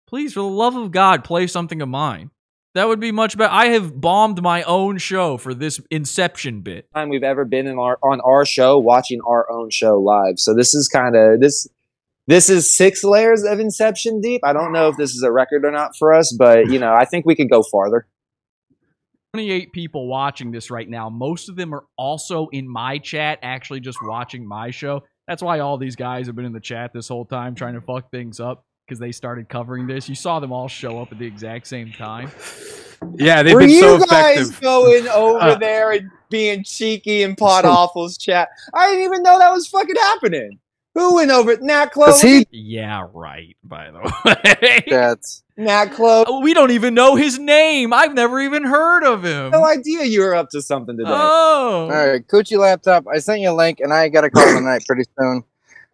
S2: Please, for the love of God, play something of mine. That would be much better. I have bombed my own show for this Inception bit.
S21: time we've ever been in our on our show watching our own show live. So this is kind of this this is six layers of Inception deep. I don't know if this is a record or not for us, but you know, I think we could go farther.
S2: 28 people watching this right now. Most of them are also in my chat, actually just watching my show. That's why all these guys have been in the chat this whole time trying to fuck things up because they started covering this. You saw them all show up at the exact same time.
S23: Yeah, they've
S21: Were
S23: been
S21: you guys going over
S23: Uh,
S21: there and being cheeky in Pod Awful's chat? I didn't even know that was fucking happening. Who went over it? Nat Chloe?
S2: Yeah, right, by the way.
S24: That's
S21: Nat Chloe.
S2: Oh, we don't even know his name. I've never even heard of him.
S21: No idea you were up to something today.
S2: Oh.
S24: All right, Coochie laptop. I sent you a link, and I got a call tonight pretty soon.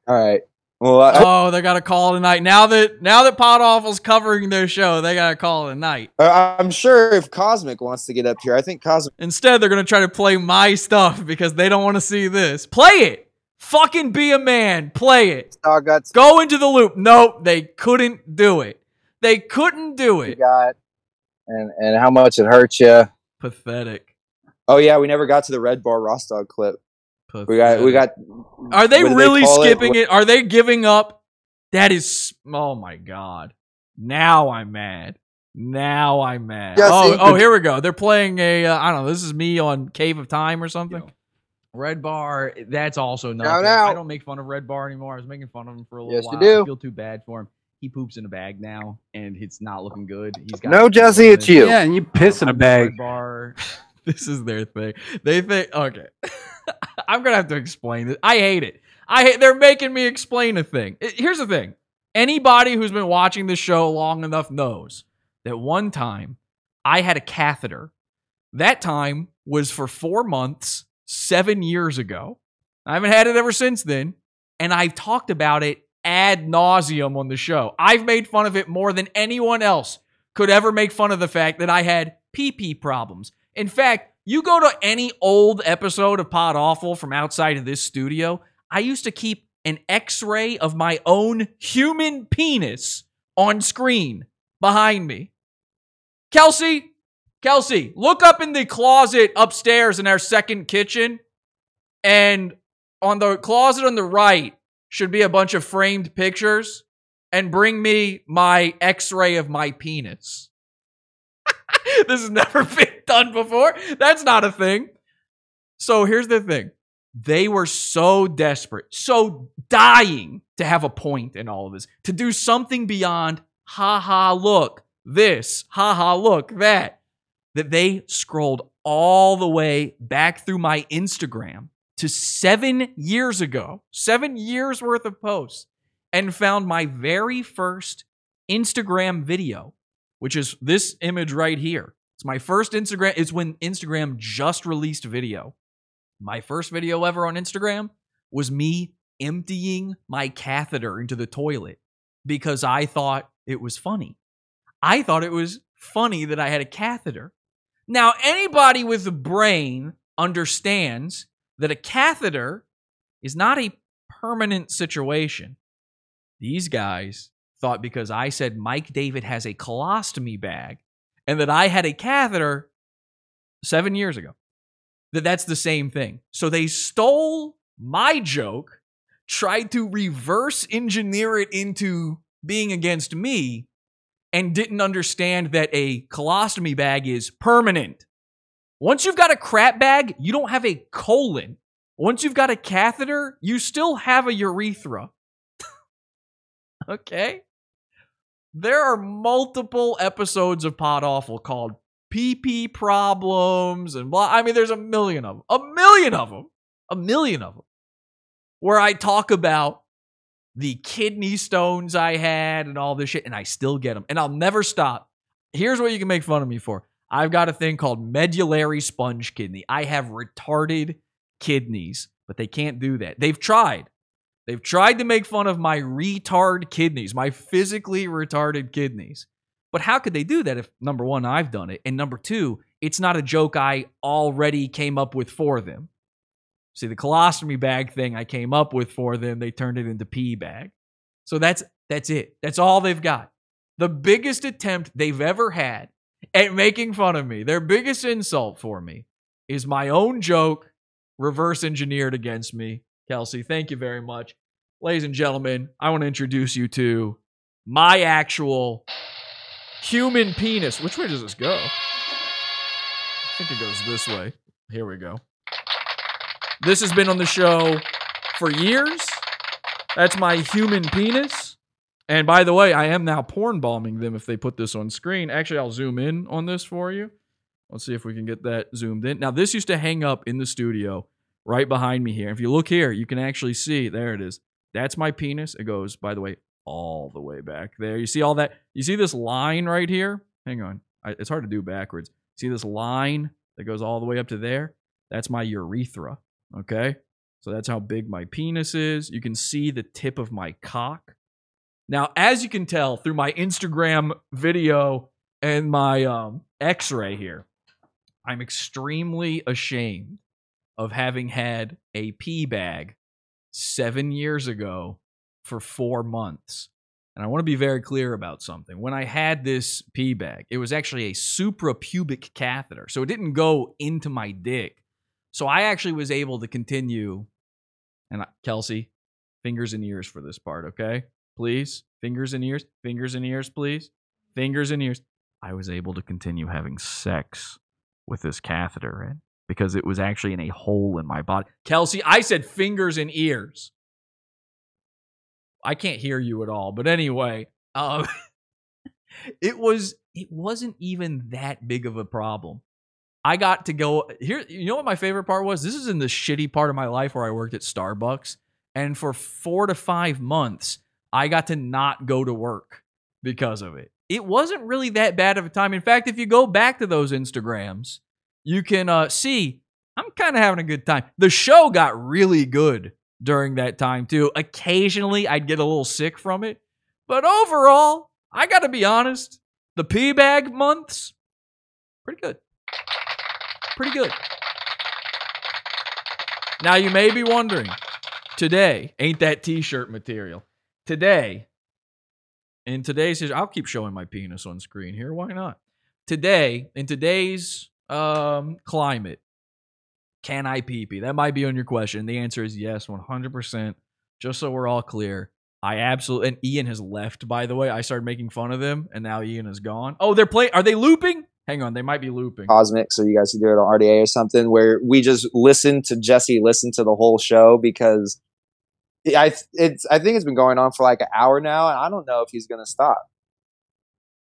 S21: All right. Well, I,
S2: oh, they got a call tonight. Now that now that Pod Awful's covering their show, they got a call tonight. a night.
S21: I- I'm sure if Cosmic wants to get up here, I think Cosmic.
S2: Instead, they're gonna try to play my stuff because they don't want to see this. Play it. Fucking be a man. Play it. Go into the loop. Nope, they couldn't do it. They couldn't do it.
S24: got and and how much it hurts you.
S2: Pathetic.
S21: Oh yeah, we never got to the Red Bar Rostog clip. We got we got.
S2: Are they
S21: what do
S2: really
S21: call
S2: skipping it? Are they giving up? That is. Oh my god. Now I'm mad. Now I'm mad.
S21: Yes,
S2: oh,
S21: it-
S2: oh, here we go. They're playing a. Uh, I don't know. This is me on Cave of Time or something.
S27: Red Bar, that's also
S24: Shout
S27: nothing.
S24: out.
S27: I don't make fun of Red Bar anymore. I was making fun of him for a little
S24: Yes, you
S27: while.
S24: do.
S27: I feel too bad for him. He poops in a bag now, and it's not looking good. He's got
S24: No, Jesse, it's you.
S23: Yeah, and you piss in a bag.
S27: Red Bar.
S2: This is their thing. They think. Okay. I'm gonna have to explain this. I hate it. I hate. They're making me explain a thing. I- Here's the thing. Anybody who's been watching this show long enough knows that one time I had a catheter. That time was for four months, seven years ago. I haven't had it ever since then. And I've talked about it ad nauseum on the show. I've made fun of it more than anyone else could ever make fun of the fact that I had pee problems. In fact, you go to any old episode of Pod Awful from outside of this studio, I used to keep an x ray of my own human penis on screen behind me. Kelsey, Kelsey, look up in the closet upstairs in our second kitchen, and on the closet on the right should be a bunch of framed pictures, and bring me my x ray of my penis. this has never been done before. That's not a thing. So here's the thing they were so desperate, so dying to have a point in all of this, to do something beyond, ha ha, look, this, ha ha, look, that, that they scrolled all the way back through my Instagram to seven years ago, seven years worth of posts, and found my very first Instagram video, which is this image right here. It's my first Instagram. It's when Instagram just released video. My first video ever on Instagram was me emptying my catheter into the toilet because I thought it was funny. I thought it was funny that I had a catheter. Now, anybody with a brain understands that a catheter is not a permanent situation. These guys thought because I said Mike David has a colostomy bag and that I had a catheter seven years ago, that that's the same thing. So they stole my joke, tried to reverse engineer it into being against me, and didn't understand that a colostomy bag is permanent. Once you've got a crap bag, you don't have a colon. Once you've got a catheter, you still have a urethra. okay? There are multiple episodes of Pod Awful called PP problems and blah. I mean, there's a million of them. A million of them. A million of them. Where I talk about the kidney stones I had and all this shit, and I still get them. And I'll never stop. Here's what you can make fun of me for. I've got a thing called medullary sponge kidney. I have retarded kidneys, but they can't do that. They've tried. They've tried to make fun of my retard kidneys, my physically retarded kidneys. But how could they do that if number one, I've done it, and number two, it's not a joke I already came up with for them. See, the colostomy bag thing I came up with for them, they turned it into pee bag. So that's that's it. That's all they've got. The biggest attempt they've ever had at making fun of me, their biggest insult for me, is my own joke reverse engineered against me. Kelsey, thank you very much. Ladies and gentlemen, I want to introduce you to my actual human penis. Which way does this go? I think it goes this way. Here we go. This has been on the show for years. That's my human penis. And by the way, I am now porn bombing them if they put this on screen. Actually, I'll zoom in on this for you. Let's see if we can get that zoomed in. Now, this used to hang up in the studio right behind me here. If you look here, you can actually see there it is. That's my penis. It goes, by the way, all the way back there. You see all that? You see this line right here? Hang on. I, it's hard to do backwards. See this line that goes all the way up to there? That's my urethra. Okay. So that's how big my penis is. You can see the tip of my cock. Now, as you can tell through my Instagram video and my um, x ray here, I'm extremely ashamed of having had a pee bag seven years ago for four months. And I want to be very clear about something. When I had this pee bag, it was actually a suprapubic catheter. So it didn't go into my dick. So I actually was able to continue. And Kelsey, fingers and ears for this part, okay? Please. Fingers and ears. Fingers and ears, please. Fingers and ears. I was able to continue having sex with this catheter in because it was actually in a hole in my body. Kelsey, I said fingers and ears. I can't hear you at all. But anyway, um, it was it wasn't even that big of a problem. I got to go here. You know what my favorite part was? This is in the shitty part of my life where I worked at Starbucks, and for four to five months, I got to not go to work because of it. It wasn't really that bad of a time. In fact, if you go back to those Instagrams, you can uh, see I'm kind of having a good time. The show got really good during that time too. Occasionally, I'd get a little sick from it, but overall, I got to be honest. The pee bag months, pretty good. Pretty good. Now, you may be wondering today, ain't that t shirt material? Today, in today's, I'll keep showing my penis on screen here. Why not? Today, in today's um, climate, can I pee pee? That might be on your question. The answer is yes, 100%. Just so we're all clear. I absolutely, and Ian has left, by the way. I started making fun of them, and now Ian is gone. Oh, they're playing, are they looping? Hang on, they might be looping.
S21: Cosmic, so you guys can do it on RDA or something where we just listen to Jesse listen to the whole show because I it's I think it's been going on for like an hour now, and I don't know if he's gonna stop.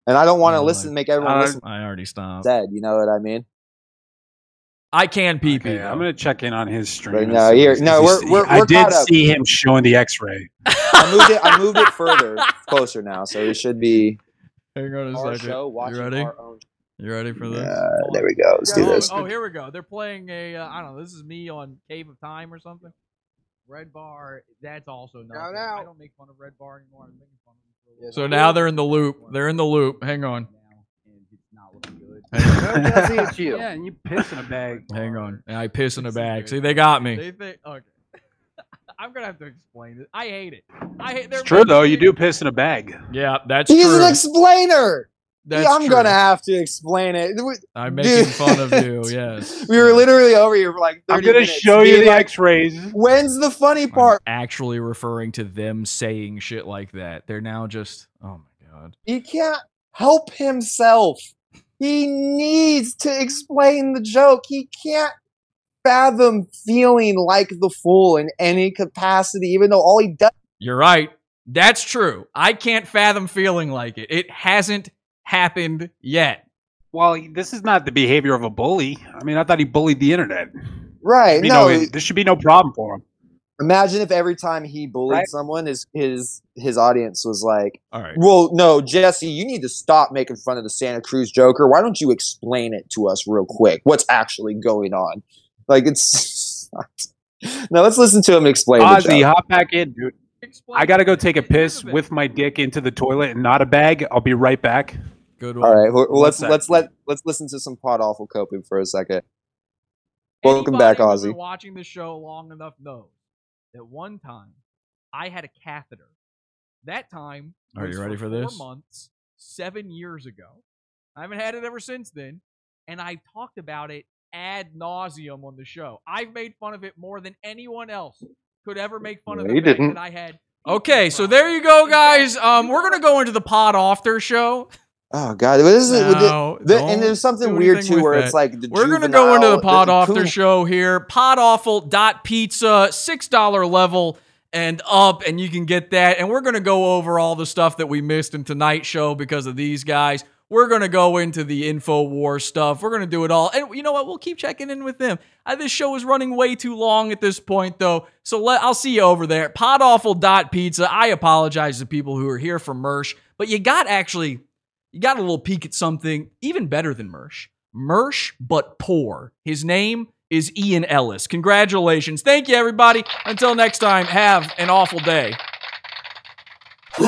S21: And I don't want to oh listen, make everyone
S2: I,
S21: listen.
S2: I already stopped.
S21: Dead, you know what I mean?
S2: I can pee pee.
S23: Okay, I'm gonna check in on his stream.
S21: But
S23: as
S21: no, here- no, we're- we're-
S23: I
S21: we're
S23: did
S21: up.
S23: see him showing the X-ray.
S21: I moved it. I moved it further, closer now, so it should be.
S2: Hang on a
S21: our
S2: second.
S21: show,
S2: you
S21: watching
S2: ready?
S21: Our own.
S2: You ready for this?
S21: Uh, there we go. Let's do
S2: oh,
S21: this.
S2: Oh, here we go. They're playing a. Uh, I don't know. This is me on Cave of Time or something. Red Bar. That's also not. I don't make fun of Red Bar anymore. I'm making fun of them. So now they're in the loop. They're in the loop. Hang on.
S23: Jesse, it's you. Yeah, and you piss in a bag.
S2: Hang on. And I piss in a bag. See, they got me.
S22: They think okay.
S2: I'm gonna have to explain it. I hate it. I hate.
S23: It's true though. You do piss in a bag.
S2: Yeah, that's
S21: He's
S2: true.
S21: an explainer.
S2: That's
S21: I'm
S2: true.
S21: gonna have to explain it.
S2: I'm making
S21: Dude.
S2: fun of you. Yes.
S21: We were literally over here for like 30
S23: I'm gonna
S21: minutes
S23: show you the
S21: like,
S23: X-rays.
S21: When's the funny part?
S2: Actually referring to them saying shit like that. They're now just. Oh my god.
S21: He can't help himself. He needs to explain the joke. He can't fathom feeling like the fool in any capacity, even though all he does.
S2: You're right. That's true. I can't fathom feeling like it. It hasn't happened yet.
S23: Well, this is not the behavior of a bully. I mean, I thought he bullied the internet.
S21: Right.
S23: Should
S21: No, oh,
S23: no, this should be no problem for him.
S21: imagine if every time he bullied
S23: Right.
S21: someone, his his his audience was like,
S2: All right.
S21: "Well, no, Jesse, you need to stop making fun of the Santa Cruz Joker. Why don't you explain it to us real quick? What's actually going on?" Like it's. now let's listen to him explain.
S23: Ozzy,
S21: joke.
S23: hop back in, dude. I gotta go take a piss with my dick into the toilet and not a bag. I'll be right back.
S2: Good
S21: All right, well, let's let's let let's listen to some pod awful coping for a second. Welcome back,
S2: Anybody who's
S21: Ozzy.
S2: been watching the show long enough knows that one time I had a catheter. That time Are was you ready for four this? months, seven years ago. I haven't had it ever since then, and I've talked about it ad nauseum on the show. I've made fun of it more than anyone else could ever make fun of
S26: No,
S2: the
S26: you didn't.
S2: that I had. Okay, so there you go, guys. Um, we're gonna go into the pod after show.
S21: Oh God, this is
S2: No,
S21: the- and there's something weird too, where it's like the
S2: we're gonna go into the pod
S21: the
S2: after
S21: cool-
S2: show here. Podawful.pizza, six dollar level and up, and you can get that. And we're gonna go over all the stuff that we missed in tonight's show because of these guys. We're gonna go into the info war stuff. We're gonna do it all, and you know what? We'll keep checking in with them. Uh, this show is running way too long at this point, though. So let I'll see you over there. Podawful.pizza. I apologize to people who are here for Mersh, but you got actually you got a little peek at something even better than Mersh. Mersh, but poor. His name is Ian Ellis. Congratulations. Thank you, everybody. Until next time, have an awful day.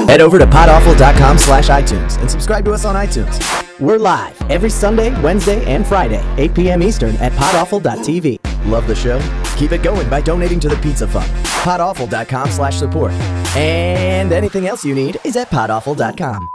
S28: Head over to podawful.com slash iTunes and subscribe to us on iTunes. We're live every Sunday, Wednesday, and Friday, 8 p.m. Eastern at podawful.tv. Love the show? Keep it going by donating to the Pizza Fund. podawful.com slash support. And anything else you need is at podawful.com.